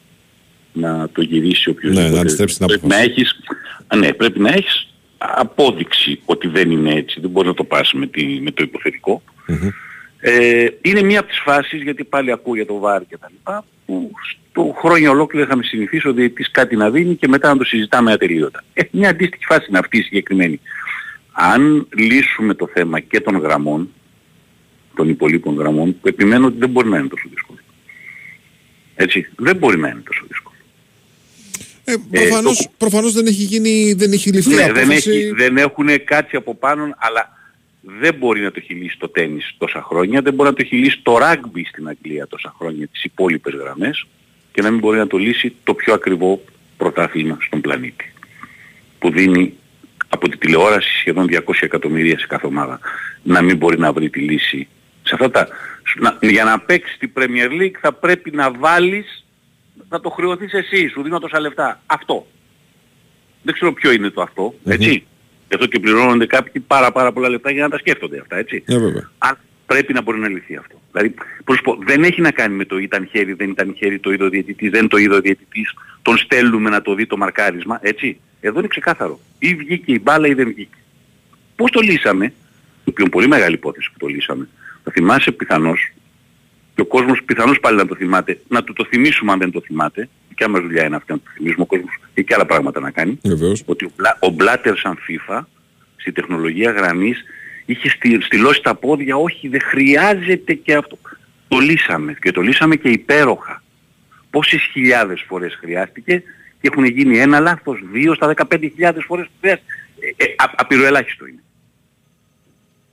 να το γυρίσει οποιοδήποτε. Ναι, να αντιστρέψει την πρέπει να έχεις, α, ναι, πρέπει να έχεις απόδειξη ότι δεν είναι έτσι. Δεν μπορείς να το πας με, τη, με το υποθετικό. Ε, είναι μία από τις φάσεις, γιατί πάλι ακούω για το βάρ και τα λοιπά, που στο χρόνια ολόκληρα είχαμε συνηθίσει ο διαιτητής κάτι να δίνει και μετά να το συζητάμε ατελείωτα. Ε, μια αντίστοιχη φάση είναι αυτή η συγκεκριμένη. Αν λύσουμε το θέμα και των γραμμών, των υπολείπων γραμμών, που επιμένω ότι δεν μπορεί να είναι τόσο δύσκολο. Έτσι, δεν μπορεί να είναι τόσο δύσκολο. Ε, προφανώς, προφανώς δεν έχει γίνει, δεν έχει ληφθεί Ναι, δεν, απόφαση. έχει, δεν έχουν κάτι από πάνω, αλλά δεν μπορεί να το έχει λύσει το τένις τόσα χρόνια, δεν μπορεί να το έχει λύσει το ράγμπι στην Αγγλία τόσα χρόνια, τις υπόλοιπες γραμμές και να μην μπορεί να το λύσει το πιο ακριβό πρωτάθλημα στον πλανήτη που δίνει από τη τηλεόραση σχεδόν 200 εκατομμύρια σε κάθε ομάδα να μην μπορεί να βρει τη λύση σε αυτά τα... Να, για να παίξεις την Premier League θα πρέπει να βάλεις να το χρεωθείς εσύ, σου δίνω τόσα λεφτά. Αυτό. Δεν ξέρω ποιο είναι το αυτό, έτσι. Εδώ και πληρώνονται κάποιοι πάρα πάρα πολλά λεφτά για να τα σκέφτονται αυτά, έτσι. Ναι, βέβαια. Αλλά πρέπει να μπορεί να λυθεί αυτό. Δηλαδή, πώς πω, δεν έχει να κάνει με το ήταν χέρι, δεν ήταν χέρι, το είδε ο διαιτητής, δεν το είδε ο διαιτητής, τον στέλνουμε να το δει το μαρκάρισμα, έτσι. Εδώ είναι ξεκάθαρο. Ή βγήκε η μπάλα ή δεν βγήκε. Πώς το λύσαμε, το οποίο είναι πολύ μεγάλη υπόθεση που το λύσαμε. Θα θυμάσαι πιθανώς, και ο κόσμος πιθανώς πάλι να το θυμάται, να του το θυμίσουμε αν δεν το θυμάται, δικιά μας δουλειά είναι αυτή να το θυμίζουμε, ο κόσμος έχει και άλλα πράγματα να κάνει. Βεβαίως. Ότι ο, Μπλα, ο Μπλάτερς σαν FIFA στη τεχνολογία γραμμής είχε στη, στυλώσει τα πόδια, όχι δεν χρειάζεται και αυτό. Το λύσαμε και το λύσαμε και υπέροχα. Πόσες χιλιάδες φορές χρειάστηκε και έχουν γίνει ένα λάθος, δύο στα 15.000 φορές που χρειάζεται. Ε, ε, α- απειροελάχιστο είναι.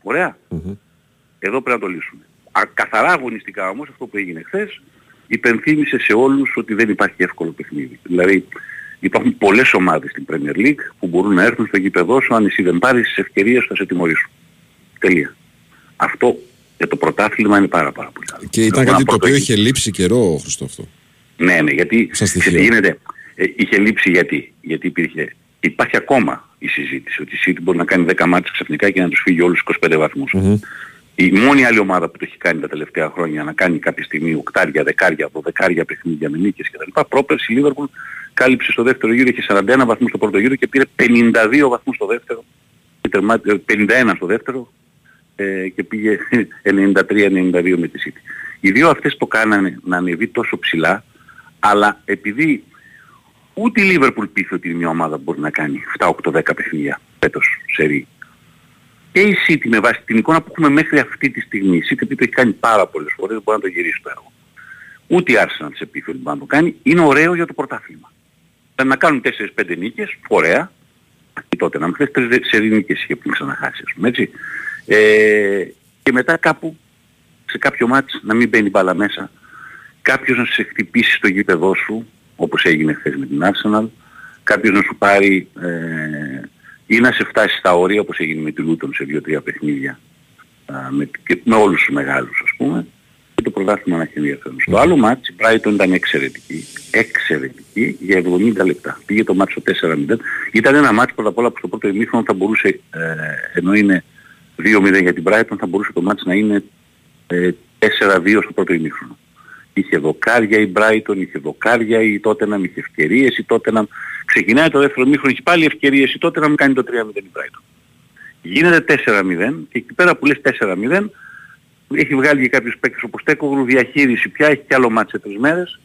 Ωραία. Εδώ πρέπει να το λύσουμε. Α, καθαρά αγωνιστικά όμως αυτό που έγινε χθες υπενθύμησε σε όλους ότι δεν υπάρχει εύκολο παιχνίδι. Δηλαδή υπάρχουν πολλές ομάδες στην Premier League που μπορούν να έρθουν στο γήπεδό σου αν εσύ δεν πάρεις τις ευκαιρίες θα σε τιμωρήσουν. Τελεία. Αυτό για το πρωτάθλημα είναι πάρα πάρα πολύ καλό. Και ήταν Έχω κάτι ένα το οποίο πρώτο- είχε λείψει καιρό, Χριστό αυτό. ναι, ναι, γιατί Σαν στοιχείο. ξέρετε τι γίνεται. Ε, είχε λείψει γιατί. Γιατί υπήρχε, υπάρχει ακόμα η συζήτηση ότι η City μπορεί να κάνει 10 μάτς ξαφνικά και να τους φύγει όλους 25 βαθμούς. Η μόνη άλλη ομάδα που το έχει κάνει τα τελευταία χρόνια να κάνει κάποια στιγμή οκτάρια, δεκάρια, δωδεκάρια παιχνίδια με νίκες κτλ. Πρόπερση η Liverpool κάλυψε στο δεύτερο γύρο, είχε 41 βαθμούς στο πρώτο γύρο και πήρε 52 βαθμούς στο δεύτερο. Και τερμά- ε, 51 στο δεύτερο ε, και πήγε 93-92 με τη City. Οι δύο αυτές το κάνανε να ανεβεί τόσο ψηλά, αλλά επειδή ούτε η Liverpool πείθει ότι είναι μια ομάδα που μπορεί να κάνει 7-8-10 παιχνίδια φέτος σε ρί. Και η City με βάση την εικόνα που έχουμε μέχρι αυτή τη στιγμή, η City που το έχει κάνει πάρα πολλές φορές, μπορεί να το γυρίσει το έργο. Ούτε η Arsenal σε πείθει ότι μπορεί να το κάνει, είναι ωραίο για το πρωτάθλημα. Δηλαδή να κάνουν 4-5 νίκες, ωραία, και τότε να μην χθες τρεις σε νίκες είχε πριν ξαναχάσει, ας πούμε, έτσι. Ε, και μετά κάπου σε κάποιο μάτς να μην μπαίνει μπάλα μέσα, κάποιος να σε χτυπήσει στο γήπεδό σου, όπως έγινε χθες με την Arsenal, κάποιος να σου πάρει ε, ή να σε φτάσει στα όρια όπως έγινε με τη Λούτον σε δύο-τρία παιχνίδια α, με, και με όλους τους μεγάλους ας πούμε και το πρωτάθλημα να έχει ενδιαφέρον. Στο άλλο μάτς η Brighton ήταν εξαιρετική, εξαιρετική για 70 λεπτά. Πήγε το μάτς στο 4-0. Ήταν ένα μάτς πρώτα απ' όλα που στο πρώτο ημίχρονο θα μπορούσε, ε, ενώ είναι 2-0 για την Brighton, θα μπορούσε το μάτς να είναι ε, 4-2 στο πρώτο ημίχρονο. Είχε δοκάρια η Brighton, είχε δοκάρια η Tottenham, είχε ευκαιρίες η Tottenham. Ξεκινάει το δεύτερο ημίχρονο, έχει πάλι ευκαιρίες η Tottenham, κάνει το 3-0 η Brighton. Γίνεται 4-0 και εκεί πέρα που λες 4-0 έχει βγάλει και κάποιους παίκτες όπως Τέκογλου, διαχείριση πια, έχει κι άλλο μάτς σε τρεις μέρες.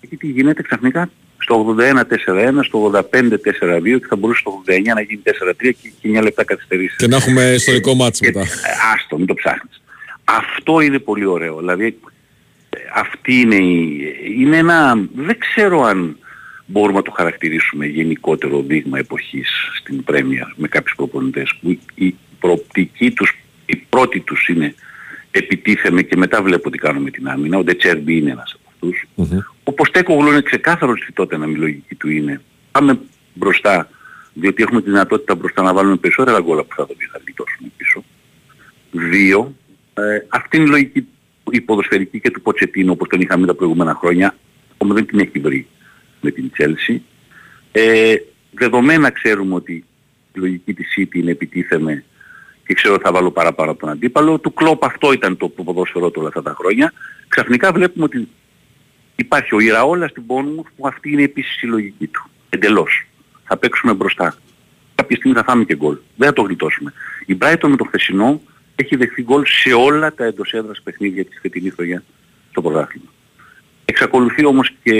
Εκεί τι γίνεται ξαφνικά; Στο 81-4-1, στο 85-4-2 και θα μπορούσε στο 89 να γίνει 4-3 και, και 9 λεπτά καθυστερήσεις. Και να έχουμε ιστορικό μάτς μετά. Ε, άστο, μην το ψάχνεις. Αυτό είναι πολύ ωραίο. Δηλαδή ε, αυτή είναι η... Είναι ένα... Δεν ξέρω αν μπορούμε να το χαρακτηρίσουμε γενικότερο δείγμα εποχής στην Πρέμια με κάποιους προπονητές που η προοπτική τους, η πρώτη τους είναι επιτίθεμε και μετά βλέπω τι κάνουμε την άμυνα. Ο Ντετσέρμπι είναι ένας από αυτούς. Ο Ποστέκογλου είναι ξεκάθαρος ότι τότε να η λογική του είναι. Πάμε μπροστά, διότι έχουμε τη δυνατότητα μπροστά να βάλουμε περισσότερα γκολ που θα δούμε θα γλιτώσουμε πίσω. Δύο, ε, αυτή είναι η λογική η ποδοσφαιρική και του Ποτσετίνου όπως τον είχαμε τα προηγούμενα χρόνια. Όμως δεν την έχει βρει με την Chelsea. Ε, δεδομένα ξέρουμε ότι η λογική της City είναι επιτίθεμε και ξέρω ότι θα βάλω παραπάνω από τον αντίπαλο. Του κλόπ αυτό ήταν το ποδόσφαιρό του όλα αυτά τα χρόνια. Ξαφνικά βλέπουμε ότι υπάρχει ο Ιραόλας στην Bournemouth που αυτή είναι επίσης η λογική του. Εντελώς. Θα παίξουμε μπροστά. Κάποια στιγμή θα φάμε και γκολ. Δεν θα το γλιτώσουμε. Η Brighton με το χθεσινό έχει δεχθεί γκολ σε όλα τα εντός έδρας παιχνίδια της φετινής χρονιάς στο πρωτάθλημα. Εξακολουθεί όμως και,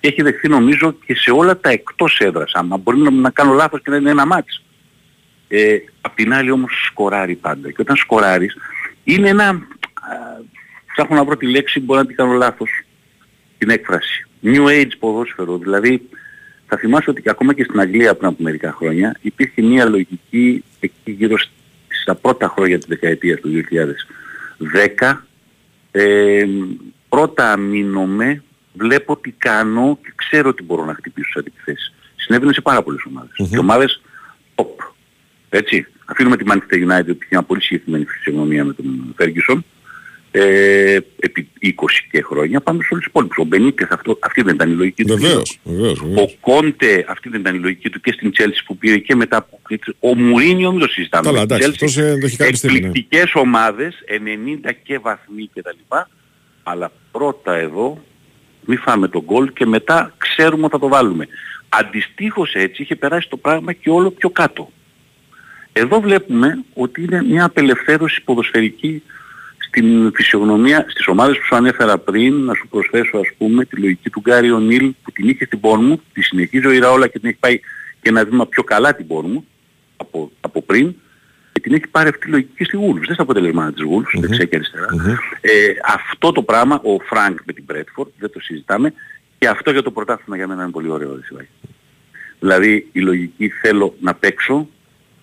και έχει δεχθεί νομίζω και σε όλα τα εκτός έδρας. Άμα μπορεί να, να κάνω λάθος και να είναι ένα μάτς. Ε, απ' την άλλη όμως σκοράρει πάντα. Και όταν σκοράρεις είναι ένα... α, Ψάχνω να βρω τη λέξη, μπορεί να την κάνω λάθος. Την έκφραση. New Age ποδόσφαιρο. Δηλαδή θα θυμάσαι ότι και ακόμα και στην Αγγλία πριν από μερικά χρόνια υπήρχε μια λογική εκεί γύρω στα πρώτα χρόνια της δεκαετίας του 2010 ε, πρώτα αμήνομαι, βλέπω τι κάνω και ξέρω τι μπορώ να χτυπήσω σε αντιπιθέσεις. Συνέβαινε σε πάρα πολλές ομάδες. Και ομάδες top. Έτσι. Αφήνουμε τη Manchester United που είχε μια πολύ συγκεκριμένη φυσιογνωμία με τον Ferguson ε, επί 20 και χρόνια. Πάμε σε όλους τους υπόλοιπους. Ο Μπενίτες αυτό, αυτή δεν ήταν η λογική του. Βεβαίως, βεβαίως, βεβαίως. Ο Κόντε, αυτή δεν ήταν η λογική του και στην Chelsea που πήρε και μετά που Ο Μουρίνιο μην το συζητάμε. Καλά, με την εντάξει, Chelsea. αυτός ε, το έχει κάνει στήλη, ναι. Εκπληκτικές ομάδες, 90 και βαθμοί κτλ. Αλλά πρώτα εδώ μη φάμε τον γκολ και μετά ξέρουμε ότι θα το βάλουμε. Αντιστοίχως έτσι είχε περάσει το πράγμα και όλο πιο κάτω. Εδώ βλέπουμε ότι είναι μια απελευθέρωση ποδοσφαιρική στην φυσιογνωμία, στις ομάδες που σου ανέφερα πριν, να σου προσθέσω ας πούμε τη λογική του Γκάρι Ονίλ που την είχε στην Πόρμου, τη συνεχίζει ο Ιραόλα και την έχει πάει και ένα βήμα πιο καλά την Πόρμου από, από πριν και την έχει πάρει αυτή τη λογική στη Wolves. Δεν στα αποτελέσματα της Wolves, mm-hmm. δεξιά και αριστερα Ε, αυτό το πράγμα, ο Φρανκ με την Bradford, δεν το συζητάμε, και αυτό για το πρωτάθλημα για μένα είναι πολύ ωραίο. Δηλαδή η λογική θέλω να παίξω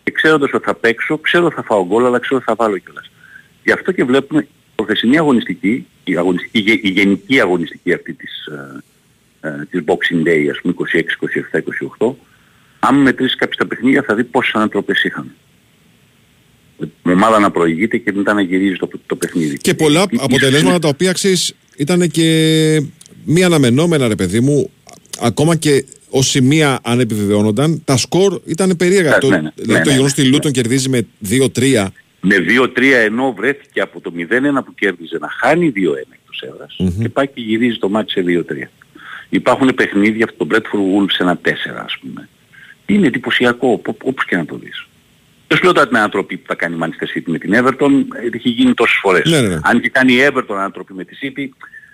και ξέροντας ότι θα παίξω, ξέρω ότι θα φάω γκολ, αλλά ξέρω ότι θα βάλω κιόλας. Γι' αυτό και βλέπουμε η προχθεσινή αγωνιστική, η, αγωνιστική, η, γενική αγωνιστική αυτή της, ε, ε, της Boxing Day, ας πούμε 26, 27, 28, αν μετρήσει κάποια τα παιχνίδια θα δει πόσες ανατροπές είχαν. Η ομάδα να προηγείται και μετά να γυρίζει το, το παιχνίδι. Και πολλά αποτελέσματα τα οποία ξέρεις ήταν και μη αναμενόμενα ρε παιδί μου, ακόμα και ως σημεία αν επιβεβαιώνονταν, τα σκορ ήταν περίεργα. Ναι, το, ναι, ναι, δηλαδή ναι, το γεγονός ότι η Λούτον κερδίζει με 2-3. Με 2-3 ενώ βρέθηκε από το 0-1 που κέρδιζε να χάνει 2-1 εκτός έδρας mm-hmm. και πάει και γυρίζει το μάτι σε 2-3. Υπάρχουν παιχνίδια από τον Bradford Wolves ένα 4 ας πούμε. Είναι εντυπωσιακό όπως και να το δεις. Δεν σου λέω τώρα την ανατροπή που θα κάνει η Manchester City με την Everton, έχει γίνει τόσες φορές. Ναι, ναι. Αν και κάνει η Everton ανατροπή με τη City,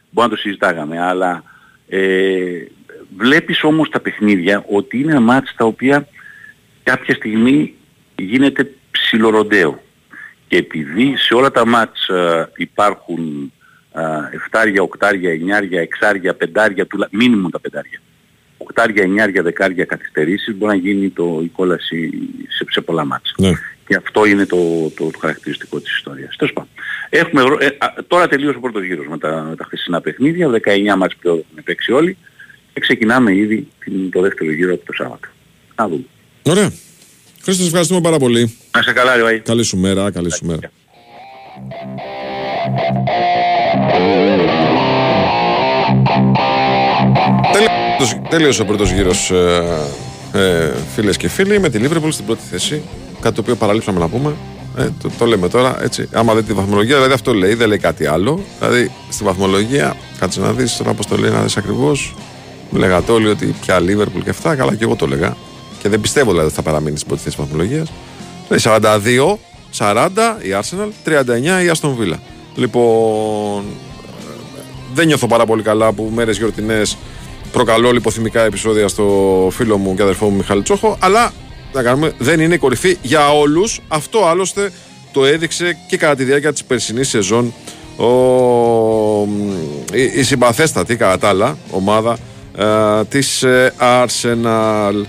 μπορεί να το συζητάγαμε, αλλά ε, βλέπεις όμως τα παιχνίδια ότι είναι μάτς τα οποία κάποια στιγμή γίνεται ψιλοροντέο. Και επειδή σε όλα τα μάτς ε, υπάρχουν ε, εφτάρια, οκτάρια, εννιάρια, εξάρια, πεντάρια, τουλα... μίνιμουμ τα πεντάρια. Οκτάρια, εννιάρια, δεκάρια καθυστερήσεις μπορεί να γίνει το, η κόλαση σε, σε πολλά μάτς. Ναι. Και αυτό είναι το, το, το χαρακτηριστικό της ιστορίας. Τέλος πάντων. Έχουμε, ε, τώρα τελείωσε ο πρώτος γύρος με τα, με τα χθεσινά παιχνίδια, 19 μάτς που έχουν παίξει όλοι και ξεκινάμε ήδη το δεύτερο γύρο από το Σάββατο. Να δούμε. Ωραία. Χρήστος, ευχαριστούμε πάρα πολύ. Να σε καλά, Ροή. Καλή σου μέρα, καλή σου μέρα. Τέλειωσε ο πρώτος γύρος, ε, ε, φίλες και φίλοι, με τη Λίβρεπουλ στην πρώτη θέση. Κάτι το οποίο παραλείψαμε να πούμε. Ε, το, το, λέμε τώρα έτσι. Άμα δείτε τη βαθμολογία, δηλαδή αυτό λέει, δεν λέει κάτι άλλο. Δηλαδή στη βαθμολογία, κάτσε να δεις τώρα πώς το λέει, να δεις ακριβώς. Λέγατε όλοι ότι πια Λίβερπουλ και αυτά, καλά και εγώ το λέγα. Και δεν πιστεύω δηλαδή ότι θα παραμείνει στην πρώτη θέση βαθμολογία. 42, 40 η Arsenal, 39 η Aston Villa. Λοιπόν, δεν νιώθω πάρα πολύ καλά που μέρες γιορτινές προκαλώ λιποθυμικά επεισόδια στο φίλο μου και αδερφό μου Μιχάλη Τσόχο, αλλά να κάνουμε, δεν είναι η κορυφή για όλους. Αυτό άλλωστε το έδειξε και κατά τη διάρκεια της περσινής σεζόν ο, η, η συμπαθέστατη κατά τα άλλα ομάδα ε, της ε, Arsenal.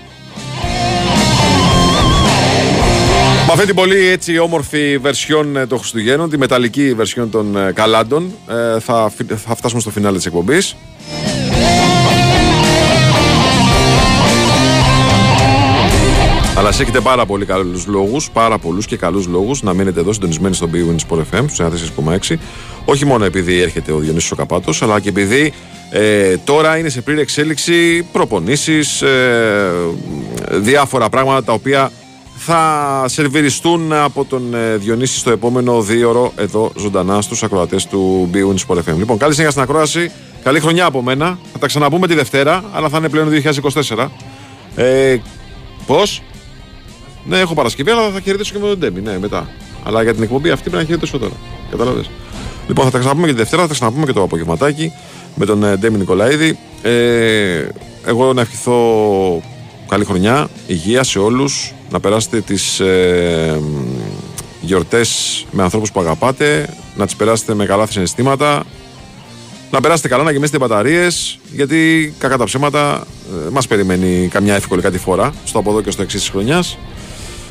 Με αυτή την πολύ έτσι όμορφη βερσιόν ε, των Χριστουγέννων, τη μεταλλική βερσιόν των ε, Καλάντων, ε, θα, θα φτάσουμε στο φινάλε της εκπομπής. Αλλά σε έχετε πάρα πολύ καλούς λόγους, πάρα πολλούς και καλούς λόγους να μείνετε εδώ συντονισμένοι στο BWIN Sport FM στους 4,6. Όχι μόνο επειδή έρχεται ο Διονύσης ο Καπάτος, αλλά και επειδή ε, τώρα είναι σε πλήρη εξέλιξη προπονήσεις, ε, διάφορα πράγματα τα οποία θα σερβιριστούν από τον ε, Διονύση στο επόμενο δύο ώρο εδώ ζωντανά στους ακροατές του BWIN Sport FM. Λοιπόν, καλή συνέχεια στην ακρόαση, καλή χρονιά από μένα. Θα τα ξαναπούμε τη Δευτέρα, αλλά θα είναι πλέον 2024. Ε, πώς; Ναι, έχω Παρασκευή, αλλά θα χαιρετήσω και με τον Ντέμι. Ναι, μετά. Αλλά για την εκπομπή αυτή πρέπει να χαιρετήσω τώρα. Κατάλαβες. Λοιπόν, θα τα ξαναπούμε και τη Δευτέρα, θα τα ξαναπούμε και το απογευματάκι με τον ε, Ντέμι Νικολαίδη. Ε, εγώ να ευχηθώ καλή χρονιά, υγεία σε όλους. Να περάσετε τις ε, γιορτές με ανθρώπους που αγαπάτε. Να τις περάσετε με καλά συναισθήματα. Να περάσετε καλά, να γεμίσετε μπαταρίες. Γιατί κακά τα ψέματα ε, μας περιμένει καμιά εύκολη κάτι φορά στο από εδώ και στο εξής της χρονιάς.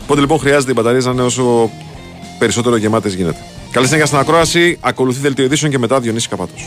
Οπότε λοιπόν χρειάζεται οι μπαταρίες να είναι όσο περισσότερο γεμάτες γίνεται. Καλή συνέχεια στην ακρόαση. Ακολουθεί δελτίο ειδήσεων και μετά Διονύσης Καπάτος.